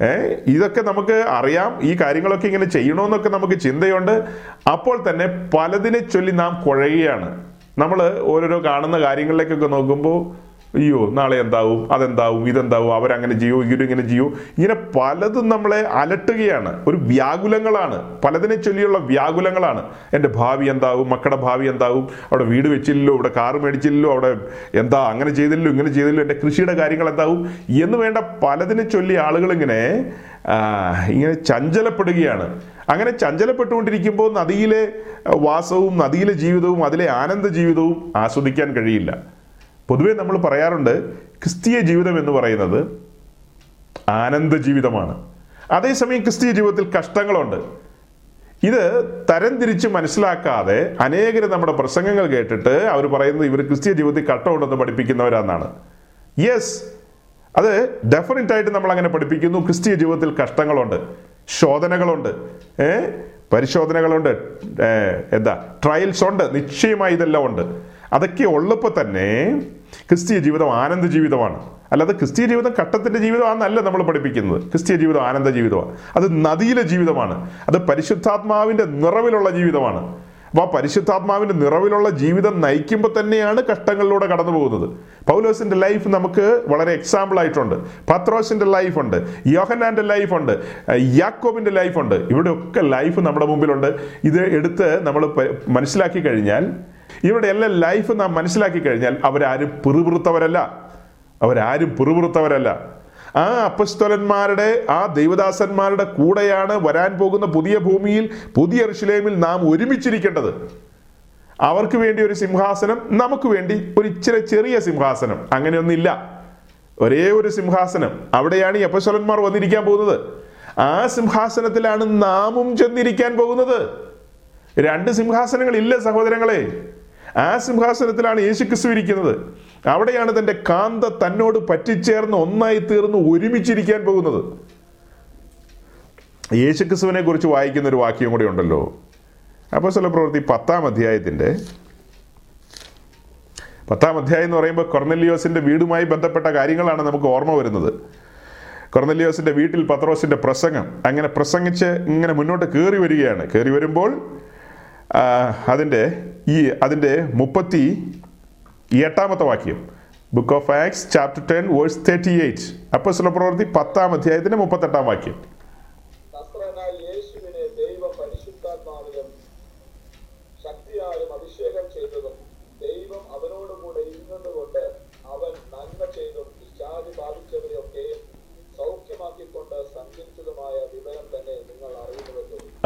ഏ ഇതൊക്കെ നമുക്ക് അറിയാം ഈ കാര്യങ്ങളൊക്കെ ഇങ്ങനെ ചെയ്യണമെന്നൊക്കെ നമുക്ക് ചിന്തയുണ്ട്. അപ്പോൾ തന്നെ പലതിനെ ചൊല്ലി നാം കുഴയുകയാണ്. നമ്മൾ ഓരോരോ കാണുന്ന കാര്യങ്ങളിലേക്കൊക്കെ നോക്കുമ്പോൾ അയ്യോ നാളെ എന്താവും? അതെന്താവും? ഇതെന്താവും? അവരങ്ങനെ ചെയ്യോ? ഇവരിങ്ങനെ ചെയ്യോ? ഇങ്ങനെ പലതും നമ്മളെ അലട്ടുകയാണ്. ഒരു വ്യാകുലങ്ങളാണ്. പലതിനെ ചൊല്ലിയുള്ള വ്യാകുലങ്ങളാണ്. എന്റെ ഭാവി എന്താവും? മക്കളുടെ ഭാവി എന്താവും? അവിടെ വീട് വെച്ചില്ലല്ലോ ഇവിടെ കാറ് മേടിച്ചില്ലല്ലോ അവിടെ എന്താ അങ്ങനെ ചെയ്തില്ലല്ലോ ഇങ്ങനെ ചെയ്തില്ലല്ലോ എന്റെ കൃഷിയുടെ കാര്യങ്ങൾ എന്താവും? എന്ന് വേണ്ട പലതിനെ ചൊല്ലി ആളുകൾ ഇങ്ങനെ ഇങ്ങനെ ചഞ്ചലപ്പെടുകയാണ്. അങ്ങനെ ചഞ്ചലപ്പെട്ടുകൊണ്ടിരിക്കുമ്പോൾ നദിയിലെ വാസവും നദിയിലെ ജീവിതവും അതിലെ ആനന്ദ ജീവിതവും ആസ്വദിക്കാൻ കഴിയില്ല. പൊതുവെ നമ്മൾ പറയാറുണ്ട് ക്രിസ്തീയ ജീവിതം എന്ന് പറയുന്നത് ആനന്ദ ജീവിതമാണ്. അതേസമയം ക്രിസ്തീയ ജീവിതത്തിൽ കഷ്ടങ്ങളുണ്ട്. ഇത് തരംതിരിച്ച് മനസ്സിലാക്കാതെ അനേകർ നമ്മുടെ പ്രസംഗങ്ങൾ കേട്ടിട്ട് അവർ പറയുന്നത് ഇവർ ക്രിസ്തീയ ജീവിതത്തിൽ കട്ടമുണ്ടെന്ന് പഠിപ്പിക്കുന്നവരാന്നാണ്. യെസ് അത് ഡെഫിനറ്റ് ആയിട്ട് നമ്മൾ അങ്ങനെ പഠിപ്പിക്കുന്നു. ക്രിസ്തീയ ജീവിതത്തിൽ കഷ്ടങ്ങളുണ്ട് ശോധനകളുണ്ട് ഏ പരിശോധനകളുണ്ട് എന്താ ട്രയൽസ് ഉണ്ട് നിശ്ചയമായി ഇതെല്ലാം ഉണ്ട്. അതൊക്കെ ഉള്ളപ്പോൾ തന്നെ ക്രിസ്തീയ ജീവിതം ആനന്ദ ജീവിതമാണ്. അല്ലാതെ ക്രിസ്തീയ ജീവിതം കട്ടത്തിന്റെ ജീവിതമാണെന്നല്ല നമ്മൾ പഠിപ്പിക്കുന്നത്. ക്രിസ്തീയ ജീവിതം ആനന്ദ ജീവിതമാണ്. അത് നദിയിലെ ജീവിതമാണ്. അത് പരിശുദ്ധാത്മാവിന്റെ നിറവിലുള്ള ജീവിതമാണ്. അപ്പോൾ ആ പരിശുദ്ധാത്മാവിന്റെ നിറവിലുള്ള ജീവിതം നയിക്കുമ്പോൾ തന്നെയാണ് കഷ്ടങ്ങളിലൂടെ കടന്നു പോകുന്നത്. പൗലോസിന്റെ ലൈഫ് നമുക്ക് വളരെ എക്സാമ്പിൾ ആയിട്ടുണ്ട്. പത്രോസിന്റെ ലൈഫുണ്ട് യോഹനാന്റെ ലൈഫുണ്ട് യാക്കോബിന്റെ ലൈഫുണ്ട് ഇവിടെയൊക്കെ ലൈഫ് നമ്മുടെ മുമ്പിലുണ്ട്. ഇത് എടുത്ത് നമ്മൾ മനസ്സിലാക്കി കഴിഞ്ഞാൽ ഇവരുടെ എല്ലാ ലൈഫ് നാം മനസ്സിലാക്കി കഴിഞ്ഞാൽ അവരാരും പിറുപിറുത്തവരല്ല. അവരാരും പിറുപിറുത്തവരല്ല. ആ അപ്പസ്തോലന്മാരുടെ ആ ദൈവദാസന്മാരുടെ കൂടെയാണ് വരാൻ പോകുന്ന പുതിയ ഭൂമിയിൽ പുതിയ ഋഷിലേമിൽ നാം ഒരുമിച്ചിരിക്കേണ്ടത്. അവർക്ക് വേണ്ടി ഒരു സിംഹാസനം നമുക്ക് വേണ്ടി ഒരു ഇച്ചിരി ചെറിയ സിംഹാസനം. അങ്ങനെയൊന്നില്ല ഒരേ ഒരു സിംഹാസനം. അവിടെയാണ് ഈ അപ്പസ്വലന്മാർ വന്നിരിക്കാൻ പോകുന്നത്. ആ സിംഹാസനത്തിലാണ് നാമും ചെന്നിരിക്കാൻ പോകുന്നത്. രണ്ട് സിംഹാസനങ്ങൾ ഇല്ല സഹോദരങ്ങളെ. ആ സിംഹാസനത്തിലാണ് യേശുക്രിസ്തു ഇരിക്കുന്നത്. അവിടെയാണ് തന്റെ കാന്ത തന്നോട് പറ്റിച്ചേർന്ന് ഒന്നായി തീർന്ന് ഒരുമിച്ചിരിക്കാൻ പോകുന്നത്. യേശുക്രിസ്തുവിനെ കുറിച്ച് വായിക്കുന്ന ഒരു വാക്യം കൂടി ഉണ്ടല്ലോ. അപ്പോൾ ചില പ്രവൃത്തി പത്താം അധ്യായത്തിന്റെ പത്താം അധ്യായം എന്ന് പറയുമ്പോൾ കൊർനെല്ലിയോസിന്റെ വീടുമായി ബന്ധപ്പെട്ട കാര്യങ്ങളാണ് നമുക്ക് ഓർമ്മ വരുന്നത്. കൊർനെല്ലിയോസിന്റെ വീട്ടിൽ പത്രോസിന്റെ പ്രസംഗം. അങ്ങനെ പ്രസംഗിച്ച് ഇങ്ങനെ മുന്നോട്ട് കയറി വരികയാണ്. കയറി വരുമ്പോൾ അതിന്റെ ഈ അതിന്റെ മുപ്പത്തി എട്ടാമത്തെ വാക്യം. Book of Acts chapter ten verse thirty eight അപ്പോൾ ചില പ്രവൃത്തി പത്താം അധ്യായത്തിന്റെ മുപ്പത്തെട്ടാം വാക്യം.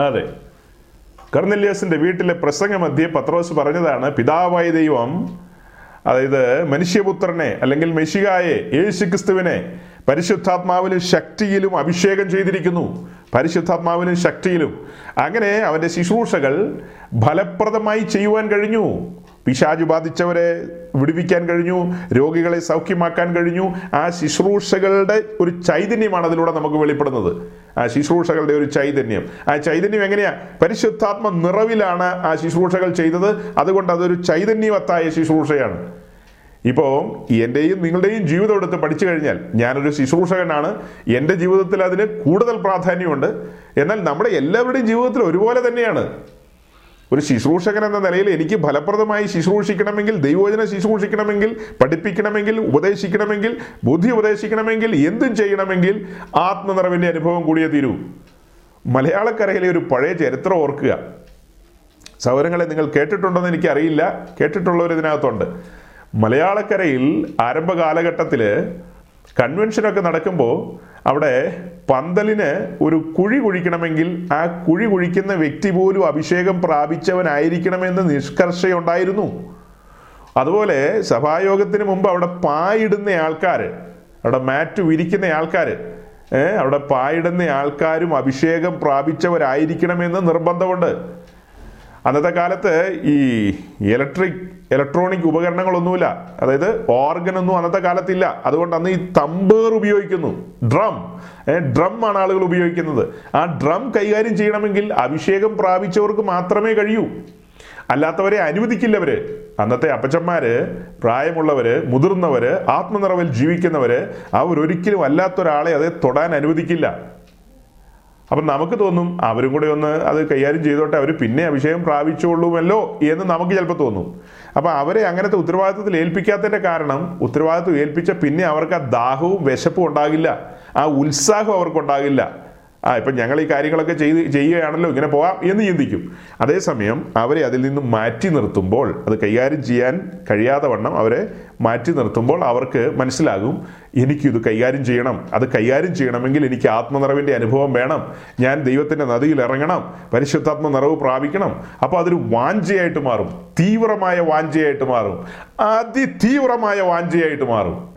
അതെ. കർന്നെല്ലിയസിന്റെ വീട്ടിലെ പ്രസംഗമധ്യേ പത്രോസ് പറഞ്ഞതാണ് പിതാവായ ദൈവം അതായത് മനുഷ്യപുത്രനെ അല്ലെങ്കിൽ മെഷികായെ യേശുക്രിസ്തുവിനെ പരിശുദ്ധാത്മാവിലും ശക്തിയിലും അഭിഷേകം ചെയ്തിരിക്കുന്നു. പരിശുദ്ധാത്മാവിലും ശക്തിയിലും. അങ്ങനെ അവന്റെ ശുശ്രൂഷകൾ ഫലപ്രദമായി ചെയ്യുവാൻ കഴിഞ്ഞു. പിശാജ് ബാധിച്ചവരെ വിടുവിക്കാൻ കഴിഞ്ഞു രോഗികളെ സൗഖ്യമാക്കാൻ കഴിഞ്ഞു. ആ ശുശ്രൂഷകളുടെ ഒരു ചൈതന്യമാണ് അതിലൂടെ നമുക്ക് വെളിപ്പെടുന്നത്. ആ ശുശ്രൂഷകളുടെ ഒരു ചൈതന്യം. ആ ചൈതന്യം എങ്ങനെയാ? പരിശുദ്ധാത്മ നിറവിലാണ് ആ ശുശ്രൂഷകൾ ചെയ്തത്. അതുകൊണ്ട് അതൊരു ചൈതന്യവത്തായ ശുശ്രൂഷയാണ്. ഇപ്പോൾ എന്റെയും നിങ്ങളുടെയും ജീവിതം എടുത്ത് പഠിച്ചു കഴിഞ്ഞാൽ ഞാനൊരു ശുശ്രൂഷകനാണ്. എന്റെ ജീവിതത്തിൽ അതിന് കൂടുതൽ പ്രാധാന്യമുണ്ട്. എന്നാൽ നമ്മുടെ എല്ലാവരുടെയും ജീവിതത്തിൽ ഒരുപോലെ തന്നെയാണ്. ഒരു ശുശ്രൂഷകൻ എന്ന നിലയിൽ എനിക്ക് ഫലപ്രദമായി ശുശ്രൂഷിക്കണമെങ്കിൽ ദൈവവചനം ശുശ്രൂഷിക്കണമെങ്കിൽ പഠിപ്പിക്കണമെങ്കിൽ ഉപദേശിക്കണമെങ്കിൽ ബുദ്ധി ഉപദേശിക്കണമെങ്കിൽ എന്തും ചെയ്യണമെങ്കിൽ ആത്മനിറവിന്റെ അനുഭവം കൂടിയേ തീരൂ. മലയാളക്കരയിലെ ഒരു പഴയ ചരിത്രം ഓർക്കുക. സൗരങ്ങളെ നിങ്ങൾ കേട്ടിട്ടുണ്ടോയെന്ന് എനിക്കറിയില്ല. കേട്ടിട്ടുള്ളവർ ഇതിനകത്തുണ്ട്. മലയാളക്കരയിൽ ആരംഭ കാലഘട്ടത്തിൽ കൺവെൻഷനൊക്കെ നടക്കുമ്പോൾ അവിടെ പന്തലിന് ഒരു കുഴി കുഴിക്കണമെങ്കിൽ ആ കുഴി കുഴിക്കുന്ന വ്യക്തി പോലും അഭിഷേകം പ്രാപിച്ചവനായിരിക്കണമെന്ന് നിഷ്കർഷയുണ്ടായിരുന്നു. അതുപോലെ സഭായോഗത്തിന് മുമ്പ് അവിടെ പായിടുന്ന ആൾക്കാർ അവിടെ മാറ്റ് വിരിക്കുന്ന ആൾക്കാർ അവിടെ പായിടുന്ന ആൾക്കാരും അഭിഷേകം പ്രാപിച്ചവരായിരിക്കണമെന്ന് നിർബന്ധമുണ്ട്. അന്നത്തെ കാലത്ത് ഈ ഇലക്ട്രിക് ഇലക്ട്രോണിക് ഉപകരണങ്ങളൊന്നുമില്ല. അതായത് ഓർഗൻ ഒന്നും അന്നത്തെ കാലത്തില്ല. അതുകൊണ്ട് അന്ന് ഈ തമ്പേർ ഉപയോഗിക്കുന്നു. ഡ്രം. ഡ്രം ആണ് ആളുകൾ ഉപയോഗിക്കുന്നത്. ആ ഡ്രം കൈകാര്യം ചെയ്യണമെങ്കിൽ അഭിഷേകം പ്രാപിച്ചവർക്ക് മാത്രമേ കഴിയൂ. അല്ലാത്തവരെ അനുവദിക്കില്ല അവർ അന്നത്തെ അപ്പച്ചന്മാര് പ്രായമുള്ളവര് മുതിർന്നവര് ആത്മനിറവിൽ ജീവിക്കുന്നവര് അവരൊരിക്കലും അല്ലാത്തൊരാളെ അത് തൊടാൻ അനുവദിക്കില്ല. അപ്പം നമുക്ക് തോന്നും അവരും കൂടെ ഒന്ന് അത് കൈകാര്യം ചെയ്തോട്ടെ അവർ പിന്നെ അഭിഷേകം പ്രാപിച്ചുകൊള്ളുമല്ലോ എന്ന് നമുക്ക് ചിലപ്പോൾ തോന്നും. അപ്പം അവരെ അങ്ങനത്തെ ഉത്തരവാദിത്വത്തിൽ ഏൽപ്പിക്കാത്തതിന്റെ കാരണം ഉത്തരവാദിത്വം ഏൽപ്പിച്ച പിന്നെ അവർക്ക് ആ ദാഹവും വിശപ്പും ഉണ്ടാകില്ല ആ ഉത്സാഹവും അവർക്കുണ്ടാകില്ല. ആ ഇപ്പം ഞങ്ങൾ ഈ കാര്യങ്ങളൊക്കെ ചെയ്ത് ചെയ്യുകയാണല്ലോ ഇങ്ങനെ പോകാം എന്ന് ചിന്തിക്കും. അതേസമയം അവരെ അതിൽ നിന്ന് മാറ്റി നിർത്തുമ്പോൾ അത് കൈകാര്യം ചെയ്യാൻ കഴിയാതെ വണ്ണം അവരെ മാറ്റി നിർത്തുമ്പോൾ അവർക്ക് മനസ്സിലാകും എനിക്കിത് കൈകാര്യം ചെയ്യണം. അത് കൈകാര്യം ചെയ്യണമെങ്കിൽ എനിക്ക് ആത്മനിറവിന്റെ അനുഭവം വേണം. ഞാൻ ദൈവത്തിന്റെ നദിയിൽ ഇറങ്ങണം. പരിശുദ്ധാത്മ നിറവ് പ്രാപിക്കണം. അപ്പോൾ അതൊരു വാഞ്ചയായിട്ട് മാറും. തീവ്രമായ വാഞ്ചയായിട്ട് മാറും. അതിതീവ്രമായ വാഞ്ചയായിട്ട് മാറും.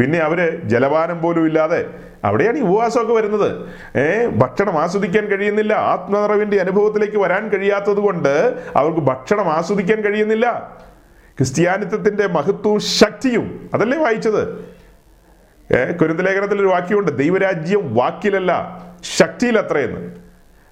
പിന്നെ അവർ ജലപാനം പോലും ഇല്ലാതെ അവിടെയാണ് ഈ ഉപവാസമൊക്കെ വരുന്നത്. ഏ ഭക്ഷണം ആസ്വദിക്കാൻ കഴിയുന്നില്ല. ആത്മനിറവിന്റെ അനുഭവത്തിലേക്ക് വരാൻ കഴിയാത്തത് കൊണ്ട് അവർക്ക് ഭക്ഷണം ആസ്വദിക്കാൻ കഴിയുന്നില്ല. ക്രിസ്ത്യാനിത്വത്തിന്റെ മഹത്വവും ശക്തിയും. അതല്ലേ വായിച്ചത്? ഏഹ് കുരുന്തലേഖനത്തിൽ ഒരു വാക്യമുണ്ട്. ദൈവരാജ്യം വാക്കിലല്ല ശക്തിയിൽ അത്രയെന്ന്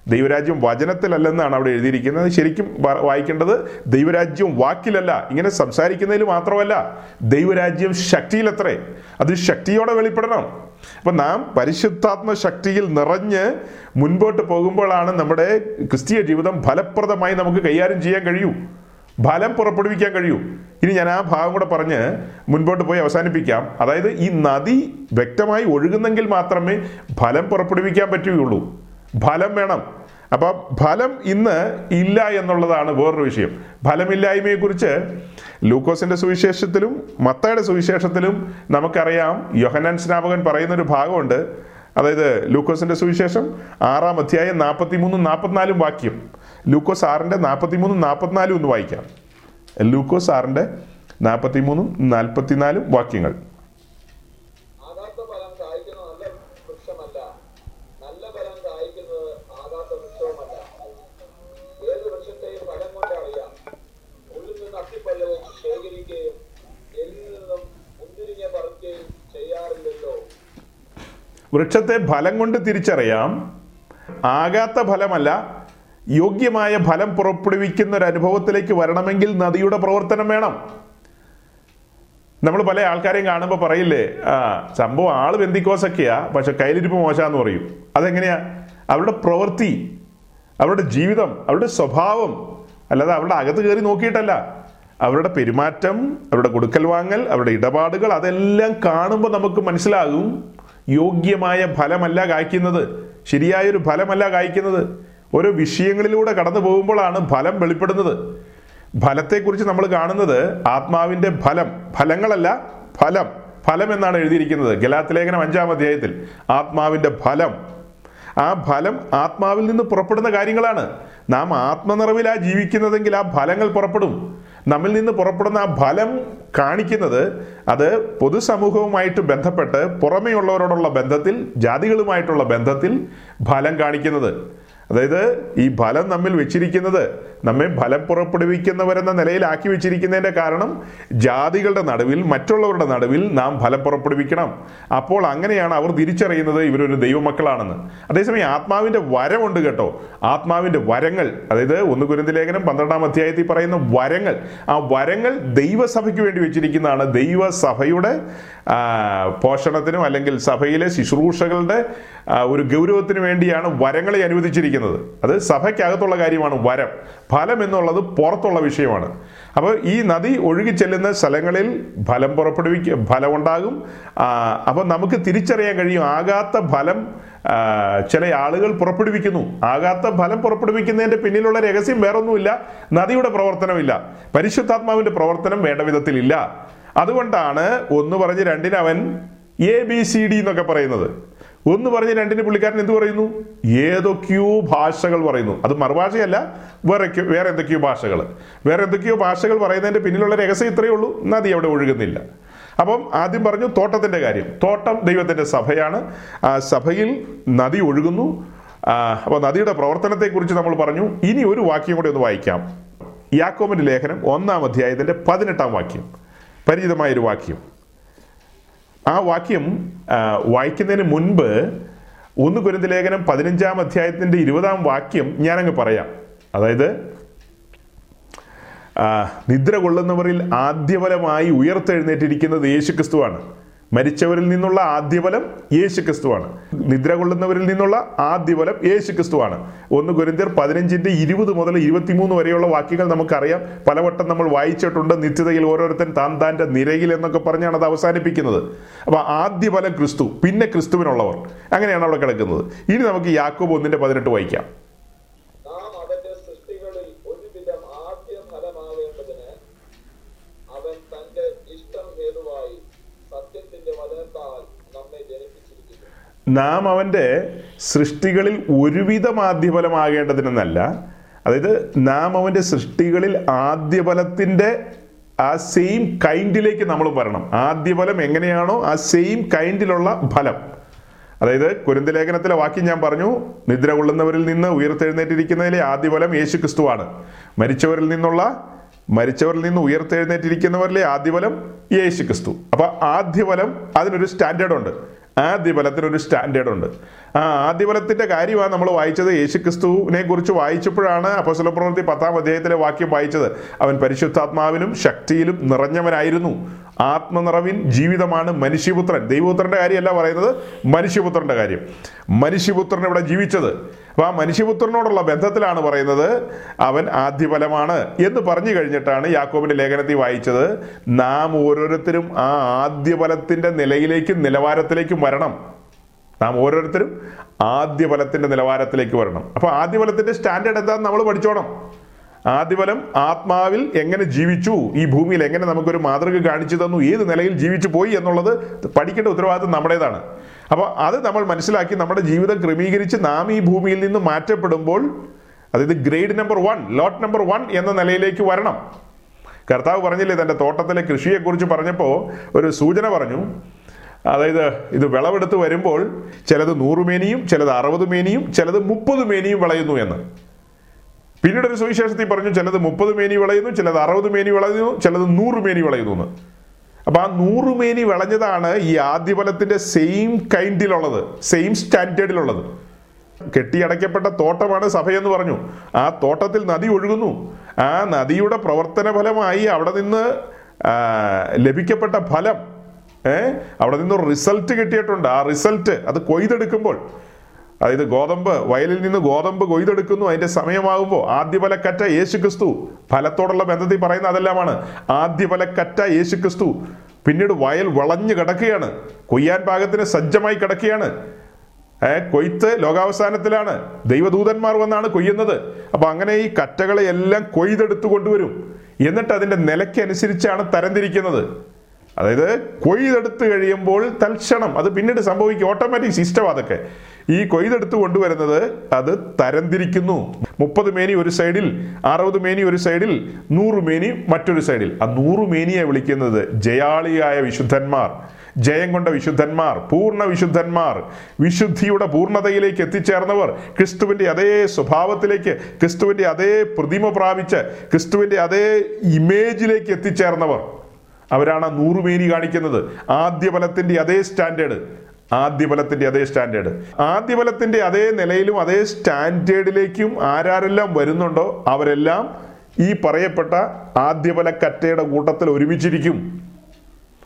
ദൈവരാജ്യം വചനത്തിലല്ലെന്നാണ് അവിടെ എഴുതിയിരിക്കുന്നത്. ശരിക്കും വായിക്കേണ്ടത് ദൈവരാജ്യം വാക്കിലല്ല ഇങ്ങനെ സംസാരിക്കുന്നതിൽ മാത്രമല്ല ദൈവരാജ്യം ശക്തിയിലത്രേ. അത് ശക്തിയോടെ വെളിപ്പെടണം. അപ്പൊ നാം പരിശുദ്ധാത്മ ശക്തിയിൽ നിറഞ്ഞ് മുൻപോട്ട് പോകുമ്പോഴാണ് നമ്മുടെ ക്രിസ്തീയ ജീവിതം ഫലപ്രദമായി നമുക്ക് കൈകാര്യം ചെയ്യാൻ കഴിയൂ. ഫലം പുറപ്പെടുവിക്കാൻ കഴിയൂ. ഇനി ഞാൻ ആ ഭാഗം കൂടെ പറഞ്ഞ് മുൻപോട്ട് പോയി അവസാനിപ്പിക്കാം. അതായത് ഈ നദി വ്യക്തമായി ഒഴുകുന്നെങ്കിൽ മാത്രമേ ഫലം പുറപ്പെടുവിക്കാൻ പറ്റുകയുള്ളൂ. ഫലം വേണം. അപ്പൊ ഫലം ഇന്ന് ഇല്ല എന്നുള്ളതാണ് വേറൊരു വിഷയം. ഫലമില്ലായ്മയെ കുറിച്ച് ലൂക്കോസിന്റെ സുവിശേഷത്തിലും മത്തയുടെ സുവിശേഷത്തിലും നമുക്കറിയാം. യോഹനാൻ സ്നാപകൻ പറയുന്ന ഒരു ഭാഗമുണ്ട്. അതായത് ലൂക്കോസിന്റെ സുവിശേഷം ആറാം അധ്യായം നാൽപ്പത്തി മൂന്നും നാൽപ്പത്തിനാലും വാക്യം. ലൂക്കോസ് ആറിന്റെ നാൽപ്പത്തി മൂന്നും നാൽപ്പത്തിനാലും ഒന്ന് വായിക്കാം. ലൂക്കോസ് ആറിന്റെ നാൽപ്പത്തി മൂന്നും നാൽപ്പത്തിനാലും വാക്യങ്ങൾ ആകാത്ത ഫലം കായ്ക്കുന്ന നല്ല വൃക്ഷമല്ല നല്ല ഫലം കായ്ക്കുന്നത് ആകാത്ത വൃക്ഷവുമല്ല ഏത് വൃക്ഷത്തെയും ഫലം കൊണ്ട് അറിയാം ഉള്ളിൽ നിന്ന് അത്തിപ്പഴവും ശേഖരിക്കുകയും എല്ലിൽ നിന്നും മുന്തിരിങ്ങ പറിക്കുകയും ചെയ്യാറില്ലല്ലോ വൃക്ഷത്തെ ഫലം കൊണ്ട് തിരിച്ചറിയാം. ആകാത്ത ഫലമല്ല യോഗ്യമായ ഫലം പുറപ്പെടുവിക്കുന്ന ഒരു അനുഭവത്തിലേക്ക് വരണമെങ്കിൽ നദിയുടെ പ്രവർത്തനം വേണം. നമ്മൾ പല ആൾക്കാരെയും കാണുമ്പോൾ പറയില്ലേ ആ സംഭവം ആൾ ബന്ധിക്കോസൊക്കെയാ പക്ഷെ കയ്യിലിരിപ്പ് മോശാന്ന് പറയും. അതെങ്ങനെയാ? അവരുടെ പ്രവൃത്തി അവരുടെ ജീവിതം അവരുടെ സ്വഭാവം അല്ലാതെ അവരുടെ അകത്ത് കയറി നോക്കിയിട്ടല്ല. അവരുടെ പെരുമാറ്റം അവരുടെ കൊടുക്കൽ വാങ്ങൽ അവരുടെ ഇടപാടുകൾ അതെല്ലാം കാണുമ്പോൾ നമുക്ക് മനസ്സിലാകും യോഗ്യമായ ഫലമല്ല കായ്ക്കുന്നത്. ശരിയായൊരു ഫലമല്ല കായ്ക്കുന്നത്. ഓരോ വിഷയങ്ങളിലൂടെ കടന്നു പോകുമ്പോഴാണ് ഫലം വെളിപ്പെടുന്നത്. ഫലത്തെക്കുറിച്ച് നമ്മൾ കാണുന്നത് ആത്മാവിന്റെ ഫലം ഫലങ്ങളല്ല ഫലം. ഫലം എന്നാണ് എഴുതിയിരിക്കുന്നത്. ഗലാത്തിലേഖനം അഞ്ചാം അധ്യായത്തിൽ. ആത്മാവിന്റെ ഫലം. ആ ഫലം ആത്മാവിൽ നിന്ന് പുറപ്പെടുന്ന കാര്യങ്ങളാണ്. നാം ആത്മനിറവിലാ ജീവിക്കുന്നതെങ്കിൽ ആ ഫലങ്ങൾ പുറപ്പെടും. നമ്മിൽ നിന്ന് പുറപ്പെടുന്ന ആ ഫലം കാണിക്കുന്നത് അത് പൊതുസമൂഹവുമായിട്ട് ബന്ധപ്പെട്ട് പുറമേയുള്ളവരോടുള്ള ബന്ധത്തിൽ ജാതികളുമായിട്ടുള്ള ബന്ധത്തിൽ ഫലം കാണിക്കുന്നത്. അതായത് ഈ ഫലം നമ്മിൽ വെച്ചിരിക്കുന്നത് നമ്മെ ഫലം പുറപ്പെടുവിക്കുന്നവരെന്ന നിലയിലാക്കി വെച്ചിരിക്കുന്നതിന്റെ കാരണം ജാതികളുടെ നടുവിൽ മറ്റുള്ളവരുടെ നടുവിൽ നാം ഫലം പുറപ്പെടുവിക്കണം. അപ്പോൾ അങ്ങനെയാണ് അവർ തിരിച്ചറിയുന്നത് ഇവരൊരു ദൈവമക്കളാണെന്ന്. അതേസമയം ആത്മാവിന്റെ വരമുണ്ട് കേട്ടോ. ആത്മാവിന്റെ വരങ്ങൾ അതായത് ഒന്ന് കുരുന്തലേഖനം പന്ത്രണ്ടാം അധ്യായത്തിൽ പറയുന്ന വരങ്ങൾ ആ വരങ്ങൾ ദൈവസഭയ്ക്ക് വേണ്ടി വെച്ചിരിക്കുന്നതാണ്. ദൈവസഭയുടെ പോഷണത്തിനും അല്ലെങ്കിൽ സഭയിലെ ശുശ്രൂഷകളുടെ ഒരു ഗൗരവത്തിന് വേണ്ടിയാണ് വരങ്ങളെ അനുവദിച്ചിരിക്കുന്നത്. അത് സഭയ്ക്കകത്തുള്ള കാര്യമാണ് വരം. ഫലം എന്നുള്ളത് പുറത്തുള്ള വിഷയമാണ്. അപ്പോൾ ഈ നദി ഒഴുകി ചെല്ലുന്ന സ്ഥലങ്ങളിൽ ഫലം പുറപ്പെടുവിക്ക ഫലമുണ്ടാകും. അപ്പോൾ നമുക്ക് തിരിച്ചറിയാൻ കഴിയും. ആകാത്ത ഫലം ചില ആളുകൾ പുറപ്പെടുവിക്കുന്നു. ആകാത്ത ഫലം പുറപ്പെടുവിക്കുന്നതിന്റെ പിന്നിലുള്ള രഹസ്യം വേറൊന്നുമില്ല. നദിയുടെ പ്രവർത്തനമില്ല. പരിശുദ്ധാത്മാവിന്റെ പ്രവർത്തനം വേണ്ട വിധത്തിലില്ല. അതുകൊണ്ടാണ് ഒന്ന് പറഞ്ഞ് രണ്ടിനവൻ എ ബി സി ഡി എന്നൊക്കെ പറയുന്നത്. ഒന്ന് പറഞ്ഞ് രണ്ടിന് പുള്ളിക്കാരൻ എന്ത് പറയുന്നു? ഏതൊക്കെയോ ഭാഷകൾ പറയുന്നു. അത് മറുഭാഷയല്ല വേറെ വേറെ എന്തൊക്കെയോ ഭാഷകൾ. വേറെ എന്തൊക്കെയോ ഭാഷകൾ പറയുന്നതിന്റെ പിന്നിലുള്ള രഹസ്യം ഇത്രയേ ഉള്ളൂ. നദി അവിടെ ഒഴുകുന്നില്ല. അപ്പം ആദ്യം പറഞ്ഞു തോട്ടത്തിന്റെ കാര്യം. തോട്ടം ദൈവത്തിന്റെ സഭയാണ്. ആ സഭയിൽ നദി ഒഴുകുന്നു. അപ്പോൾ നദിയുടെ പ്രവർത്തനത്തെക്കുറിച്ച് നമ്മൾ പറഞ്ഞു. ഇനി ഒരു വാക്യം കൂടി ഒന്ന് വായിക്കാം. യാക്കോമിന്റെ ലേഖനം ഒന്നാം അധ്യായത്തിന്റെ പതിനെട്ടാം വാക്യം. പരിചിതമായൊരു വാക്യം. ആ വാക്യം വായിക്കുന്നതിന് മുൻപ് ഒന്ന് കുരുന്ത ലേഖനം പതിനഞ്ചാം അധ്യായത്തിന്റെ ഇരുപതാം വാക്യം ഞാനങ്ങ് പറയാം. അതായത് നിദ്ര കൊള്ളുന്നവരിൽ ആദ്യഫലമായി ഉയർത്തെഴുന്നേറ്റിരിക്കുന്നത് യേശുക്രിസ്തുവാണ്. മരിച്ചവരിൽ നിന്നുള്ള ആദ്യഫലം യേശുക്രിസ്തുവാണ്. നിദ്ര കൊള്ളുന്നവരിൽ നിന്നുള്ള ആദ്യഫലം യേശുക്രിസ്തുവാണ്. ഒന്ന് ഗുരുന്തിയർ പതിനഞ്ചിന്റെ ഇരുപത് മുതൽ ഇരുപത്തിമൂന്ന് വരെയുള്ള വാക്യങ്ങൾ നമുക്കറിയാം. പലവട്ടം നമ്മൾ വായിച്ചിട്ടുണ്ട് നിത്യതയിൽ ഓരോരുത്തൻ താൻ താന്റെ നിരയിൽ എന്നൊക്കെ പറഞ്ഞാണ് അത് അവസാനിപ്പിക്കുന്നത്. അപ്പൊ ആദ്യഫലം ക്രിസ്തു പിന്നെ ക്രിസ്തുവിനുള്ളവർ. അങ്ങനെയാണ് അവിടെ കിടക്കുന്നത്. ഇനി നമുക്ക് യാക്കോബ് ഒന്നിന്റെ പതിനെട്ട് വായിക്കാം നാം അവന്റെ സൃഷ്ടികളിൽ ഒരുവിധം ആദ്യ ഫലമാവേണ്ടതിന് അവൻ തന്റെ ഇഷ്ടം ഹേതുവായി സത്യത്തിന്റെ വചനത്താൽ നമ്മെ ജനിപ്പിച്ചിരിക്കുന്നു നാം അവന്റെ സൃഷ്ടികളിൽ ഒരുവിധ ആദ്യഫലമാകേണ്ടതിനെന്നല്ല അതായത് നാം അവന്റെ സൃഷ്ടികളിൽ ആദ്യഫലത്തിന്റെ ആ സെയിം കൈൻഡിലേക്ക് നമ്മൾ വരണം. ആദ്യഫലം എങ്ങനെയാണോ ആ സെയിം കൈൻഡിലുള്ള ഫലം. അതായത് കുരുന്തലേഖനത്തിലെ വാക്യം ഞാൻ പറഞ്ഞു നിദ്ര കൊള്ളുന്നവരിൽ നിന്ന് ഉയർത്തെഴുന്നേറ്റിരിക്കുന്നതിലെ ആദ്യഫലം യേശു ക്രിസ്തുവാണ് മരിച്ചവരിൽ നിന്നുള്ള മരിച്ചവരിൽ നിന്ന് ഉയർത്തെഴുന്നേറ്റിരിക്കുന്നവരിലെ ആദ്യഫലം യേശു ക്രിസ്തു അപ്പൊ ആദ്യഫലം അതിനൊരു സ്റ്റാൻഡേർഡ് ഉണ്ട്. ആദ്യഫലത്തിനൊരു സ്റ്റാൻഡേർഡ് ഉണ്ട് ആ ആദ്യ ഫലത്തിന്റെ കാര്യമാണ് നമ്മൾ വായിച്ചത്. യേശു ക്രിസ്തുവിനെ കുറിച്ച് വായിച്ചപ്പോഴാണ് അപ്പസ്വല പ്രവൃത്തി പത്താം അധ്യായത്തിലെ വാക്യം വായിച്ചത്. അവൻ പരിശുദ്ധാത്മാവിലും ശക്തിയിലും നിറഞ്ഞവനായിരുന്നു. ആത്മനിറവിൻ ജീവിതമാണ് മനുഷ്യപുത്രൻ. ദൈവപുത്രന്റെ കാര്യമല്ല പറയുന്നത് മനുഷ്യപുത്രന്റെ കാര്യം. മനുഷ്യപുത്രൻ ഇവിടെ ജീവിച്ചത്? അപ്പൊ ആ മനുഷ്യപുത്രനോടുള്ള ബന്ധത്തിലാണ് പറയുന്നത് അവൻ ആദ്യഫലമാണ് എന്ന് പറഞ്ഞു കഴിഞ്ഞിട്ടാണ് യാക്കോബിന്റെ ലേഖനത്തിൽ വായിച്ചത്. നാം ഓരോരുത്തരും ആ ആദ്യഫലത്തിന്റെ നിലയിലേക്കും നിലവാരത്തിലേക്കും വരണം. നാം ഓരോരുത്തരും ആദ്യഫലത്തിന്റെ നിലവാരത്തിലേക്ക് വരണം. അപ്പൊ ആദ്യഫലത്തിന്റെ സ്റ്റാൻഡേർഡ് എന്താണെന്ന് നമ്മൾ പഠിച്ചോണം. ആദ്യഫലം ആത്മാവിൽ എങ്ങനെ ജീവിച്ചു? ഈ ഭൂമിയിൽ എങ്ങനെ നമുക്കൊരു മാതൃക കാണിച്ചു തന്നു? ഏത് നിലയിൽ ജീവിച്ചു പോയി എന്നുള്ളത് പഠിക്കേണ്ട ഉത്തരവാദിത്വം നമ്മുടേതാണ്. അപ്പോൾ അത് നമ്മൾ മനസ്സിലാക്കി നമ്മുടെ ജീവിതം ക്രമീകരിച്ച് നാം ഈ ഭൂമിയിൽ നിന്ന് മാറ്റപ്പെടുമ്പോൾ അതായത് grade number one lot number one എന്ന നിലയിലേക്ക് വരണം. കർത്താവ് പറഞ്ഞില്ലേ തന്റെ തോട്ടത്തിലെ കൃഷിയെക്കുറിച്ച് പറഞ്ഞപ്പോൾ ഒരു സൂചന പറഞ്ഞു. അതായത് ഇത് വിളവെടുത്ത് വരുമ്പോൾ ചിലത് നൂറ് മേനിയും ചിലത് അറുപത് മേനിയും ചിലത് മുപ്പത് മേനിയും വിളയുന്നു എന്ന്. പിന്നീട് ഒരു സുവിശേഷത്തിൽ പറഞ്ഞു ചിലത് മുപ്പത് മേനി വിളയുന്നു ചിലത് അറുപത് മേനി വിളയുന്നു ചിലത് നൂറ് മേനി വിളയുന്നു എന്ന്. അപ്പൊ ആ നൂറ് മേനി വിളഞ്ഞതാണ് ഈ ആദ്യഫലത്തിന്റെ സെയിം കൈൻഡിലുള്ളത് സെയിം സ്റ്റാൻഡേർഡിലുള്ളത് കെട്ടിയടയ്ക്കപ്പെട്ട തോട്ടമാണ് സഭയെന്ന് പറഞ്ഞു. ആ തോട്ടത്തിൽ നദി ഒഴുകുന്നു. ആ നദിയുടെ പ്രവർത്തന ഫലമായി അവിടെ നിന്ന് ലഭിക്കപ്പെട്ട ഫലം ഏഹ് അവിടെ നിന്ന് റിസൾട്ട് കിട്ടിയിട്ടുണ്ട്. ആ റിസൾട്ട് അത് കൊയ്തെടുക്കുമ്പോൾ അതായത് ഗോതമ്പ് വയലിൽ നിന്ന് ഗോതമ്പ് കൊയ്തെടുക്കുന്നു. അതിന്റെ സമയമാകുമ്പോൾ ആദ്യഫലക്കറ്റ യേശു ക്രിസ്തു ഫലത്തോടുള്ള ബന്ധത്തിൽ പറയുന്ന അതെല്ലാമാണ്. ആദ്യഫലക്കറ്റ യേശു ക്രിസ്തു പിന്നീട് വയൽ വളഞ്ഞു കിടക്കുകയാണ്. കൊയ്യാൻ പാകത്തിന് സജ്ജമായി കിടക്കുകയാണ്. ഏ കൊയ്ത്ത് ലോകാവസാനത്തിലാണ്. ദൈവദൂതന്മാർ വന്നാണ് കൊയ്യുന്നത്. അപ്പൊ അങ്ങനെ ഈ കറ്റകളെ എല്ലാം കൊയ്തെടുത്തു കൊണ്ടുവരും എന്നിട്ട് അതിന്റെ നിലയ്ക്കനുസരിച്ചാണ് തരംതിരിക്കുന്നത്. അതായത് കൊയ്തെടുത്ത് കഴിയുമ്പോൾ തൽക്ഷണം അത് പിന്നീട് സംഭവിക്കും ഓട്ടോമാറ്റിക് സിസ്റ്റം അതൊക്കെ. ഈ കൊയ്തെടുത്ത് കൊണ്ടുവരുന്നത് അത് തരംതിരിക്കുന്നു. മുപ്പത് മേനി ഒരു സൈഡിൽ അറുപത് മേനി ഒരു സൈഡിൽ നൂറ് മേനി മറ്റൊരു സൈഡിൽ. ആ നൂറ് മേനിയെ വിളിക്കുന്നത് ജയാളിയായ വിശുദ്ധന്മാർ ജയം കൊണ്ട വിശുദ്ധന്മാർ പൂർണ വിശുദ്ധന്മാർ വിശുദ്ധിയുടെ പൂർണതയിലേക്ക് എത്തിച്ചേർന്നവർ ക്രിസ്തുവിന്റെ അതേ സ്വഭാവത്തിലേക്ക് ക്രിസ്തുവിന്റെ അതേ പ്രതിമ പ്രാപിച്ച് ക്രിസ്തുവിന്റെ അതേ ഇമേജിലേക്ക് എത്തിച്ചേർന്നവർ. അവരാണ് നൂറുമേനി കാണിക്കുന്നത്. ആദ്യ ഫലത്തിന്റെ അതേ സ്റ്റാൻഡേർഡ്. ആദ്യ ഫലത്തിന്റെ അതേ സ്റ്റാൻഡേർഡ്. ആദ്യ ഫലത്തിന്റെ അതേ നിലയിലും അതേ സ്റ്റാൻഡേർഡിലേക്കും ആരാരെല്ലാം വരുന്നുണ്ടോ അവരെല്ലാം ഈ പറയപ്പെട്ട ആദ്യഫല കറ്റയുടെ കൂട്ടത്തിൽ ഒരുമിച്ചിരിക്കും.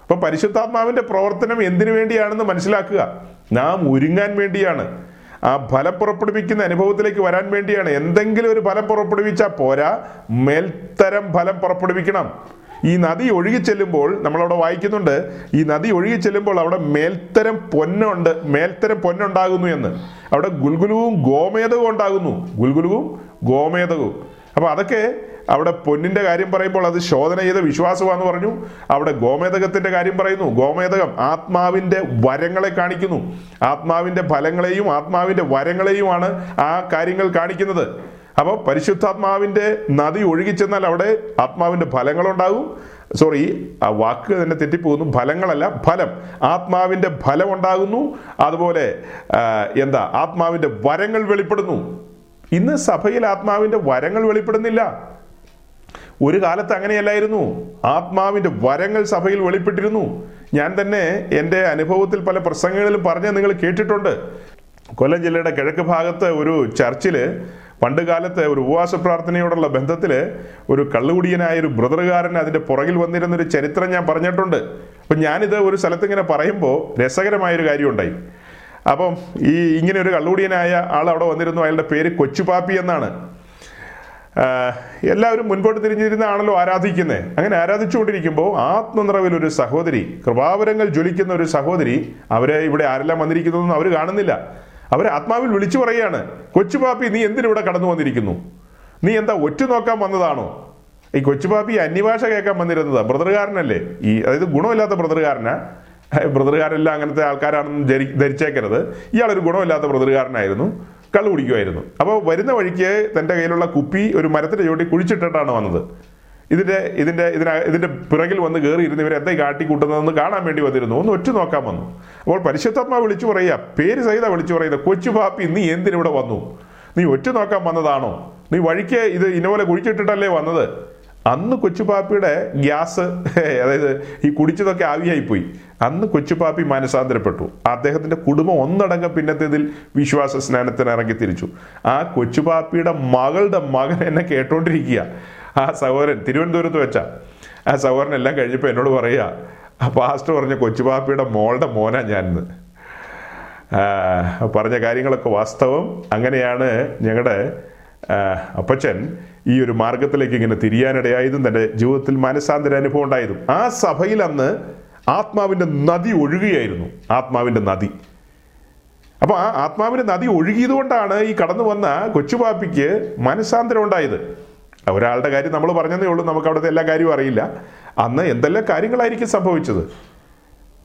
അപ്പൊ പരിശുദ്ധാത്മാവിന്റെ പ്രവർത്തനം എന്തിനു വേണ്ടിയാണെന്ന് മനസ്സിലാക്കുക. നാം ഒരുങ്ങാൻ വേണ്ടിയാണ്. ആ ഫലം പുറപ്പെടുവിക്കുന്ന അനുഭവത്തിലേക്ക് വരാൻ വേണ്ടിയാണ്. എന്തെങ്കിലും ഒരു ഫലം പുറപ്പെടുവിച്ചാൽ പോരാ. മേൽത്തരം ഫലം പുറപ്പെടുവിക്കണം. ഈ നദി ഒഴുകി ചെല്ലുമ്പോൾ നമ്മളവിടെ വായിക്കുന്നുണ്ട് ഈ നദി ഒഴുകി ചെല്ലുമ്പോൾ അവിടെ മേൽത്തരം പൊന്നുണ്ട് മേൽത്തരം പൊന്നുണ്ടാകുന്നു എന്ന്. അവിടെ ഗുൽഗുലുവും ഗോമേതകവും ഉണ്ടാകുന്നു. ഗുൽഗുലുവും ഗോമേതകവും അപ്പോൾ അതൊക്കെ അവിടെ പൊന്നിന്റെ കാര്യം പറയുമ്പോൾ അത് ശോധന ചെയ്ത വിശ്വാസമാണെന്ന് പറഞ്ഞു. അവിടെ ഗോമേതകത്തിന്റെ കാര്യം പറയുന്നു. ഗോമേതകം ആത്മാവിന്റെ വരങ്ങളെ കാണിക്കുന്നു. ആത്മാവിന്റെ ഫലങ്ങളെയും ആത്മാവിന്റെ വരങ്ങളെയുമാണ് ആ കാര്യങ്ങൾ കാണിക്കുന്നത്. അപ്പോൾ പരിശുദ്ധാത്മാവിന്റെ നദി ഒഴുകിച്ചെന്നാൽ അവിടെ ആത്മാവിന്റെ ഫലങ്ങളുണ്ടാകും. സോറി ആ വാക്ക് തന്നെ തെറ്റിപ്പോകുന്നു. ഫലങ്ങളല്ല ഫലം. ആത്മാവിന്റെ ഫലം ഉണ്ടാകുന്നു അതുപോലെ എന്താ ആത്മാവിന്റെ വരങ്ങൾ വെളിപ്പെടുന്നു. ഇന്ന് സഭയിൽ ആത്മാവിന്റെ വരങ്ങൾ വെളിപ്പെടുന്നില്ല. ഒരു കാലത്ത് അങ്ങനെയല്ലായിരുന്നു. ആത്മാവിന്റെ വരങ്ങൾ സഭയിൽ വെളിപ്പെട്ടിരുന്നു. ഞാൻ തന്നെ എന്റെ അനുഭവത്തിൽ പല പ്രസംഗങ്ങളിലും പറഞ്ഞ് നിങ്ങൾ കേട്ടിട്ടുണ്ട്. കൊല്ലം ജില്ലയുടെ കിഴക്ക് ഭാഗത്ത് ഒരു ചർച്ചിൽ പണ്ട് കാലത്ത് ഒരു ഉപവാസ പ്രാർത്ഥനയോടുള്ള ബന്ധത്തിൽ ഒരു കള്ളുകുടിയനായ ഒരു ബ്രദറുകാരൻ അതിന്റെ പുറകിൽ വന്നിരുന്നൊരു ചരിത്രം ഞാൻ പറഞ്ഞിട്ടുണ്ട്. അപ്പം ഞാനിത് ഒരു സ്ഥലത്ത് ഇങ്ങനെ പറയുമ്പോൾ രസകരമായൊരു കാര്യമുണ്ടായി. അപ്പം ഈ ഇങ്ങനെ ഒരു കള്ളുകുടിയനായ ആൾ അവിടെ വന്നിരുന്നു. അയാളുടെ പേര് കൊച്ചുപാപ്പി എന്നാണ്. എല്ലാവരും മുൻപോട്ട് തിരിഞ്ഞിരുന്നാണല്ലോ ആരാധിക്കുന്നത് അങ്ങനെ ആരാധിച്ചുകൊണ്ടിരിക്കുമ്പോൾ ആത്മനിറവിൽ ഒരു സഹോദരി കൃപാവരങ്ങൾ ജ്വലിക്കുന്ന ഒരു സഹോദരി അവരെ ഇവിടെ ആരെല്ലാം വന്നിരിക്കുന്നതെന്നും അവർ കാണുന്നില്ല. അവർ ആത്മാവിൽ വിളിച്ചു പറയുകയാണ് കൊച്ചുപാപ്പി നീ എന്തിനിവിടെ കടന്നു വന്നിരിക്കുന്നു? നീ എന്താ ഒറ്റ നോക്കാൻ വന്നതാണോ? ഈ കൊച്ചുപാപ്പി അന്യഭാഷ കേൾക്കാൻ വന്നിരുന്നത് ബ്രദറുകാരനല്ലേ? ഈ അതായത് ഗുണമില്ലാത്ത ബ്രദറുകാരനാ. ബ്രദറുകാരെല്ലാം അങ്ങനത്തെ ആൾക്കാരാണെന്ന് ധരി- ധരിച്ചേക്കരുത്. ഇയാളൊരു ഗുണമില്ലാത്ത ബ്രദറുകാരനായിരുന്നു കള്ളു കുടിക്കുമായിരുന്നു. അപ്പോൾ വരുന്ന വഴിക്ക് തന്റെ കയ്യിലുള്ള കുപ്പി ഒരു മരത്തിന്റെ ചുവട്ടി കുഴിച്ചിട്ടിട്ടാണ് വന്നത്. ഇതിന്റെ ഇതിന്റെ ഇതിന ഇതിന്റെ പിറകിൽ വന്ന് കയറി ഇരുന്ന് ഇവരെ എന്തായി കാട്ടിക്കൂട്ടുന്നതെന്ന് കാണാൻ വേണ്ടി വന്നിരുന്നു. ഒന്ന് ഒറ്റ നോക്കാൻ വന്നു. അപ്പോൾ പരിശുദ്ധാത്മാ വിളിച്ചു പറയുക പേര് സഹിത വിളിച്ചു പറയുന്നത് കൊച്ചു പാപ്പി നീ എന്തിനിവിടെ വന്നു? നീ ഒറ്റ നോക്കാൻ വന്നതാണോ? നീ വഴിക്ക് ഇത് ഇന്നപോലെ കുഴിച്ചിട്ടിട്ടല്ലേ വന്നത്? അന്ന് കൊച്ചുപാപ്പിയുടെ ഗ്യാസ് അതായത് ഈ കുടിച്ചതൊക്കെ ആവിയായി പോയി അന്ന് കൊച്ചുപാപ്പി മാനസാന്തരപ്പെട്ടു. അദ്ദേഹത്തിന്റെ കുടുംബം ഒന്നടങ്കം പിന്നത്തേതിൽ വിശ്വാസ സ്നാനത്തിന് ഇറങ്ങി തിരിച്ചു. ആ കൊച്ചുപാപ്പിയുടെ മകളുടെ മകൻ എന്നെ കേട്ടോണ്ടിരിക്കുക. ആ സഹോദരൻ തിരുവനന്തപുരത്ത് വെച്ച. ആ സഹോദരൻ എല്ലാം കഴിഞ്ഞപ്പോൾ എന്നോട് പറയുക ആ പാസ്റ്റർ പറഞ്ഞ കൊച്ചുപാപ്പിയുടെ മോളുടെ മോനാ ഞാനിന്ന്. പറഞ്ഞ കാര്യങ്ങളൊക്കെ വാസ്തവം അങ്ങനെയാണ് ഞങ്ങളുടെ അപ്പച്ചൻ ഈ ഒരു മാർഗത്തിലേക്ക് ഇങ്ങനെ തിരിയാനിടയായതും തന്റെ ജീവിതത്തിൽ മനസാന്തര അനുഭവം ഉണ്ടായതും. ആ സഭയിൽ അന്ന് ആത്മാവിന്റെ നദി ഒഴുകുകയായിരുന്നു ആത്മാവിന്റെ നദി. അപ്പൊ ആ ആത്മാവിന്റെ നദി ഒഴുകിയത് കൊണ്ടാണ് ഈ കടന്നു വന്ന കൊച്ചുപാപ്പിക്ക് മനസാന്തരം ഉണ്ടായത്. ഒരാളുടെ കാര്യം നമ്മൾ പറഞ്ഞതേ ഉള്ളൂ നമുക്ക് അവിടുത്തെ എല്ലാ കാര്യവും അറിയില്ല. അന്ന് എന്തെല്ലാം കാര്യങ്ങളായിരിക്കും സംഭവിച്ചത്?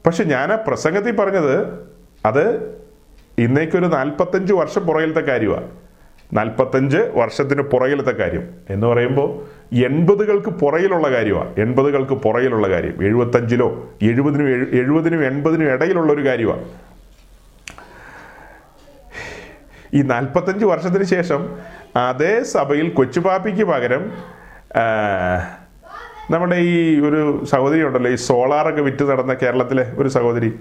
പക്ഷെ ഞാൻ ആ പ്രസംഗത്തിൽ പറഞ്ഞത് അത് ഇന്നേക്കൊരു നാൽപ്പത്തഞ്ച് വർഷം പുറകിലത്തെ കാര്യമാണ് നാൽപ്പത്തഞ്ച് വർഷത്തിന് പുറകിലത്തെ കാര്യം. എന്ന് പറയുമ്പോൾ എൺപതുകൾക്ക് പുറകിലുള്ള കാര്യമാണ്. എൺപതുകൾക്ക് പുറകിലുള്ള കാര്യം. എഴുപത്തഞ്ചിലോ എഴുപതിനും എഴു- എഴുപതിനും എൺപതിനും ഇടയിലുള്ള ഒരു കാര്യമാണ്. ഈ നാൽപ്പത്തഞ്ച് വർഷത്തിന് ശേഷം അതേ സഭയിൽ കൊച്ചുപാപ്പിക്ക് പകരം നമ്മുടെ ഈ ഒരു സഹോദരി ഉണ്ടല്ലോ ഈ സോളാറൊക്കെ വിറ്റ് നടന്ന കേരളത്തിലെ ഒരു സഹോദരി.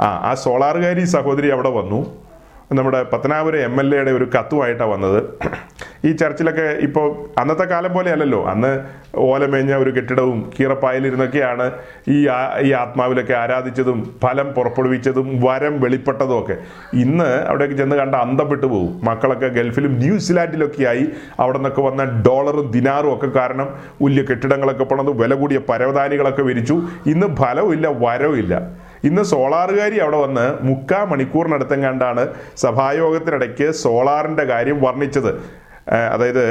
ആ ആ സോളാറുകാരി സഹോദരി അവിടെ വന്നു. നമ്മുടെ പത്തനാപുരം എം എൽ എയുടെ ഒരു കത്തുമായിട്ടാണ് വന്നത്. ഈ ചർച്ചിലൊക്കെ ഇപ്പോൾ അന്നത്തെ കാലം പോലെ അല്ലല്ലോ അന്ന് ഓലമേഞ്ഞ ഒരു കെട്ടിടവും കീറപ്പായലിരുന്നൊക്കെയാണ് ഈ ഈ ആത്മാവിലൊക്കെ ആരാധിച്ചതും ഫലം പുറപ്പെടുവിച്ചതും വരം വെളിപ്പെട്ടതും ഒക്കെ. ഇന്ന് അവിടേക്ക് ചെന്ന് കണ്ട അന്തപ്പെട്ടു പോകും മക്കളൊക്കെ ഗൾഫിലും ന്യൂസിലാൻഡിലൊക്കെയായി അവിടെ നിന്നൊക്കെ വന്ന ഡോളറും ദിനാറും ഒക്കെ കാരണം വലിയ കെട്ടിടങ്ങളൊക്കെ പണത് വില കൂടിയ പരവതാനികളൊക്കെ വിരിച്ചു. ഇന്ന് ഫലവും ഇല്ല വരവും ഇല്ല ഇന്ന് സോളാറുകാരി അവിടെ വന്ന് മുക്കാ മണിക്കൂറിനടുത്തെങ്ങാണ്ടാണ് സഭായോഗത്തിനിടയ്ക്ക് സോളാറിന്റെ കാര്യം വർണിച്ചത്. അതായത്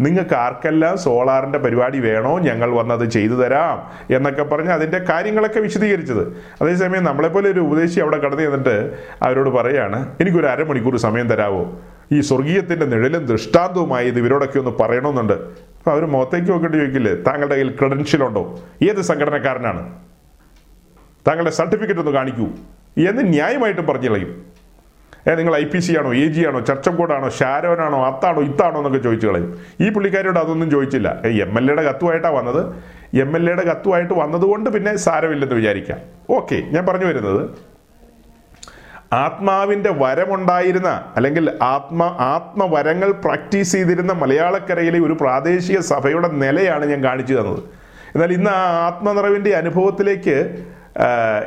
നിങ്ങൾക്ക് ആർക്കെല്ലാം സോളാറിന്റെ പരിപാടി വേണോ? ഞങ്ങൾ വന്നത് ചെയ്തു തരാം എന്നൊക്കെ പറഞ്ഞ് അതിന്റെ കാര്യങ്ങളൊക്കെ വിശദീകരിച്ചത്. അതേസമയം നമ്മളെപ്പോലെ ഒരു ഉപദേശി അവിടെ കടന്നു ചെന്നിട്ട് അവരോട് പറയാണ് എനിക്കൊരു അരമണിക്കൂർ സമയം തരാമോ ഈ സ്വർഗീയത്തിന്റെ നിഴലും ദൃഷ്ടാന്തവുമായി ഇത് ഇവരോടൊക്കെ ഒന്ന് പറയണമെന്നുണ്ട്. അപ്പോൾ അവർ മുഖത്തേക്ക് നോക്കിയിട്ട് ചോദിക്കില്ലേ താങ്കളുടെ കയ്യിൽ ക്രെഡൻഷ്യൽ ഉണ്ടോ? ഏത് സംഘടനക്കാരനാണ്? താങ്കളുടെ സർട്ടിഫിക്കറ്റ് ഒന്ന് കാണിക്കൂ. എന്ന് ന്യായമായിട്ടും പറഞ്ഞു കളയും. ഏ നിങ്ങൾ ഐ പി സി ആണോ എ ജി ആണോ ചർച്ചക്കോടാണോ ഷാരോനാണോ അത്താണോ ഇത്താണോ എന്നൊക്കെ ചോദിച്ചു കളയും. ഈ പുള്ളിക്കാരോട് അതൊന്നും ചോദിച്ചില്ല. എം എൽ എയുടെ കത്തുമായിട്ടാണ് വന്നത്. എം എൽ എയുടെ കത്തുമായിട്ട് വന്നതുകൊണ്ട് പിന്നെ സാരമില്ലെന്ന് വിചാരിക്കാം. ഓക്കെ ഞാൻ പറഞ്ഞു വരുന്നത്. ആത്മാവിന്റെ വരമുണ്ടായിരുന്ന അല്ലെങ്കിൽ ആത്മ ആത്മവരങ്ങൾ പ്രാക്ടീസ് ചെയ്തിരുന്ന മലയാളക്കരയിലെ ഒരു പ്രാദേശിക സഭയുടെ നിലയാണ് ഞാൻ കാണിച്ചു തന്നത്. എന്നാൽ ഇന്ന് ആ ആത്മനിറവിന്റെ അനുഭവത്തിലേക്ക്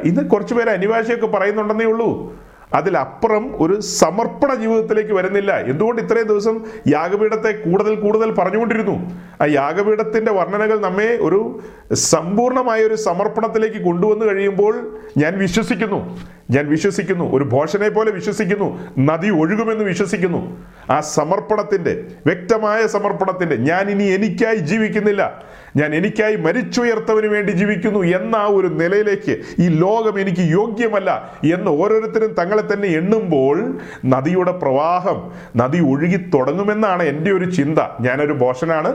ഇന്ന് കുറച്ച് പേര് അനിവാഴ്ചയൊക്കെ പറയുന്നുണ്ടെന്നേ ഉള്ളൂ. അതിലപ്പുറം ഒരു സമർപ്പണ ജീവിതത്തിലേക്ക് വരുന്നില്ല. എന്തുകൊണ്ട് ഇത്രയും ദിവസം യാഗപീഠത്തെ കൂടുതൽ കൂടുതൽ പറഞ്ഞുകൊണ്ടിരുന്നു? ആ യാഗപീഠത്തിന്റെ വർണനകൾ നമ്മെ ഒരു സമ്പൂർണമായ ഒരു സമർപ്പണത്തിലേക്ക് കൊണ്ടുവന്നു കഴിയുമ്പോൾ ഞാൻ വിശ്വസിക്കുന്നു. ഞാൻ വിശ്വസിക്കുന്നു. ഒരു ഭോഷനെ പോലെ വിശ്വസിക്കുന്നു. നദി ഒഴുകുമെന്ന് വിശ്വസിക്കുന്നു. ആ സമർപ്പണത്തിന്റെ വ്യക്തമായ സമർപ്പണത്തിന്റെ ഞാൻ ഇനി എനിക്കായി ജീവിക്കുന്നില്ല. ഞാൻ എനിക്കായി മരിച്ചുയർത്തവന് വേണ്ടി ജീവിക്കുന്നു എന്ന ആ ഒരു നിലയിലേക്ക് ഈ ലോകം എനിക്ക് യോഗ്യമല്ല എന്ന് ഓരോരുത്തരും തങ്ങളെ തന്നെ എണ്ണുമ്പോൾ നദിയുടെ പ്രവാഹം നദി ഒഴുകി തുടങ്ങുമെന്നാണ് എന്റെ ഒരു ചിന്ത. ഞാനൊരു ബോഷനാണ്.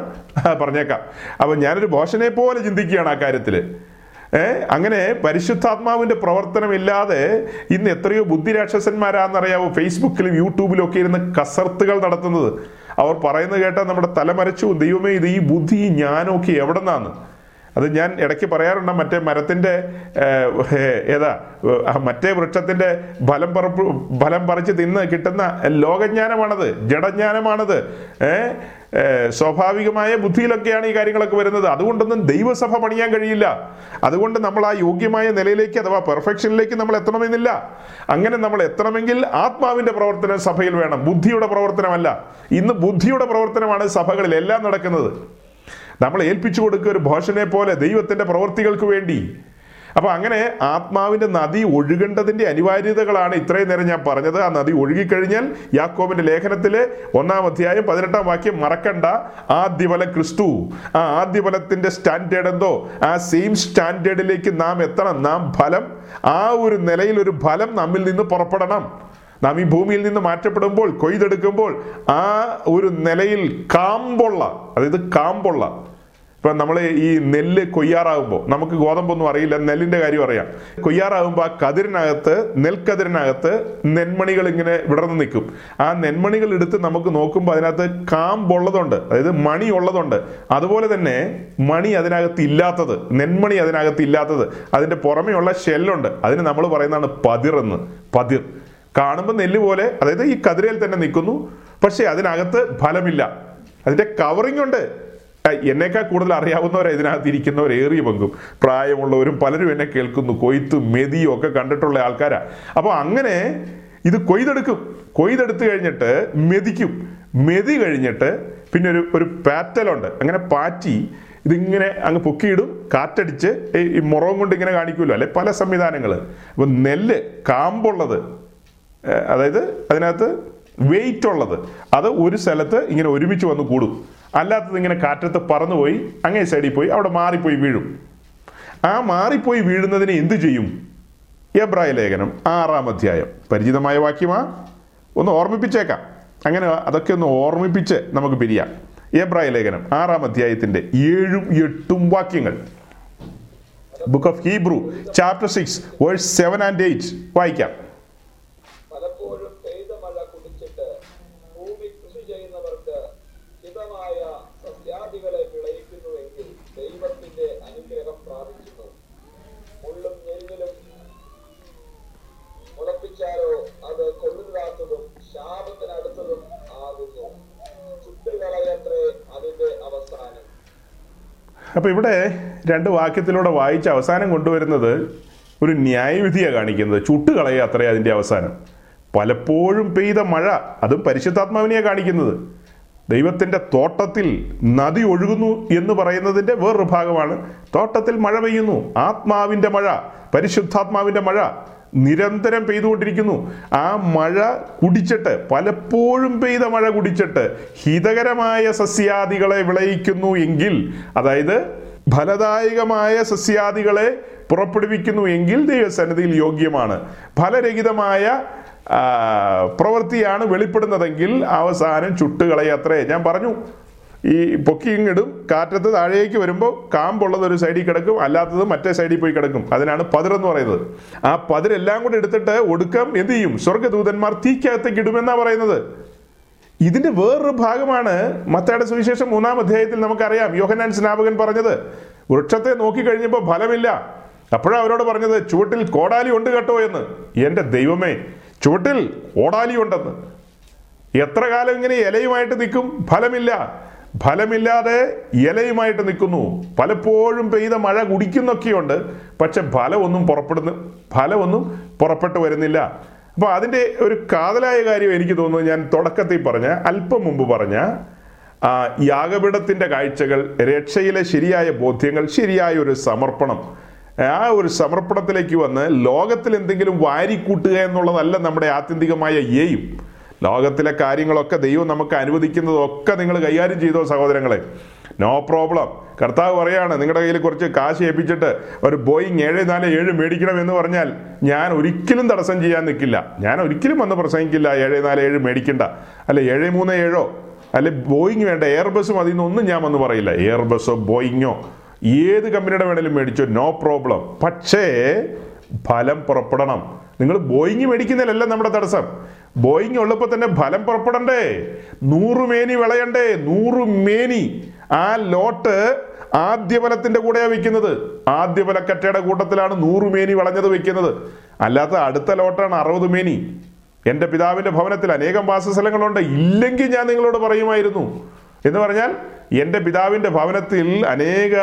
പറഞ്ഞേക്കാം. അപ്പം ഞാനൊരു ബോഷനെ പോലെ ചിന്തിക്കുകയാണ് ആ കാര്യത്തിൽ അങ്ങനെ പരിശുദ്ധാത്മാവിന്റെ പ്രവർത്തനമില്ലാതെ ഇന്ന് എത്രയോ ബുദ്ധിരാക്ഷസന്മാരാണെന്നറിയാവോ? ഫേസ്ബുക്കിലും യൂട്യൂബിലും ഒക്കെ ഇരുന്ന് കസർത്തുകൾ നടത്തുന്നത്. അവർ പറയുന്നത് കേട്ടാൽ നമ്മുടെ തലമരച്ചു ദൈവമേ ഇത് ഈ ബുദ്ധി ഈ ജ്ഞാനമൊക്കെ എവിടെ നിന്നാണ് അത് ഞാൻ ഇടയ്ക്ക് പറയാറുണ്ട് മറ്റേ മരത്തിന്റെ ഏതാ മറ്റേ വൃക്ഷത്തിന്റെ ഫലം പറപ്പ് ഫലം പറിച്ച് തിന്ന് കിട്ടുന്ന ലോകജ്ഞാനമാണത് ജഡജ്ഞാനമാണത് ഏഹ്, സ്വാഭാവികമായ ബുദ്ധിയിലൊക്കെയാണ് ഈ കാര്യങ്ങളൊക്കെ വരുന്നത്. അതുകൊണ്ടൊന്നും ദൈവസഭ പണിയാൻ കഴിയില്ല. അതുകൊണ്ട് നമ്മൾ ആ യോഗ്യമായ നിലയിലേക്ക് അഥവാ പെർഫെക്ഷനിലേക്ക് നമ്മൾ എത്തണമെന്നില്ല. അങ്ങനെ നമ്മൾ എത്തണമെങ്കിൽ ആത്മാവിന്റെ പ്രവർത്തനം സഭയിൽ വേണം. ബുദ്ധിയുടെ പ്രവർത്തനമല്ല. ഇന്ന് ബുദ്ധിയുടെ പ്രവർത്തനമാണ് സഭകളിൽ എല്ലാം നടക്കുന്നത്. നമ്മൾ ഏൽപ്പിച്ചു കൊടുക്കുക ഒരു ഭോഷനെ പോലെ ദൈവത്തിന്റെ പ്രവർത്തികൾക്ക് വേണ്ടി. അപ്പൊ അങ്ങനെ ആത്മാവിന്റെ നദി ഒഴുകേണ്ടതിന്റെ അനിവാര്യതകളാണ് ഇത്രയും നേരം ഞാൻ പറഞ്ഞത്. ആ നദി ഒഴുകിക്കഴിഞ്ഞാൽ യാക്കോബിന്റെ ലേഖനത്തിലെ ഒന്നാം അധ്യായം പതിനെട്ടാം വാക്യം മറക്കണ്ട. ആദ്യഫല ക്രിസ്തു. ആ ആദ്യഫലത്തിന്റെ സ്റ്റാൻഡേർഡ് എന്തോ? ആ സെയിം സ്റ്റാൻഡേർഡിലേക്ക് നാം എത്തണം. നാം ഫലം ആ ഒരു നിലയിൽ ഒരു ഫലം നമ്മിൽ നിന്ന് പുറപ്പെടണം. നാം ഈ ഭൂമിയിൽ നിന്ന് മാറ്റപ്പെടുമ്പോൾ കൊയ്തെടുക്കുമ്പോൾ ആ ഒരു നിലയിൽ കാമ്പുള്ള അതായത് കാമ്പുള്ള ഇപ്പം നമ്മൾ ഈ നെല്ല് കൊയ്യാറാകുമ്പോൾ നമുക്ക് ഗോതമ്പൊന്നും അറിയില്ല നെല്ലിന്റെ കാര്യം അറിയാം. കൊയ്യാറാകുമ്പോൾ ആ കതിരിനകത്ത് നെൽക്കതിരിനകത്ത് നെന്മണികൾ ഇങ്ങനെ വിടർന്ന് നിൽക്കും. ആ നെന്മണികൾ എടുത്ത് നമുക്ക് നോക്കുമ്പോൾ അതിനകത്ത് കാമ്പുള്ളതുണ്ട് അതായത് മണി ഉള്ളതുണ്ട്. അതുപോലെ തന്നെ മണി അതിനകത്ത് ഇല്ലാത്തത് നെന്മണി അതിനകത്ത് ഇല്ലാത്തത്. അതിന്റെ പുറമെയുള്ള ഷെല്ലുണ്ട്. അതിന് നമ്മൾ പറയുന്നതാണ് എന്ന്. പതിർ. കാണുമ്പോൾ നെല്ല് പോലെ അതായത് ഈ കതിരയിൽ തന്നെ നിൽക്കുന്നു. പക്ഷേ അതിനകത്ത് ഫലമില്ല. അതിന്റെ കവറിംഗ് ഉണ്ട്. എന്നേക്കാൾ കൂടുതൽ അറിയാവുന്നവർ ഇതിനകത്ത് ഇരിക്കുന്നവർ ഏറിയ പങ്കും. പ്രായമുള്ളവരും പലരും എന്നെ കേൾക്കുന്നു. കൊയ്ത്തും മെതിയും ഒക്കെ കണ്ടിട്ടുള്ള ആൾക്കാരാ. അപ്പോൾ അങ്ങനെ ഇത് കൊയ്തെടുക്കും. കൊയ്തെടുത്ത് കഴിഞ്ഞിട്ട് മെതിക്കും. മെതി കഴിഞ്ഞിട്ട് പിന്നെ ഒരു ഒരു പാറ്റലുണ്ട് അങ്ങനെ പാറ്റി ഇതിങ്ങനെ അങ്ങ് പൊക്കിയിടും. കാറ്റടിച്ച് ഈ മുറവും കൊണ്ട് ഇങ്ങനെ കാണിക്കുമല്ലോ അല്ലെ? പല സംവിധാനങ്ങൾ അപ്പൊ നെല്ല് കാമ്പുള്ളത് അതായത് അതിനകത്ത് വെയിറ്റ് ഉള്ളത് അത് ഒരു സ്ഥലത്ത് ഇങ്ങനെ ഒരുമിച്ച് വന്ന് കൂടും. അല്ലാത്തത് ഇങ്ങനെ കാറ്റത്ത് പറന്നുപോയി അങ്ങേ സൈഡിൽ പോയി അവിടെ മാറിപ്പോയി വീഴും. ആ മാറിപ്പോയി വീഴുന്നതിനെ എന്തു ചെയ്യും? എബ്രായ ലേഖനം ആറാം അധ്യായം. പരിചിതമായ വാക്യമാ. ഒന്ന് ഓർമ്മിപ്പിച്ചേക്കാം. അങ്ങനെ അതൊക്കെ ഒന്ന് ഓർമ്മിപ്പിച്ച് നമുക്ക് പിരിയാം. എബ്രായ ലേഖനം ആറാം അധ്യായത്തിന്റെ ഏഴും എട്ടും വാക്യങ്ങൾ. Book of Hebrew chapter six verse seven and eight വായിക്കാം പലപ്പോഴും പെയ്ത മഴ കുടിച്ചിട്ട് ഭൂമി കൃഷി ചെയ്യുന്നവർക്ക് ഹിതമായ സസ്യാദികളെ വിളയിക്കുന്നുവെങ്കിൽ ദൈവത്തിന്റെ അനുഗ്രഹം പ്രാപിക്കുന്നു മുള്ളും ഞെരിഞ്ഞിലും മുളപ്പിച്ചാലോ അത് കൊള്ളുന്നില്ലാത്തതും ശാപത്തിനടുത്തതും ആകുന്നു ചുട്ടുകളയത്രേ അതിന്റെ അവസാനം അപ്പൊ ഇവിടെ രണ്ട് വാക്യത്തിലൂടെ വായിച്ച് അവസാനം കൊണ്ടുവരുന്നത് ഒരു ന്യായവിധിയാണ് കാണിക്കുന്നത്. ചുട്ടുകളയുക അത്രേ അതിന്റെ അവസാനം. പലപ്പോഴും പെയ്ത മഴ അതും പരിശുദ്ധാത്മാവിനെയാണ് കാണിക്കുന്നത്. ദൈവത്തിന്റെ തോട്ടത്തിൽ നദി ഒഴുകുന്നു എന്ന് പറയുന്നതിന്റെ വേറൊരു ഭാഗമാണ്. തോട്ടത്തിൽ മഴ പെയ്യുന്നു. ആത്മാവിന്റെ മഴ പരിശുദ്ധാത്മാവിന്റെ മഴ. നിരന്തരം പെയ്തുകൊണ്ടിരിക്കുന്നു. ആ മഴ കുടിച്ചിട്ട് പലപ്പോഴും പെയ്ത മഴ കുടിച്ചിട്ട് ഹിതകരമായ സസ്യാദികളെ വിളയിക്കുന്നു എങ്കിൽ അതായത് ഫലദായകമായ സസ്യാദികളെ പുറപ്പെടുവിക്കുന്നു എങ്കിൽ ദൈവസന്നിധിയിൽ യോഗ്യമാണ്. ഫലരഹിതമായ പ്രവൃത്തിയാണ് വെളിപ്പെടുന്നതെങ്കിൽ അവസാനം ചുട്ടുകളയത്രേ. ഞാൻ പറഞ്ഞു ഈ പൊക്കിയിങ്ങിടും കാറ്റത്ത് താഴേക്ക് വരുമ്പോൾ കാമ്പുള്ളത് ഒരു സൈഡിൽ കിടക്കും അല്ലാത്തത് മറ്റേ സൈഡിൽ പോയി കിടക്കും. അതിനാണ് പതിരെന്ന് പറയുന്നത്. ആ പതിരെല്ലാം കൂടി എടുത്തിട്ട് ഒടുക്കം എന്ത് ചെയ്യും? സ്വർഗദൂതന്മാർ തീക്കകത്തേക്ക് ഇടുമെന്നാ പറയുന്നത്. ഇതിന്റെ വേറൊരു ഭാഗമാണ് മത്തയുടെ സുവിശേഷം മൂന്നാം അധ്യായത്തിൽ നമുക്കറിയാം. യോഹനാൻ സ്നാപകൻ പറഞ്ഞത് വൃക്ഷത്തെ നോക്കിക്കഴിഞ്ഞപ്പോൾ ഫലമില്ല. അപ്പോഴാണ് അവരോട് പറഞ്ഞത് ചുവട്ടിൽ കോടാലി ഉണ്ട് കേട്ടോ എന്ന്. എന്റെ ദൈവമേ ചുവട്ടിൽ കോടാലി ഉണ്ടെന്ന്. എത്ര കാലം ഇങ്ങനെ ഇലയുമായിട്ട് നിൽക്കും? ഫലമില്ല. ഫലമില്ലാതെ ഇലയുമായിട്ട് നിൽക്കുന്നു. പലപ്പോഴും പെയ്ത മഴ കുടിക്കുന്നൊക്കെയുണ്ട്. പക്ഷെ ഫലമൊന്നും പുറപ്പെടുന്നു ഫലമൊന്നും പുറപ്പെട്ടു വരുന്നില്ല. അപ്പൊ അതിന്റെ ഒരു കാതലായ കാര്യം എനിക്ക് തോന്നുന്നു ഞാൻ തുടക്കത്തിൽ പറഞ്ഞ അല്പം മുമ്പ് പറഞ്ഞ ആ യാഗപീഠത്തിന്റെ കാഴ്ചകൾ രക്ഷയിലെ ശരിയായ ബോധ്യങ്ങൾ ശരിയായ ഒരു സമർപ്പണം. ആ ഒരു സമർപ്പണത്തിലേക്ക് വന്ന് ലോകത്തിൽ എന്തെങ്കിലും വാരിക്കൂട്ടുക എന്നുള്ളതല്ല നമ്മുടെ ആത്യന്തികമായ ഏയും. ലോകത്തിലെ കാര്യങ്ങളൊക്കെ ദൈവം നമുക്ക് അനുവദിക്കുന്നതൊക്കെ നിങ്ങൾ കൈകാര്യം ചെയ്തോ സഹോദരങ്ങളെ. നോ പ്രോബ്ലം കർത്താവ് പറയാണ് നിങ്ങളുടെ കയ്യിൽ കുറച്ച് കാശ് ഏൽപ്പിച്ചിട്ട് ഒരു ബോയിങ് ഏഴ് നാല് ഏഴ് മേടിക്കണം എന്ന് പറഞ്ഞാൽ ഞാൻ ഒരിക്കലും തടസ്സം ചെയ്യാൻ നിൽക്കില്ല. ഞാൻ ഒരിക്കലും വന്ന് പ്രസംഗിക്കില്ല ഏഴ് നാല് ഏഴ് മേടിക്കണ്ട. അല്ല ഏഴ് മൂന്ന് ഏഴോ? അല്ലെ ബോയിങ് വേണ്ട എയർബസ് മതി എന്നൊന്നും ഞാൻ വന്ന് പറയില്ല. എയർബസോ ബോയിങ്ങോ ഏത് കമ്പനിയുടെ വേണേലും മേടിച്ചോ നോ പ്രോബ്ലം പക്ഷേ ഫലം പുറപ്പെടണം. നിങ്ങൾ ബോയിങ് മേടിക്കുന്നതിലല്ല നമ്മുടെ തടസ്സം. ബോയിങ് ഉള്ളപ്പോൾ തന്നെ ഫലം പുറപ്പെടണ്ടേ? നൂറ് മേനി വിളയണ്ടേ? നൂറ് മേനി. ആ ലോട്ട് ആദ്യ ഫലത്തിന്റെ കൂടെയാണ് വെക്കുന്നത് ആദ്യ ഫലക്കറ്റയുടെ കൂട്ടത്തിലാണ് നൂറ് മേനി വിളഞ്ഞത് വെക്കുന്നത് അല്ലാത്ത അടുത്ത ലോട്ടാണ് അറുപത് മേനി. എന്റെ പിതാവിന്റെ ഭവനത്തിൽ അനേകം വാസസ്ഥലങ്ങളുണ്ട്. ഇല്ലെങ്കിൽ ഞാൻ നിങ്ങളോട് പറയുമായിരുന്നു. എന്ന് പറഞ്ഞാൽ എന്റെ പിതാവിന്റെ ഭവനത്തിൽ അനേക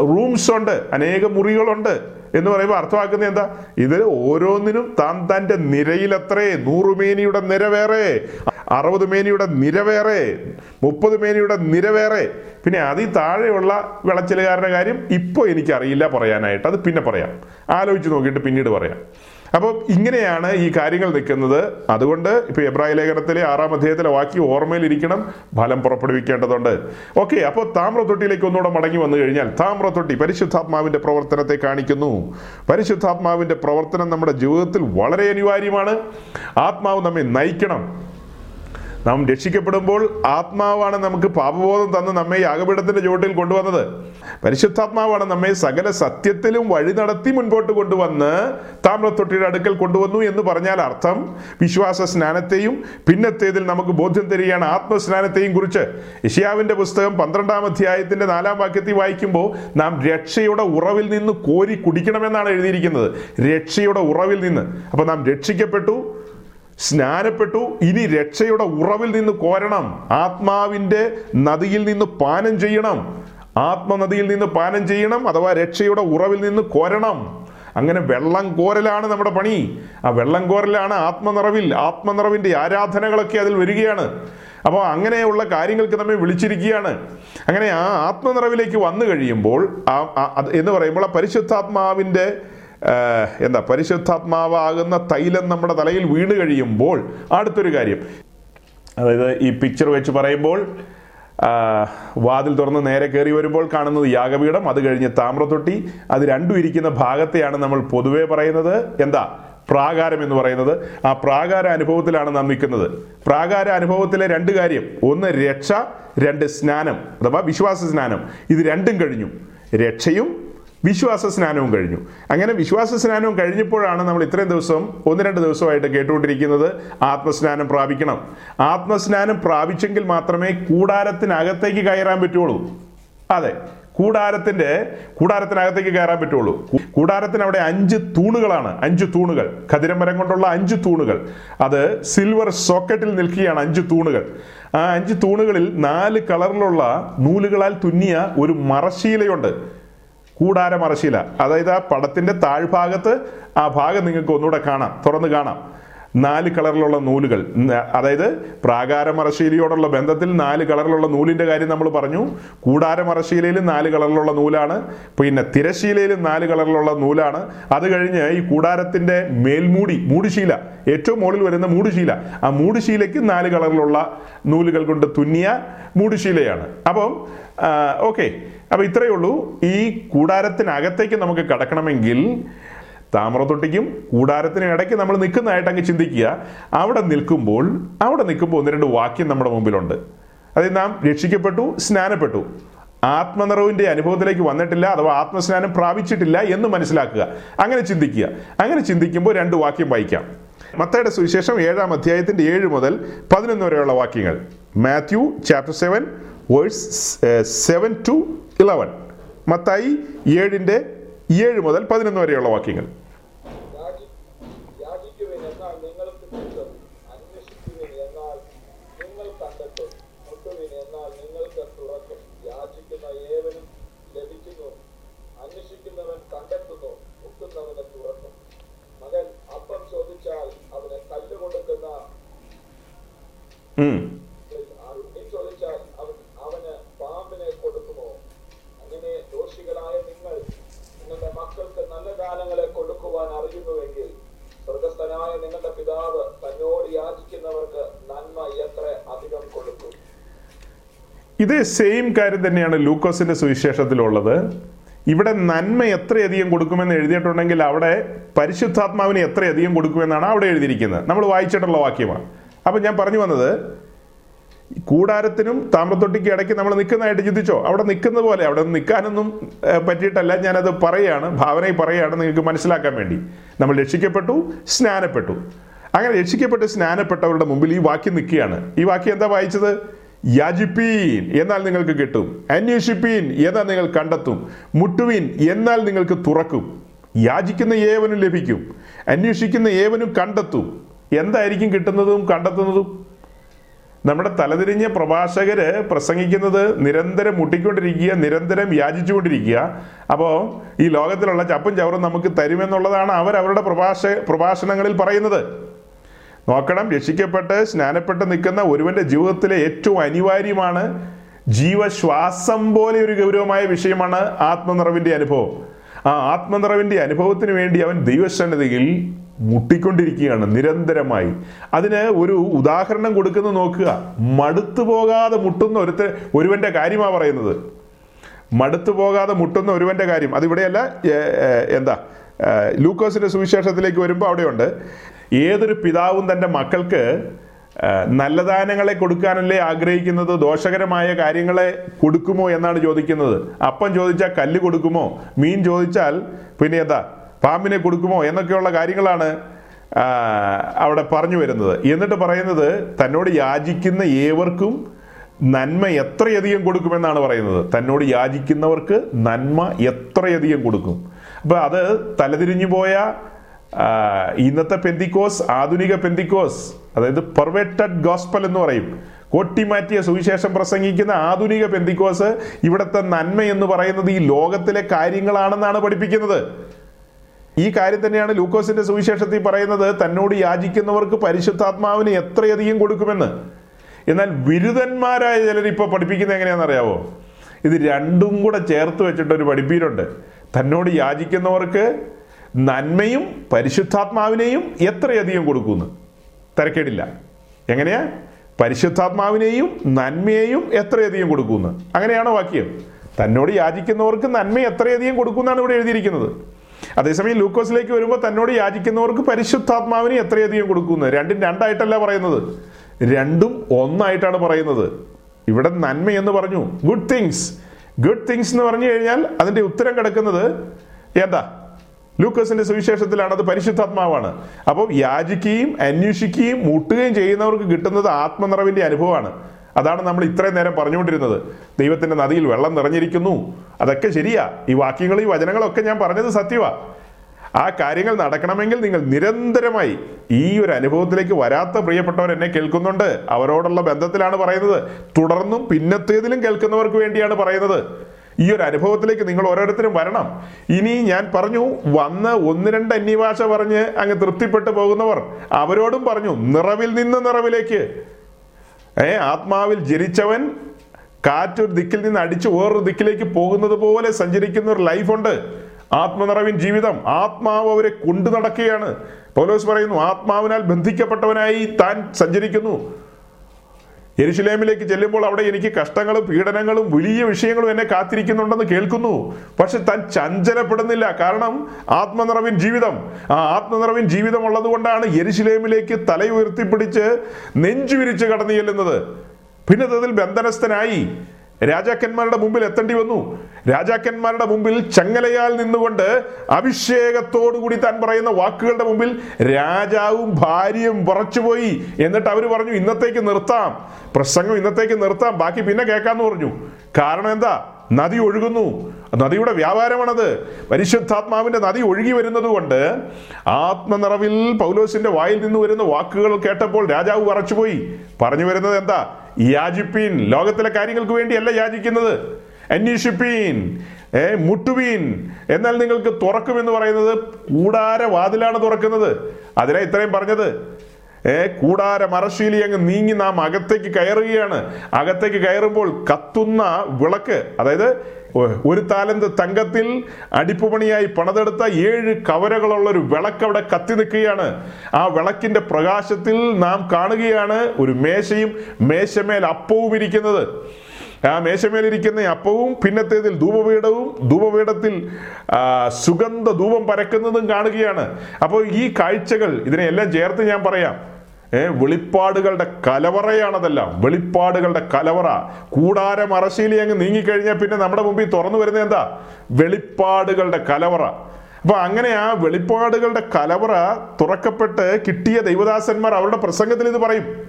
റൂംസ് ഉണ്ട് അനേക മുറികളുണ്ട് എന്ന് പറയുമ്പോൾ അർത്ഥമാക്കുന്നത് എന്താ? ഇത് ഓരോന്നിനും താൻ തന്റെ നിരയിലത്രേ നൂറ് മേനിയുടെ നിര വേറെ അറുപത് മേനിയുടെ നിര വേറെ മുപ്പത് മേനിയുടെ നിര വേറെ പിന്നെ അതിൽ താഴെയുള്ള വിളച്ചിലുകാരുടെ കാര്യം ഇപ്പോൾ എനിക്കറിയില്ല പറയാനായിട്ട്. അത് പിന്നെ പറയാം. ആലോചിച്ച് നോക്കിയിട്ട് പിന്നീട് പറയാം. അപ്പോൾ ഇങ്ങനെയാണ് ഈ കാര്യങ്ങൾ നിൽക്കുന്നത്. അതുകൊണ്ട് ഇപ്പൊ എബ്രാഹിം ലേഖനത്തിലെ ആറാം അധ്യായത്തിലെ വാക്യം ഓർമ്മയിലിരിക്കണം. ഫലം പുറപ്പെടുവിക്കേണ്ടതുണ്ട്. ഓക്കെ അപ്പോൾ താമ്രത്തൊട്ടിയിലേക്ക് ഒന്നുകൂടെ മടങ്ങി വന്നു കഴിഞ്ഞാൽ താമ്രത്തൊട്ടി പരിശുദ്ധാത്മാവിന്റെ പ്രവർത്തനത്തെ കാണിക്കുന്നു. പരിശുദ്ധാത്മാവിന്റെ പ്രവർത്തനം നമ്മുടെ ജീവിതത്തിൽ വളരെ അനിവാര്യമാണ്. ആത്മാവ് നമ്മെ നയിക്കണം. നാം രക്ഷിക്കപ്പെടുമ്പോൾ ആത്മാവാണ് നമുക്ക് പാപബോധം തന്ന് നമ്മെ യാഗപീഠത്തിന്റെ ചുവട്ടിൽ കൊണ്ടുവന്നത്. പരിശുദ്ധാത്മാവാണ് നമ്മെ സകല സത്യത്തിലും വഴി നടത്തി മുൻപോട്ട് കൊണ്ടുവന്ന് താമ്രത്തൊട്ടിയുടെ അടുക്കൽ കൊണ്ടുവന്നു എന്ന് പറഞ്ഞാൽ അർത്ഥം വിശ്വാസ സ്നാനത്തെയും പിന്നത്തേതിൽ നമുക്ക് ബോധ്യം തരികയാണ് ആത്മസ്നാനത്തെയും കുറിച്ച്. ഇഷിയാവിന്റെ പുസ്തകം പന്ത്രണ്ടാം അധ്യായത്തിന്റെ നാലാം വാക്യത്തിൽ വായിക്കുമ്പോൾ നാം രക്ഷയുടെ ഉറവിൽ നിന്ന് കോരി കുടിക്കണമെന്നാണ് എഴുതിയിരിക്കുന്നത്. രക്ഷയുടെ ഉറവിൽ നിന്ന്. അപ്പൊ നാം രക്ഷിക്കപ്പെട്ടു സ്നാനപ്പെട്ടു. ഇനി രക്ഷയുടെ ഉറവിൽ നിന്ന് കോരണം. ആത്മാവിന്റെ നദിയിൽ നിന്ന് പാനം ചെയ്യണം. ആത്മനദിയിൽ നിന്ന് പാനം ചെയ്യണം അഥവാ രക്ഷയുടെ ഉറവിൽ നിന്ന് കോരണം. അങ്ങനെ വെള്ളം കോരലാണ് നമ്മുടെ പണി. ആ വെള്ളം കോരലാണ് ആത്മനിറവിൽ ആത്മനിറവിന്റെ ആരാധനകളൊക്കെ അതിൽ വരികയാണ്. അപ്പോൾ അങ്ങനെയുള്ള കാര്യങ്ങൾക്ക് നമ്മെ വിളിച്ചിരിക്കുകയാണ്. അങ്ങനെ ആ ആത്മനിറവിലേക്ക് വന്നു കഴിയുമ്പോൾ ആ എന്ന് പറയുമ്പോൾ ആ പരിശുദ്ധാത്മാവിന്റെ ഏഹ്, എന്താ പരിശുദ്ധാത്മാവാകുന്ന തൈലം നമ്മുടെ തലയിൽ വീണ് കഴിയുമ്പോൾ അടുത്തൊരു കാര്യം. അതായത് ഈ പിക്ചർ വെച്ച് പറയുമ്പോൾ വാതിൽ തുറന്ന് നേരെ കയറി വരുമ്പോൾ കാണുന്നത് യാഗപീഠം അത് കഴിഞ്ഞ് താമ്രത്തൊട്ടി അത് രണ്ടും ഇരിക്കുന്ന ഭാഗത്തെയാണ് നമ്മൾ പൊതുവെ പറയുന്നത്. എന്താ പ്രാകാരം എന്ന് പറയുന്നത്. ആ പ്രാകാര അനുഭവത്തിലാണ് നാം നിൽക്കുന്നത്. പ്രാകാര അനുഭവത്തിലെ രണ്ട് കാര്യം. ഒന്ന് രക്ഷ രണ്ട് സ്നാനം അഥവാ വിശ്വാസ സ്നാനം. ഇത് രണ്ടും കഴിഞ്ഞു. രക്ഷയും വിശ്വാസ സ്നാനവും കഴിഞ്ഞു. അങ്ങനെ വിശ്വാസ സ്നാനവും കഴിഞ്ഞപ്പോഴാണ് നമ്മൾ ഇത്രയും ദിവസം ഒന്ന് രണ്ട് ദിവസമായിട്ട് കേട്ടുകൊണ്ടിരിക്കുന്നത് ആത്മസ്നാനം പ്രാപിക്കണം. ആത്മസ്നാനം പ്രാപിച്ചെങ്കിൽ മാത്രമേ കൂടാരത്തിനകത്തേക്ക് കയറാൻ പറ്റുള്ളൂ. അതെ കൂടാരത്തിന്റെ കൂടാരത്തിനകത്തേക്ക് കയറാൻ പറ്റുള്ളൂ. കൂടാരത്തിന് അവിടെ അഞ്ച് തൂണുകളാണ്. അഞ്ച് തൂണുകൾ. ഖതിരമരം കൊണ്ടുള്ള അഞ്ച് തൂണുകൾ. അത് സിൽവർ സോക്കറ്റിൽ നിൽക്കുകയാണ് അഞ്ച് തൂണുകൾ. ആ അഞ്ച് തൂണുകളിൽ നാല് കളറിലുള്ള നൂലുകളാൽ തുന്നിയ ഒരു മറശീലയുണ്ട്. കൂടാര മറശീല അതായത് ആ പടത്തിന്റെ താഴ്ഭാഗത്ത് ആ ഭാഗം നിങ്ങൾക്ക് ഒന്നുകൂടെ കാണാം. തുറന്ന് കാണാം. നാല് കളറിലുള്ള നൂലുകൾ. അതായത് പ്രാകാരമറശീലയോടുള്ള ബന്ധത്തിൽ നാല് കളറിലുള്ള നൂലിന്റെ കാര്യം നമ്മൾ പറഞ്ഞു. കൂടാരമറശീലയിലും നാല് കളറിലുള്ള നൂലാണ്. പിന്നെ തിരശീലയിലും നാല് കളറിലുള്ള നൂലാണ്. അത് കഴിഞ്ഞ് ഈ കൂടാരത്തിന്റെ മേൽമൂടി മൂടുശീല. ഏറ്റവും മുകളിൽ വരുന്ന മൂടുശീല. ആ മൂടുശീലയ്ക്ക് നാല് കളറിലുള്ള നൂലുകൾ കൊണ്ട് തുന്നിയ മൂടുശീലയാണ്. അപ്പം ഓക്കെ. അപ്പൊ ഇത്രയേ ഉള്ളൂ. ഈ കൂടാരത്തിനകത്തേക്ക് നമുക്ക് കടക്കണമെങ്കിൽ താമ്രത്തൊട്ടിക്കും കൂടാരത്തിനും ഇടയ്ക്ക് നമ്മൾ നിൽക്കുന്നതായിട്ട് അങ്ങ് ചിന്തിക്കുക. അവിടെ നിൽക്കുമ്പോൾ അവിടെ നിൽക്കുമ്പോൾ ഒന്ന് രണ്ട് വാക്യം നമ്മുടെ മുമ്പിലുണ്ട്. അതായത് നാം രക്ഷിക്കപ്പെട്ടു സ്നാനപ്പെട്ടു. ആത്മനിറവിന്റെ അനുഭവത്തിലേക്ക് വന്നിട്ടില്ല അഥവാ ആത്മസ്നാനം പ്രാപിച്ചിട്ടില്ല എന്ന് മനസ്സിലാക്കുക. അങ്ങനെ ചിന്തിക്കുക. അങ്ങനെ ചിന്തിക്കുമ്പോൾ രണ്ട് വാക്യം വായിക്കാം. മത്തയുടെ സുവിശേഷം ഏഴാം അധ്യായത്തിന്റെ ഏഴ് മുതൽ പതിനൊന്ന് വരെയുള്ള വാക്യങ്ങൾ. Matthew chapter seven verse seven to eleven. Mathai ഏഴിന്റെ ഏഴ് മുതൽ പതിനൊന്ന് വരെയുള്ള വാക്യങ്ങൾ. യാചി- യാചിക്കുവിൻ എന്നാൽ നിങ്ങൾക്ക് കിട്ടും അന്വേഷിക്കുവിൻ എന്നാൽ നിങ്ങൾ കണ്ടെത്തും മുട്ടുവിൻ എന്നാൽ നിങ്ങൾക്ക് തുറക്കും യാചിക്കുന്ന ഏവനും ലഭിക്കുന്നു അന്വേഷിക്കുന്നവൻ കണ്ടെത്തുന്നു മുട്ടുന്നവന് തുറക്കും മകൻ അപ്പം ചോദിച്ചാൽ അവന് കല്ല് കൊടുക്കുന്ന ഉം. നീ ചോദിച്ചാൽ അവൻ അവന് പാമ്പിനെ കൊടുക്കുമോ അങ്ങനെ ദോഷികളായ നിങ്ങൾ നിങ്ങളുടെ മക്കൾക്ക് നല്ല ദാനങ്ങളെ കൊടുക്കുവാൻ അറിയുന്നുവെങ്കിൽ സ്വർഗസ്ഥനായ നിങ്ങളുടെ പിതാവ് തന്നോട് യാചിക്കുന്നവർക്ക് നന്മ എത്ര അധികം കൊടുക്കും? ഇത് സെയിം കാര്യം തന്നെയാണ് ലൂക്കോസിന്റെ സുവിശേഷത്തിലുള്ളത്. ഇവിടെ നന്മ എത്രയധികം കൊടുക്കുമെന്ന് എഴുതിയിട്ടുണ്ടെങ്കിൽ അവിടെ പരിശുദ്ധാത്മാവിന് എത്രയധികം കൊടുക്കുമെന്നാണ് അവിടെ എഴുതിയിരിക്കുന്നത്. നമ്മൾ വായിച്ചിട്ടുള്ള വാക്യമാണ്. അപ്പം ഞാൻ പറഞ്ഞു വന്നത് കൂടാരത്തിനും താമ്രത്തൊട്ടിക്ക് ഇടയ്ക്ക് നമ്മൾ നിൽക്കുന്നതായിട്ട് ചിന്തിച്ചോ? അവിടെ നിൽക്കുന്ന പോലെ അവിടെ നിൽക്കാനൊന്നും പറ്റിയിട്ടല്ല. ഞാനത് പറയുകയാണ് ഭാവനയിൽ പറയുകയാണ് നിങ്ങൾക്ക് മനസ്സിലാക്കാൻ വേണ്ടി. നമ്മൾ രക്ഷിക്കപ്പെട്ടു സ്നാനപ്പെട്ടു. അങ്ങനെ രക്ഷിക്കപ്പെട്ട് സ്നാനപ്പെട്ടവരുടെ മുമ്പിൽ ഈ വാക്യം നിൽക്കുകയാണ്. ഈ വാക്യം എന്താ വായിച്ചത്? യാചിപ്പീൻ എന്നാൽ നിങ്ങൾക്ക് കിട്ടും. അന്വേഷിപ്പീൻ എന്നാൽ നിങ്ങൾ കണ്ടെത്തും. മുട്ടുവീൻ എന്നാൽ നിങ്ങൾക്ക് തുറക്കും. യാചിക്കുന്ന ഏവനും ലഭിക്കും. അന്വേഷിക്കുന്ന ഏവനും കണ്ടെത്തും. എന്തായിരിക്കും കിട്ടുന്നതും കണ്ടെത്തുന്നതും? നമ്മുടെ തലതിരിഞ്ഞ പ്രഭാഷകര് പ്രസംഗിക്കുന്നത് നിരന്തരം മുട്ടിക്കൊണ്ടിരിക്കുക നിരന്തരം യാചിച്ചുകൊണ്ടിരിക്കുക. അപ്പോൾ ഈ ലോകത്തിലുള്ള ചപ്പും ചവറും നമുക്ക് തരുമെന്നുള്ളതാണ് അവർ അവരുടെ പ്രഭാഷ പ്രഭാഷണങ്ങളിൽ പറയുന്നത്. നോക്കണം. രക്ഷിക്കപ്പെട്ട് സ്നാനപ്പെട്ട് നിൽക്കുന്ന ഒരുവന്റെ ജീവിതത്തിലെ ഏറ്റവും അനിവാര്യമാണ് ജീവശ്വാസം പോലെ ഒരു ഗൗരവമായ വിഷയമാണ് ആത്മനിറവിന്റെ അനുഭവം. ആ ആത്മനിറവിന്റെ അനുഭവത്തിന് വേണ്ടി അവൻ ദൈവസന്നിധിയിൽ മുട്ടിക്കൊണ്ടിരിക്കുകയാണ് നിരന്തരമായി. അതിന് ഒരു ഉദാഹരണം കൊടുക്കുന്ന നോക്കുക. മടുത്തു പോകാതെ മുട്ടുന്ന ഒരുത്ത ഒരുവന്റെ കാര്യമാണ് പറയുന്നത്. മടുത്തു പോകാതെ മുട്ടുന്ന ഒരുവന്റെ കാര്യം. അതിവിടെയല്ല എന്താ ലൂക്കോസിന്റെ സുവിശേഷത്തിലേക്ക് വരുമ്പോൾ അവിടെയുണ്ട്. ഏതൊരു പിതാവും തന്റെ മക്കൾക്ക് നല്ല ദാനങ്ങളെ കൊടുക്കാനല്ലേ ആഗ്രഹിക്കുന്നത് ദോഷകരമായ കാര്യങ്ങളെ കൊടുക്കുമോ എന്നാണ് ചോദിക്കുന്നത്. അപ്പം ചോദിച്ചാൽ കല്ല് കൊടുക്കുമോ? മീൻ ചോദിച്ചാൽ പിന്നെ എന്താ? പാമ്പിനെ കൊടുക്കുമോ? എന്നൊക്കെയുള്ള കാര്യങ്ങളാണ് അവിടെ പറഞ്ഞു വരുന്നത്. എന്നിട്ട് പറയുന്നത് തന്നോട് യാചിക്കുന്ന ഏവർക്കും നന്മ എത്രയധികം കൊടുക്കുമെന്നാണ് പറയുന്നത്. തന്നോട് യാചിക്കുന്നവർക്ക് നന്മ എത്രയധികം കൊടുക്കും. അപ്പം അത് തലതിരിഞ്ഞു പോയ ഇന്നത്തെ പെന്തിക്കോസ് ആധുനിക പെന്തിക്കോസ് അതായത് പെർവേറ്റഡ് ഗോസ്പൽ എന്ന് പറയും. കൊട്ടിമാറ്റിയ സുവിശേഷം പ്രസംഗിക്കുന്ന ആധുനിക പെന്തിക്കോസ് ഇവിടുത്തെ നന്മ എന്ന് പറയുന്നത് ഈ ലോകത്തിലെ കാര്യങ്ങളാണെന്നാണ് പഠിപ്പിക്കുന്നത്. ഈ കാര്യം തന്നെയാണ് ലൂക്കോസിന്റെ സുവിശേഷത്തിൽ പറയുന്നത് തന്നോട് യാചിക്കുന്നവർക്ക് പരിശുദ്ധാത്മാവിന് എത്രയധികം കൊടുക്കുമെന്ന്. എന്നാൽ ബിരുദന്മാരായ ചിലർ ഇപ്പോൾ പഠിപ്പിക്കുന്നത് എങ്ങനെയാണെന്നറിയാവോ? ഇത് രണ്ടും കൂടെ ചേർത്ത് വെച്ചിട്ടൊരു പഠിപ്പീരുണ്ട്. തന്നോട് യാചിക്കുന്നവർക്ക് നന്മയും പരിശുദ്ധാത്മാവിനെയും എത്രയധികം കൊടുക്കുന്നു? തിരക്കേടില്ല. എങ്ങനെയാ? പരിശുദ്ധാത്മാവിനെയും നന്മയെയും എത്രയധികം കൊടുക്കുന്നു? അങ്ങനെയാണോ വാക്യം? തന്നോട് യാചിക്കുന്നവർക്ക് നന്മ എത്രയധികം കൊടുക്കുന്നാണ് ഇവിടെ എഴുതിയിരിക്കുന്നത്. അതേസമയം ലൂക്കോസിലേക്ക് വരുമ്പോൾ തന്നോട് യാചിക്കുന്നവർക്ക് പരിശുദ്ധാത്മാവിനെ എത്രയധികം കൊടുക്കുന്നു? രണ്ടും രണ്ടായിട്ടല്ല പറയുന്നത്. രണ്ടും ഒന്നായിട്ടാണ് പറയുന്നത്. ഇവിടെ നന്മ എന്ന് പറഞ്ഞു. ഗുഡ് തിങ്സ് ഗുഡ് തിങ്സ് എന്ന് പറഞ്ഞു കഴിഞ്ഞാൽ അതിന്റെ ഉത്തരം കിടക്കുന്നത് എന്താ? ലൂക്കസിന്റെ സുവിശേഷത്തിലാണ് അത് പരിശുദ്ധാത്മാവാണ്. അപ്പോൾ യാചിക്കുകയും അന്വേഷിക്കുകയും മുട്ടുകയും ചെയ്യുന്നവർക്ക് കിട്ടുന്നത് ആത്മനിറവിന്റെ അനുഭവമാണ്. അതാണ് നമ്മൾ ഇത്രയും നേരം പറഞ്ഞുകൊണ്ടിരുന്നത്. ദൈവത്തിന്റെ നദിയിൽ വെള്ളം നിറഞ്ഞിരിക്കുന്നു. അതൊക്കെ ശരിയാ. ഈ വാക്യങ്ങളും ഈ വചനങ്ങളൊക്കെ ഞാൻ പറഞ്ഞത് സത്യവാ. ആ കാര്യങ്ങൾ നടക്കണമെങ്കിൽ നിങ്ങൾ നിരന്തരമായി ഈ ഒരു അനുഭവത്തിലേക്ക് വരാത്ത പ്രിയപ്പെട്ടവർ എന്നെ കേൾക്കുന്നുണ്ട്. അവരോടുള്ള ബന്ധത്തിലാണ് പറയുന്നത്. തുടർന്നും പിന്നത്തേതിലും കേൾക്കുന്നവർക്ക് വേണ്ടിയാണ് പറയുന്നത്. ഈ ഒരു അനുഭവത്തിലേക്ക് നിങ്ങൾ ഓരോരുത്തരും വരണം. ഇനി ഞാൻ പറഞ്ഞു വന്ന് ഒന്ന് രണ്ട് അന്യഭാഷ പറഞ്ഞ് അങ്ങ് തൃപ്തിപ്പെട്ടു പോകുന്നവർ അവരോടും പറഞ്ഞു നിറവിൽ നിന്ന് നിറവിലേക്ക്. ഏ ആത്മാവിൽ ജനിച്ചവൻ കാറ്റൊരു ദിക്കിൽ നിന്ന് അടിച്ച് വേറൊരു ദിക്കിലേക്ക് പോകുന്നത് പോലെ സഞ്ചരിക്കുന്ന ഒരു ലൈഫുണ്ട്. ആത്മനിറവിൻ ജീവിതം. ആത്മാവ് അവരെ കൊണ്ടു നടക്കുകയാണ്. പൗലോസ് പറയുന്നു ആത്മാവിനാൽ ബന്ധിക്കപ്പെട്ടവനായി താൻ സഞ്ചരിക്കുന്നു. യെരുശലേമിലേക്ക് ചെല്ലുമ്പോൾ അവിടെ എനിക്ക് കഷ്ടങ്ങളും പീഡനങ്ങളും വലിയ വിഷയങ്ങളും എന്നെ കാത്തിരിക്കുന്നുണ്ടെന്ന് കേൾക്കുന്നു. പക്ഷെ താൻ ചഞ്ചലപ്പെടുന്നില്ല. കാരണം ആത്മനിറവിൻ ജീവിതം. ആ ആത്മനിറവിൻ ജീവിതം ഉള്ളത് കൊണ്ടാണ് യെരുശലേമിലേക്ക് തലയുയർത്തിപ്പിടിച്ച് നെഞ്ചു വിരിച്ച് കടന്നു ചെല്ലുന്നത്. പിന്നെ അതിൽ ബന്ധനസ്ഥനായി രാജാക്കന്മാരുടെ മുമ്പിൽ എത്തേണ്ടി വന്നു. രാജാക്കന്മാരുടെ മുമ്പിൽ ചങ്ങലയാൽ നിന്നുകൊണ്ട് അഭിഷേകത്തോടുകൂടി താൻ പറയുന്ന വാക്കുകളുടെ മുമ്പിൽ രാജാവും ഭാര്യയും പറച്ചുപോയി എന്നിട്ട് അവർ പറഞ്ഞു ഇന്നത്തേക്ക് നിർത്താം. പ്രസംഗം ഇന്നത്തേക്ക് നിർത്താം. ബാക്കി പിന്നെ കേൾക്കാന്ന് പറഞ്ഞു. കാരണം എന്താ? നദി ഒഴുകുന്നു. നദിയുടെ വ്യാപാരമാണത്. പരിശുദ്ധാത്മാവിന്റെ നദി ഒഴുകി വരുന്നത് കൊണ്ട് ആത്മനിറവിൽ പൗലോസിന്റെ വായിൽ നിന്ന് വരുന്ന വാക്കുകൾ കേട്ടപ്പോൾ രാജാവ് പറച്ചുപോയി പറഞ്ഞു വരുന്നത് എന്താ? യാചിപ്പീൻ ലോകത്തിലെ കാര്യങ്ങൾക്ക് വേണ്ടിയല്ല യാചിക്കുന്നത്. അന്വേഷിപ്പീൻ ഏ മുട്ടുവീൻ. എന്നാൽ നിങ്ങൾക്ക് തുറക്കുമെന്ന് പറയുന്നത് കൂടാര വാതിലാണ് തുറക്കുന്നത്. അതിനാ ഇത്രയും പറഞ്ഞത്. ഏ കൂടാര മറശീലി അങ്ങ് നീങ്ങി നാം അകത്തേക്ക് കയറുകയാണ്. അകത്തേക്ക് കയറുമ്പോൾ കത്തുന്ന വിളക്ക് അതായത് ഒരു താലന്ത് തങ്കത്തിൽ അടിപ്പുപണിയായി പണതെടുത്ത ഏഴ് കവരകളുള്ള ഒരു വിളക്ക് അവിടെ കത്തി നിൽക്കുകയാണ്. ആ വിളക്കിന്റെ പ്രകാശത്തിൽ നാം കാണുകയാണ് ഒരു മേശയും മേശമേൽ അപ്പവും ഇരിക്കുന്നത്. ആ മേശമേലിരിക്കുന്ന അപ്പവും പിന്നത്തേതിൽ ധൂപപീഠവും ധൂപപീഠത്തിൽ സുഗന്ധ ധൂപം പരക്കുന്നതും കാണുകയാണ്. അപ്പോൾ ഈ കാഴ്ചകൾ ഇതിനെല്ലാം ചേർത്ത് ഞാൻ പറയാം. വെളിപ്പാടുകളുടെ കലവറയാണതെല്ലാം. വെളിപ്പാടുകളുടെ കലവറ. കൂടാരം അറശീലി അങ്ങ് നീങ്ങിക്കഴിഞ്ഞാൽ പിന്നെ നമ്മുടെ മുമ്പിൽ തുറന്നു വരുന്നത് എന്താ? വെളിപ്പാടുകളുടെ കലവറ. അപ്പൊ അങ്ങനെ ആ വെളിപ്പാടുകളുടെ കലവറ തുറക്കപ്പെട്ട് കിട്ടിയ ദൈവദാസന്മാർ അവരുടെ പ്രസംഗത്തിൽ ഇത് പറയും.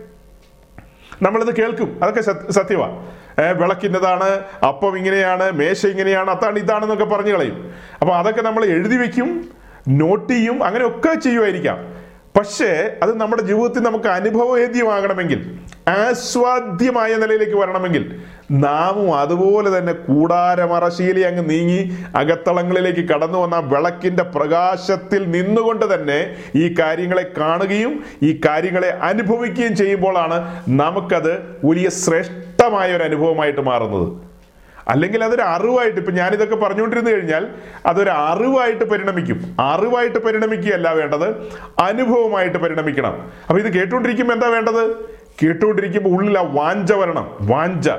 നമ്മളിത് കേൾക്കും. അതൊക്കെ സത്യ- സത്യമാ ഏ, വിളക്കിന്റെതാണ് അപ്പം ഇങ്ങനെയാണ് മേശ ഇങ്ങനെയാണ് അതാണ് ഇതാണെന്നൊക്കെ പറഞ്ഞു കളയും. അപ്പൊ അതൊക്കെ നമ്മൾ എഴുതി വെക്കും നോട്ട് ചെയ്യും അങ്ങനെയൊക്കെ ചെയ്യുമായിരിക്കാം. പക്ഷേ അത് നമ്മുടെ ജീവിതത്തിൽ നമുക്ക് അനുഭവവേദ്യമാകണമെങ്കിൽ ആസ്വാദ്യമായ നിലയിലേക്ക് വരണമെങ്കിൽ നാമും അതുപോലെ തന്നെ കൂടാരമറശീലി അങ്ങ് നീങ്ങി അകത്തളങ്ങളിലേക്ക് കടന്നു വന്ന വിളക്കിന്റെ പ്രകാശത്തിൽ നിന്നുകൊണ്ട് തന്നെ ഈ കാര്യങ്ങളെ കാണുകയും ഈ കാര്യങ്ങളെ അനുഭവിക്കുകയും ചെയ്യുമ്പോഴാണ് നമുക്കത് വലിയ ശ്രേഷ്ഠമായ ഒരു അനുഭവമായിട്ട് മാറുന്നത്. അല്ലെങ്കിൽ അതൊരു അറിവായിട്ട് ഇപ്പൊ ഞാനിതൊക്കെ പറഞ്ഞുകൊണ്ടിരുന്നു കഴിഞ്ഞാൽ അതൊരു അറിവായിട്ട് പരിണമിക്കും. അറിവായിട്ട് പരിണമിക്കുകയല്ല വേണ്ടത് അനുഭവമായിട്ട് പരിണമിക്കണം. അപ്പൊ ഇത് കേട്ടുകൊണ്ടിരിക്കുമ്പോൾ എന്താ വേണ്ടത്? കേട്ടുകൊണ്ടിരിക്കുമ്പോൾ ഉള്ളിൽ ആ വാഞ്ച വരണം. വാഞ്ച.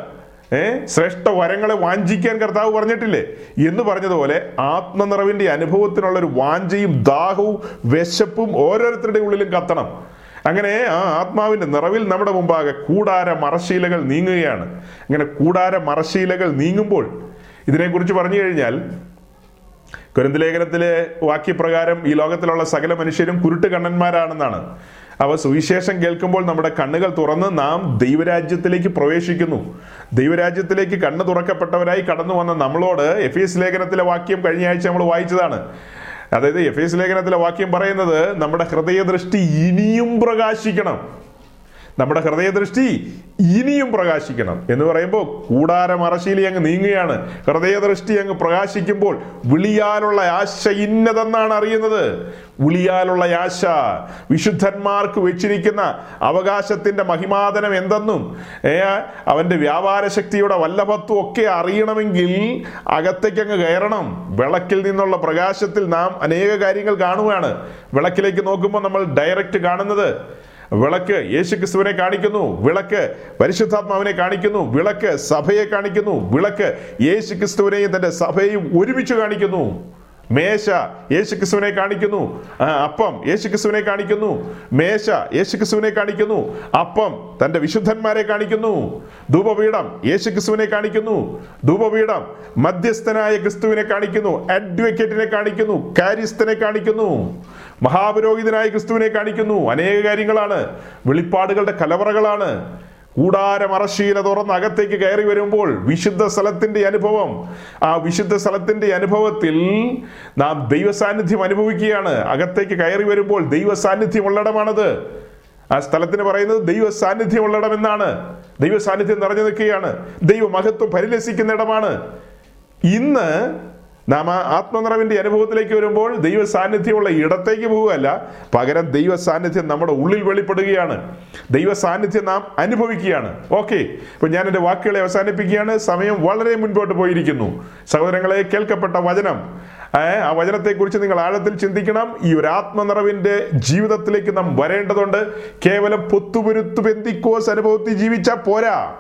ഏ? ശ്രേഷ്ഠ വരങ്ങളെ വാഞ്ചിക്കാൻ കർത്താവ് പറഞ്ഞിട്ടില്ലേ? എന്ന് പറഞ്ഞതുപോലെ ആത്മനിറവിന്റെ അനുഭവത്തിനുള്ള ഒരു വാഞ്ചയും ദാഹവും വിശപ്പും ഓരോരുത്തരുടെ ഉള്ളിലും കത്തണം. അങ്ങനെ ആ ആത്മാവിന്റെ നിറവിൽ നമ്മുടെ മുമ്പാകെ കൂടാര മറശീലകൾ നീങ്ങുകയാണ്. അങ്ങനെ കൂടാര മറശീലകൾ നീങ്ങുമ്പോൾ ഇതിനെക്കുറിച്ച് പറഞ്ഞു കഴിഞ്ഞാൽ കുരന്തലേഖനത്തിലെ വാക്യപ്രകാരം ഈ ലോകത്തിലുള്ള സകല മനുഷ്യരും കുരുട്ട് കണ്ണന്മാരാണെന്നാണ് അവ സുവിശേഷം കേൾക്കുമ്പോൾ നമ്മുടെ കണ്ണുകൾ തുറന്ന് നാം ദൈവരാജ്യത്തിലേക്ക് പ്രവേശിക്കുന്നു. ദൈവരാജ്യത്തിലേക്ക് കണ്ണ് തുറക്കപ്പെട്ടവരായി കടന്നു വന്ന നമ്മളോട് എഫ് എസ് ലേഖനത്തിലെ വാക്യം കഴിഞ്ഞ ആഴ്ച നമ്മൾ വായിച്ചതാണ്. അതായത് എഫ് എസ് ലേഖനത്തിലെ വാക്യം പറയുന്നത് നമ്മുടെ ഹൃദയദൃഷ്ടി ഇനിയും പ്രകാശിക്കണം. നമ്മുടെ ഹൃദയദൃഷ്ടി ഇനിയും പ്രകാശിക്കണം എന്ന് പറയുമ്പോൾ കൂടാരം അറശീലി അങ്ങ് നീങ്ങുകയാണ്. ഹൃദയദൃഷ്ടി അങ്ങ് പ്രകാശിക്കുമ്പോൾ വിളിയാലുള്ള ആശ ഇന്നതെന്നാണ് അറിയുന്നത്. വിളിയാലുള്ള ആശ വിശുദ്ധന്മാർക്ക് വെച്ചിരിക്കുന്ന അവകാശത്തിന്റെ മഹിമാതനം എന്തെന്നും അവന്റെ വ്യാപാര ശക്തിയുടെ വല്ലഭത്വം ഒക്കെ അറിയണമെങ്കിൽ അകത്തേക്ക് അങ്ങ് കയറണം. വിളക്കിൽ നിന്നുള്ള പ്രകാശത്തിൽ നാം അനേക കാര്യങ്ങൾ കാണുകയാണ്. വിളക്കിലേക്ക് നോക്കുമ്പോൾ നമ്മൾ ഡയറക്റ്റ് കാണുന്നത് വിളക്ക് യേശുക്രിസ്തുവിനെ കാണിക്കുന്നു. വിളക്ക് പരിശുദ്ധാത്മാവിനെ കാണിക്കുന്നു. വിളക്ക് സഭയെ കാണിക്കുന്നു. വിളക്ക് യേശുക്രിസ്തുവിനെയും തന്റെ സഭയെയും ഒരുമിച്ച് കാണിക്കുന്നു. മേശ യേശുക്രിസ്തുവിനെ കാണിക്കുന്നു. അപ്പം യേശുക്രിസ്തുവിനെ കാണിക്കുന്നു. മേശ യേശുക്രിസ്തുവിനെ കാണിക്കുന്നു. അപ്പം തന്റെ വിശുദ്ധന്മാരെ കാണിക്കുന്നു. ധൂപപീഠം യേശുക്രിസ്തുവിനെ കാണിക്കുന്നു. ധൂപപീഠം മധ്യസ്ഥനായ ക്രിസ്തുവിനെ കാണിക്കുന്നു. അഡ്വക്കേറ്റിനെ കാണിക്കുന്നു. കാര്യസ്ഥനെ കാണിക്കുന്നു. മഹാപുരോഹിതനായ ക്രിസ്തുവിനെ കാണിക്കുന്നു. അനേക കാര്യങ്ങളാണ്. വെളിപ്പാടുകളുടെ കലവറകളാണ്. കൂടാരമറശീല തുറന്ന് അകത്തേക്ക് കയറി വരുമ്പോൾ വിശുദ്ധ സ്ഥലത്തിന്റെ അനുഭവം. ആ വിശുദ്ധ സ്ഥലത്തിന്റെ അനുഭവത്തിൽ നാം ദൈവ സാന്നിധ്യം അനുഭവിക്കുകയാണ്. അകത്തേക്ക് കയറി വരുമ്പോൾ ദൈവ സാന്നിധ്യം ഉള്ളിടമാണത് ആ സ്ഥലത്തിന് പറയുന്നത് ദൈവ സാന്നിധ്യം എന്നാണ്. ദൈവ സാന്നിധ്യം നിറഞ്ഞു നിൽക്കുകയാണ്. ദൈവ മഹത്വം പരിലസിക്കുന്ന ഇടമാണ്. ഇന്ന് നാം ആ ആത്മനിറവിന്റെ അനുഭവത്തിലേക്ക് വരുമ്പോൾ ദൈവ സാന്നിധ്യമുള്ള ഇടത്തേക്ക് പോവുകയല്ല പകരം ദൈവ സാന്നിധ്യം നമ്മുടെ ഉള്ളിൽ വെളിപ്പെടുകയാണ്. ദൈവ സാന്നിധ്യം നാം അനുഭവിക്കുകയാണ്. ഓക്കെ ഇപ്പം ഞാൻ എന്റെ വാക്കുകളെ അവസാനിപ്പിക്കുകയാണ്. സമയം വളരെ മുൻപോട്ട് പോയിരിക്കുന്നു. സഹോദരങ്ങളെ കേൾക്കപ്പെട്ട വചനം. ആ വചനത്തെക്കുറിച്ച് നിങ്ങൾ ആഴത്തിൽ ചിന്തിക്കണം. ഈ ഒരു ആത്മനിറവിന്റെ ജീവിതത്തിലേക്ക് നാം വരേണ്ടതുണ്ട്. കേവലം പൊത്തുപുരുത്തു ബന്ധിക്കോസ് അനുഭവത്തിൽ ജീവിച്ചാൽ പോരാ.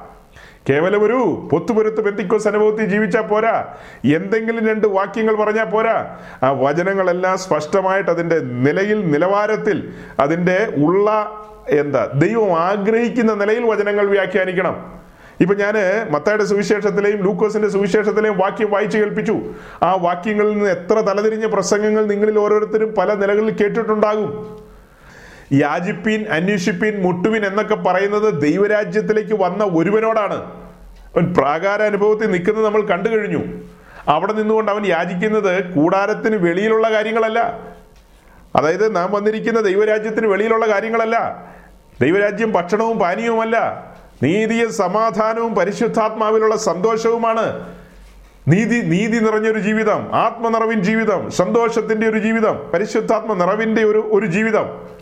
കേവലം ഒരു പൊത്തുപുരത്ത് പെന്തിക്കോസ് അനുഭവത്തിൽ ജീവിച്ചാൽ പോരാ. എന്തെങ്കിലും രണ്ട് വാക്യങ്ങൾ പറഞ്ഞാൽ പോരാ. ആ വചനങ്ങളെല്ലാം സ്പഷ്ടമായിട്ട് അതിന്റെ നിലയിൽ നിലവാരത്തിൽ അതിന്റെ ഉള്ള എന്താ ദൈവം ആഗ്രഹിക്കുന്ന നിലയിൽ വചനങ്ങൾ വ്യാഖ്യാനിക്കണം. ഇപ്പൊ ഞാൻ മത്തയുടെ സുവിശേഷത്തിലെയും ലൂക്കോസിന്റെ സുവിശേഷത്തിലെയും വാക്യം വായിച്ചു കേൾപ്പിച്ചു. ആ വാക്യങ്ങളിൽ നിന്ന് എത്ര തലതിരിഞ്ഞ പ്രസംഗങ്ങൾ നിങ്ങളിൽ ഓരോരുത്തരും പല നിലകളിൽ കേട്ടിട്ടുണ്ടാകും. യാചിപ്പീൻ അന്വേഷിപ്പീൻ മുട്ടുവിൻ എന്നൊക്കെ പറയുന്നത് ദൈവരാജ്യത്തിലേക്ക് വന്ന ഒരുവനോടാണ്. അവൻ പ്രാകാര അനുഭവത്തിൽ നിൽക്കുന്നത് നമ്മൾ കണ്ടു കഴിഞ്ഞു. അവിടെ നിന്നുകൊണ്ട് അവൻ യാചിക്കുന്നത് കൂടാരത്തിന് വെളിയിലുള്ള കാര്യങ്ങളല്ല. അതായത് നാം വന്നിരിക്കുന്ന ദൈവരാജ്യത്തിന് വെളിയിലുള്ള കാര്യങ്ങളല്ല. ദൈവരാജ്യം ഭക്ഷണവും പാനീയവുമല്ല. നീതിയും സമാധാനവും പരിശുദ്ധാത്മാവിലുള്ള സന്തോഷവുമാണ്. നീതി നീതി നിറഞ്ഞൊരു ജീവിതം. ആത്മനിറവിൻ ജീവിതം. സന്തോഷത്തിന്റെ ഒരു ജീവിതം. പരിശുദ്ധാത്മ നിറവിന്റെ ഒരു ഒരു ജീവിതം.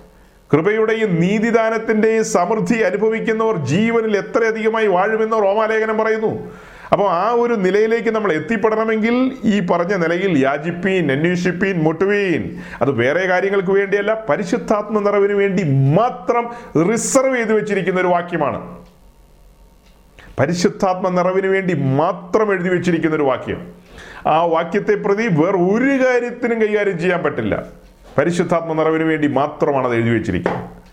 കൃപയുടെയും നീതിദാനത്തിന്റെയും സമൃദ്ധി അനുഭവിക്കുന്നവർ ജീവനിൽ എത്രയധികമായി വാഴുമെന്ന് റോമാലേഖനം പറയുന്നു. അപ്പോൾ ആ ഒരു നിലയിലേക്ക് നമ്മൾ എത്തിപ്പെടണമെങ്കിൽ ഈ പറഞ്ഞ നിലയിൽ യാചിപ്പീൻ അന്വേഷിപ്പീൻ മുട്ടുവീൻ അത് വേറെ കാര്യങ്ങൾക്ക് വേണ്ടിയല്ല പരിശുദ്ധാത്മ നിറവിന് വേണ്ടി മാത്രം റിസർവ് ചെയ്ത് വെച്ചിരിക്കുന്ന ഒരു വാക്യമാണ്. പരിശുദ്ധാത്മ നിറവിന് വേണ്ടി മാത്രം എഴുതി വെച്ചിരിക്കുന്ന ഒരു വാക്യം. ആ വാക്യത്തെ പ്രതി വേറെ ഒരു കാര്യത്തിനും കൈകാര്യം ചെയ്യാൻ പറ്റില്ല. പരിശുദ്ധാത്മ നിറവിന് വേണ്ടി മാത്രമാണ് അത് എഴുതി വെച്ചിരിക്കുന്നത്.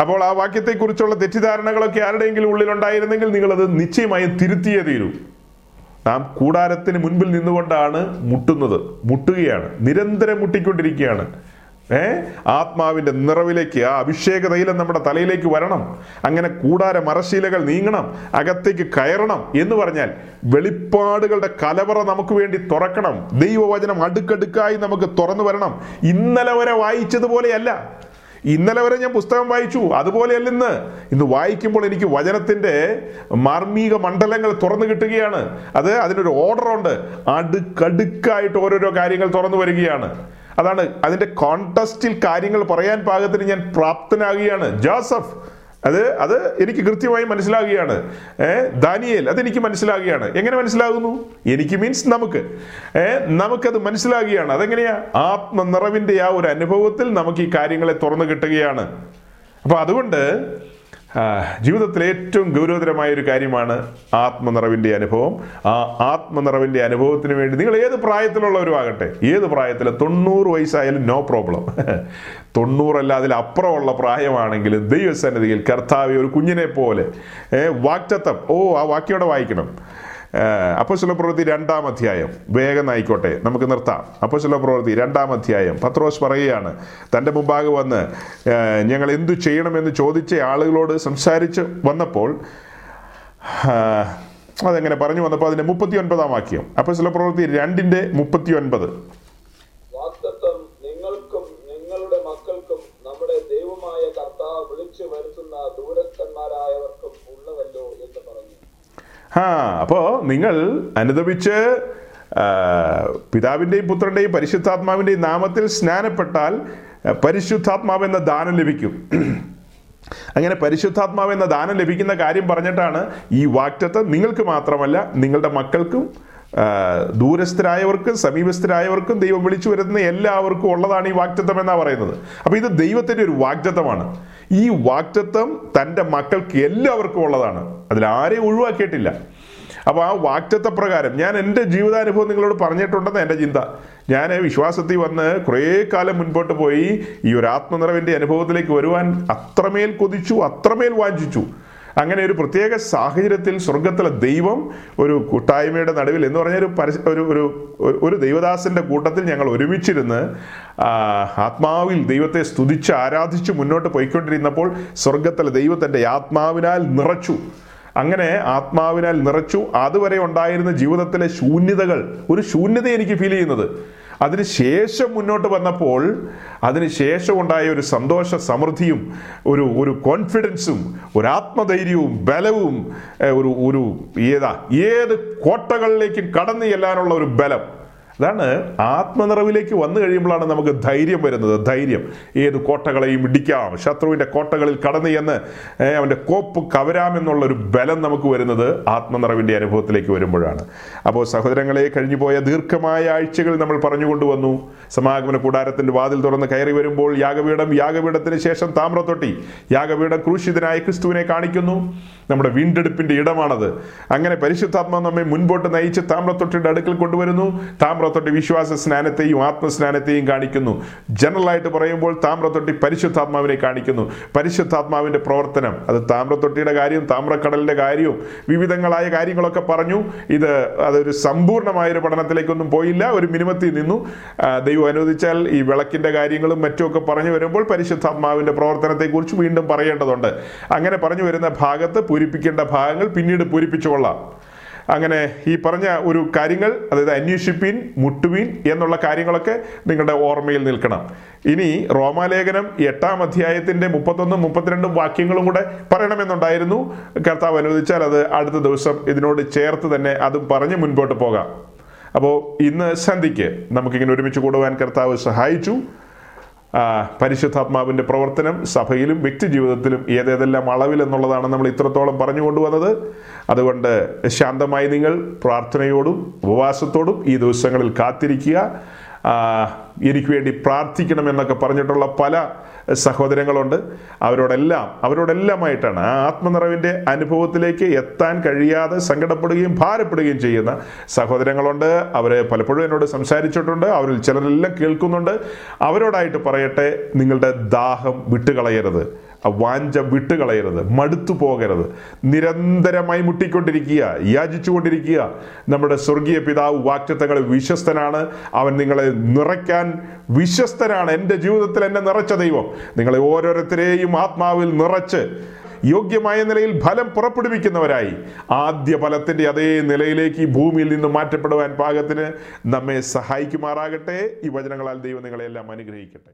അപ്പോൾ ആ വാക്യത്തെക്കുറിച്ചുള്ള തെറ്റിദ്ധാരണകളൊക്കെ ആരുടെയെങ്കിലും ഉള്ളിലുണ്ടായിരുന്നെങ്കിൽ നിങ്ങളത് നിശ്ചയമായും തിരുത്തിയേ തീരൂ. നാം കൂടാരത്തിന് മുൻപിൽ നിന്നുകൊണ്ടാണ് മുട്ടുന്നത്. മുട്ടുകയാണ്. നിരന്തരം മുട്ടിക്കൊണ്ടിരിക്കുകയാണ്. ഏ? ആത്മാവിന്റെ നിറവിലേക്ക് ആ അഭിഷേക തൈലം നമ്മുടെ തലയിലേക്ക് വരണം. അങ്ങനെ കൂടാര മറശീലകൾ നീങ്ങണം അകത്തേക്ക് കയറണം എന്ന് പറഞ്ഞാൽ വെളിപ്പാടുകളുടെ കലവറ നമുക്ക് വേണ്ടി തുറക്കണം. ദൈവവചനം അടുക്കടുക്കായി നമുക്ക് തുറന്നു വരണം. ഇന്നലെ വരെ വായിച്ചതുപോലെയല്ല. ഇന്നലെ വരെ ഞാൻ പുസ്തകം വായിച്ചു. അതുപോലെയല്ല ഇന്ന്. ഇന്ന് വായിക്കുമ്പോൾ എനിക്ക് വചനത്തിന്റെ മാർമീക മണ്ഡലങ്ങൾ തുറന്നു കിട്ടുകയാണ്. അത് അതിനൊരു ഓർഡറുണ്ട് അടുക്കടുക്കായിട്ട് ഓരോരോ കാര്യങ്ങൾ തുറന്നു വരികയാണ്. അതാണ് അതിന്റെ കോണ്ടസ്റ്റിൽ കാര്യങ്ങൾ പറയാൻ പാകത്തിന് ഞാൻ പ്രാപ്തനാകുകയാണ്. ജോസഫ് അത് അത് എനിക്ക് കൃത്യമായി മനസ്സിലാകുകയാണ്. ദാനിയേൽ അതെനിക്ക് മനസ്സിലാകുകയാണ്. എങ്ങനെ മനസ്സിലാകുന്നു? എനിക്ക് മീൻസ് നമുക്ക്. നമുക്കത് മനസ്സിലാകുകയാണ്. അതെങ്ങനെയാ? ആത്മനിറവിന്റെ ആ ഒരു അനുഭവത്തിൽ നമുക്ക് ഈ കാര്യങ്ങളെ തുറന്നു കിട്ടുകയാണ്. അപ്പൊ അതുകൊണ്ട് ജീവിതത്തിലെ ഏറ്റവും ഗൗരവതരമായ ഒരു കാര്യമാണ് ആത്മനിറവിന്റെ അനുഭവം. ആ ആത്മനിറവിന്റെ അനുഭവത്തിന് വേണ്ടി നിങ്ങൾ ഏത് പ്രായത്തിലുള്ളവരും ആകട്ടെ ഏത് പ്രായത്തിൽ തൊണ്ണൂറ് വയസ്സായാലും നോ പ്രോബ്ലം തൊണ്ണൂറല്ല അതിൽ അപ്പുറമുള്ള പ്രായമാണെങ്കിലും ദൈവസന്നിധിയിൽ കർത്താവ് ഒരു കുഞ്ഞിനെ പോലെ ഏ, ഓ ആ വാക്യോടെ വായിക്കണം. അപ്പോസ്തല പ്രവൃത്തി രണ്ടാം അധ്യായം. വേഗം ആയിക്കോട്ടെ നമുക്ക് നിർത്താം. അപ്പോസ്തല പ്രവൃത്തി രണ്ടാം അധ്യായം. പത്രോസ് പറയുകയാണ് തന്റെ മുമ്പാകെ വന്ന് ഞങ്ങൾ എന്തു ചെയ്യണമെന്ന് ചോദിച്ച ആളുകളോട് സംസാരിച്ച് വന്നപ്പോൾ അതെങ്ങനെ പറഞ്ഞു വന്നപ്പോൾ അതിന്റെ മുപ്പത്തി ഒൻപതാം വാക്യം. അപ്പോസ്തല പ്രവൃത്തി രണ്ടിന്റെ മുപ്പത്തി ഒൻപത് വാക്തത്വം നിങ്ങൾക്കും നിങ്ങളുടെ മക്കൾക്കും നമ്മുടെ ദൈവമായ കർത്താവ് വിളിച്ചു വരുത്തുന്ന ദൂരസ്ഥന്മാരായവർക്കും ഉള്ളവല്ലോ എന്ന് പറഞ്ഞു ആ അപ്പോൾ നിങ്ങൾ അനുദപിച്ച് പിതാവിന്റെയും പുത്രന്റെയും പരിശുദ്ധാത്മാവിന്റെയും നാമത്തിൽ സ്നാനപ്പെട്ടാൽ പരിശുദ്ധാത്മാവ് എന്ന ദാനം ലഭിക്കും. അങ്ങനെ പരിശുദ്ധാത്മാവ് എന്ന ദാനം ലഭിക്കുന്ന കാര്യം പറഞ്ഞിട്ടാണ് ഈ വാക്റ്റത്വം നിങ്ങൾക്ക് മാത്രമല്ല നിങ്ങളുടെ മക്കൾക്കും ദൂരസ്ഥരായവർക്കും സമീപസ്ഥരായവർക്കും ദൈവം വിളിച്ചു വരുന്ന എല്ലാവർക്കും ഉള്ളതാണ് ഈ വാക്റ്റത്വം എന്നാണ് പറയുന്നത്. അപ്പോൾ ഇത് ദൈവത്തിന്റെ ഒരു വാക്റ്റത്വമാണ് ഈ വാക്റ്റത്വം തന്റെ മക്കൾക്ക് എല്ലാവർക്കും ഉള്ളതാണ്. അതിൽ ആരെയും ഒഴിവാക്കിയിട്ടില്ല. അപ്പോൾ ആ വാക്റ്റത്വ പ്രകാരം ഞാൻ എന്റെ ജീവിതാനുഭവം നിങ്ങളോട് പറഞ്ഞിട്ടുണ്ടെന്ന് എന്റെ ചിന്ത. ഞാൻ വിശ്വാസത്തിൽ വന്ന് കുറേ കാലം മുൻപോട്ട് പോയി ഈ ഒരു ആത്മനിറവിന്റെ അനുഭവത്തിലേക്ക് വരുവാൻ അത്രമേൽ കൊതിച്ചു അത്രമേൽ വാഞ്ചിച്ചു. അങ്ങനെ ഒരു പ്രത്യേക സാഹചര്യത്തിൽ സ്വർഗത്തിലെ ദൈവം ഒരു കൂട്ടായ്മയുടെ നടുവിൽ എന്ന് പറഞ്ഞ ഒരു ഒരു ഒരു ഒരു- ദൈവദാസന്റെ കൂട്ടത്തിൽ ഞങ്ങൾ ഒരുമിച്ചിരുന്ന് ആത്മാവിൽ ദൈവത്തെ സ്തുതിച്ച് ആരാധിച്ച് മുന്നോട്ട് പോയിക്കൊണ്ടിരുന്നപ്പോൾ സ്വർഗത്തിലെ ദൈവത്തിന്റെ ആത്മാവിനാൽ നിറച്ചു. അങ്ങനെ ആത്മാവിനാൽ നിറച്ചു. അതുവരെ ഉണ്ടായിരുന്ന ജീവിതത്തിലെ ശൂന്യതകൾ ഒരു ശൂന്യത എനിക്ക് ഫീൽ ചെയ്യുന്നത്. അതിനുശേഷം മുന്നോട്ട് വന്നപ്പോൾ അതിനുശേഷം ഉണ്ടായ ഒരു സന്തോഷ സമൃദ്ധിയും ഒരു ഒരു കോൺഫിഡൻസും ഒരു ആത്മധൈര്യവും ബലവും ഒരു ഒരു ഏതാ ഏത് കോട്ടകളിലേക്കും കടന്നു ചെല്ലാനുള്ള ഒരു ബലം. അതാണ് ആത്മനിറവിലേക്ക് വന്നു കഴിയുമ്പോഴാണ് നമുക്ക് ധൈര്യം വരുന്നത്. ധൈര്യം. ഏത് കോട്ടകളെയും ഇടിക്കാം. ശത്രുവിന്റെ കോട്ടകളിൽ കടന്നു ചെന്ന് അവന്റെ കോപ്പ് കവരാമെന്നുള്ള ഒരു ബലം നമുക്ക് വരുന്നത് ആത്മനിറവിന്റെ അനുഭവത്തിലേക്ക് വരുമ്പോഴാണ്. അപ്പോൾ സഹോദരങ്ങളെ കഴിഞ്ഞു പോയ ദീർഘമായ ആഴ്ചകൾ നമ്മൾ പറഞ്ഞുകൊണ്ടുവന്നു. സമാഗമന കൂടാരത്തിന്റെ വാതിൽ തുറന്ന് കയറി വരുമ്പോൾ യാഗപീഠം യാഗപീഠത്തിന് ശേഷം താമ്രത്തൊട്ടി യാഗപീഠം ക്രൂശിതനായ ക്രിസ്തുവിനെ കാണിക്കുന്നു. നമ്മുടെ വീണ്ടെടുപ്പിന്റെ ഇടമാണത്. അങ്ങനെ പരിശുദ്ധാത്മാവ് നമ്മെ മുൻപോട്ട് നയിച്ച് താമ്രത്തൊട്ടിയുടെ അടുക്കൽ കൊണ്ടുവരുന്നു. താമ്രത്തൊട്ടി വിശ്വാസ സ്നാനത്തെയും ആത്മസ്നാനത്തെയും കാണിക്കുന്നു. ജനറൽ ആയിട്ട് പറയുമ്പോൾ താമ്രത്തൊട്ടി പരിശുദ്ധാത്മാവിനെ കാണിക്കുന്നു. പരിശുദ്ധാത്മാവിന്റെ പ്രവർത്തനം അത് താമ്രത്തൊട്ടിയുടെ കാര്യം താമ്രക്കടലിന്റെ കാര്യവും വിവിധങ്ങളായ കാര്യങ്ങളൊക്കെ പറഞ്ഞു. ഇത് അതൊരു സമ്പൂർണമായൊരു പഠനത്തിലേക്കൊന്നും പോയില്ല. ഒരു മിനിമത്തിൽ നിന്നു. ദൈവം അനുവദിച്ചാൽ ഈ വിളക്കിന്റെ കാര്യങ്ങളും മറ്റുമൊക്കെ പറഞ്ഞു വരുമ്പോൾ പരിശുദ്ധാത്മാവിന്റെ പ്രവർത്തനത്തെക്കുറിച്ച് വീണ്ടും പറയേണ്ടതുണ്ട്. അങ്ങനെ പറഞ്ഞു വരുന്ന ഭാഗത്ത് പൂരിപ്പിക്കേണ്ട ഭാഗങ്ങൾ പിന്നീട് പൂരിപ്പിച്ചുകൊള്ളാം. അങ്ങനെ ഈ പറഞ്ഞ ഒരു കാര്യങ്ങൾ അതായത് അന്വേഷിപ്പീൻ മുട്ടുവീൻ എന്നുള്ള കാര്യങ്ങളൊക്കെ നിങ്ങളുടെ ഓർമ്മയിൽ നിൽക്കണം. ഇനി റോമാലേഖനം എട്ടാം അധ്യായത്തിന്റെ മുപ്പത്തൊന്നും മുപ്പത്തിരണ്ടും വാക്യങ്ങളും കൂടെ പറയണമെന്നുണ്ടായിരുന്നു. കർത്താവ് അനുവദിച്ചാൽ അത് അടുത്ത ദിവസം ഇതിനോട് ചേർത്ത് തന്നെ അതും പറഞ്ഞ് മുൻപോട്ട് പോകാം. അപ്പോൾ ഇന്ന് സന്ധിക്ക് നമുക്കിങ്ങനെ ഒരുമിച്ച് കൂടുവാൻ കർത്താവ് സഹായിച്ചു. ആ, പരിശുദ്ധാത്മാവിന്റെ പ്രവർത്തനം സഭയിലും വ്യക്തി ജീവിതത്തിലും ഏതേതെല്ലാം അളവിൽ എന്നുള്ളതാണ് നമ്മൾ ഇത്രത്തോളം പറഞ്ഞു കൊണ്ടുവന്നത്. അതുകൊണ്ട് ശാന്തമായി നിങ്ങൾ പ്രാർത്ഥനയോടും ഉപവാസത്തോടും ഈ ദിവസങ്ങളിൽ കാത്തിരിക്കുക. എനിക്ക് വേണ്ടി പ്രാർത്ഥിക്കണം എന്നൊക്കെ പറഞ്ഞിട്ടുള്ള പല സഹോദരങ്ങളുണ്ട്. അവരോടെല്ലാം അവരോടെല്ലാമായിട്ടാണ് ആ ആത്മനിറവിന്റെ അനുഭവത്തിലേക്ക് എത്താൻ കഴിയാതെ സങ്കടപ്പെടുകയും ഭാരപ്പെടുകയും ചെയ്യുന്ന സഹോദരങ്ങളുണ്ട്. അവർ പലപ്പോഴും എന്നോട് സംസാരിച്ചിട്ടുണ്ട്. അവരിൽ ചിലരെല്ലാം കേൾക്കുന്നുണ്ട്. അവരോടായിട്ട് പറയട്ടെ നിങ്ങളുടെ ദാഹം വിട്ടുകളയരുത്. വാഞ്ച വിട്ടുകളയരുത് മടുത്തു പോകരുത്. നിരന്തരമായി മുട്ടിക്കൊണ്ടിരിക്കുക യാചിച്ചുകൊണ്ടിരിക്കുക. നമ്മുടെ സ്വർഗീയ പിതാവ് വാക്യത്തങ്ങളിൽ വിശ്വസ്തനാണ്. അവൻ നിങ്ങളെ നിറയ്ക്കാൻ വിശ്വസ്തനാണ്. എന്റെ ജീവിതത്തിൽ എന്നെ നിറച്ച ദൈവം. നിങ്ങളെ ഓരോരുത്തരെയും ആത്മാവിൽ നിറച്ച് യോഗ്യമായ നിലയിൽ ഫലം പുറപ്പെടുവിക്കുന്നവരായി. ആദ്യ ഫലത്തിന്റെ അതേ നിലയിലേക്ക് ഭൂമിയിൽ നിന്ന് മാറ്റപ്പെടുവാൻ പാകത്തിന് നമ്മെ സഹായിക്കുമാറാകട്ടെ. ഈ വചനങ്ങളാൽ ദൈവം നിങ്ങളെല്ലാം അനുഗ്രഹിക്കട്ടെ.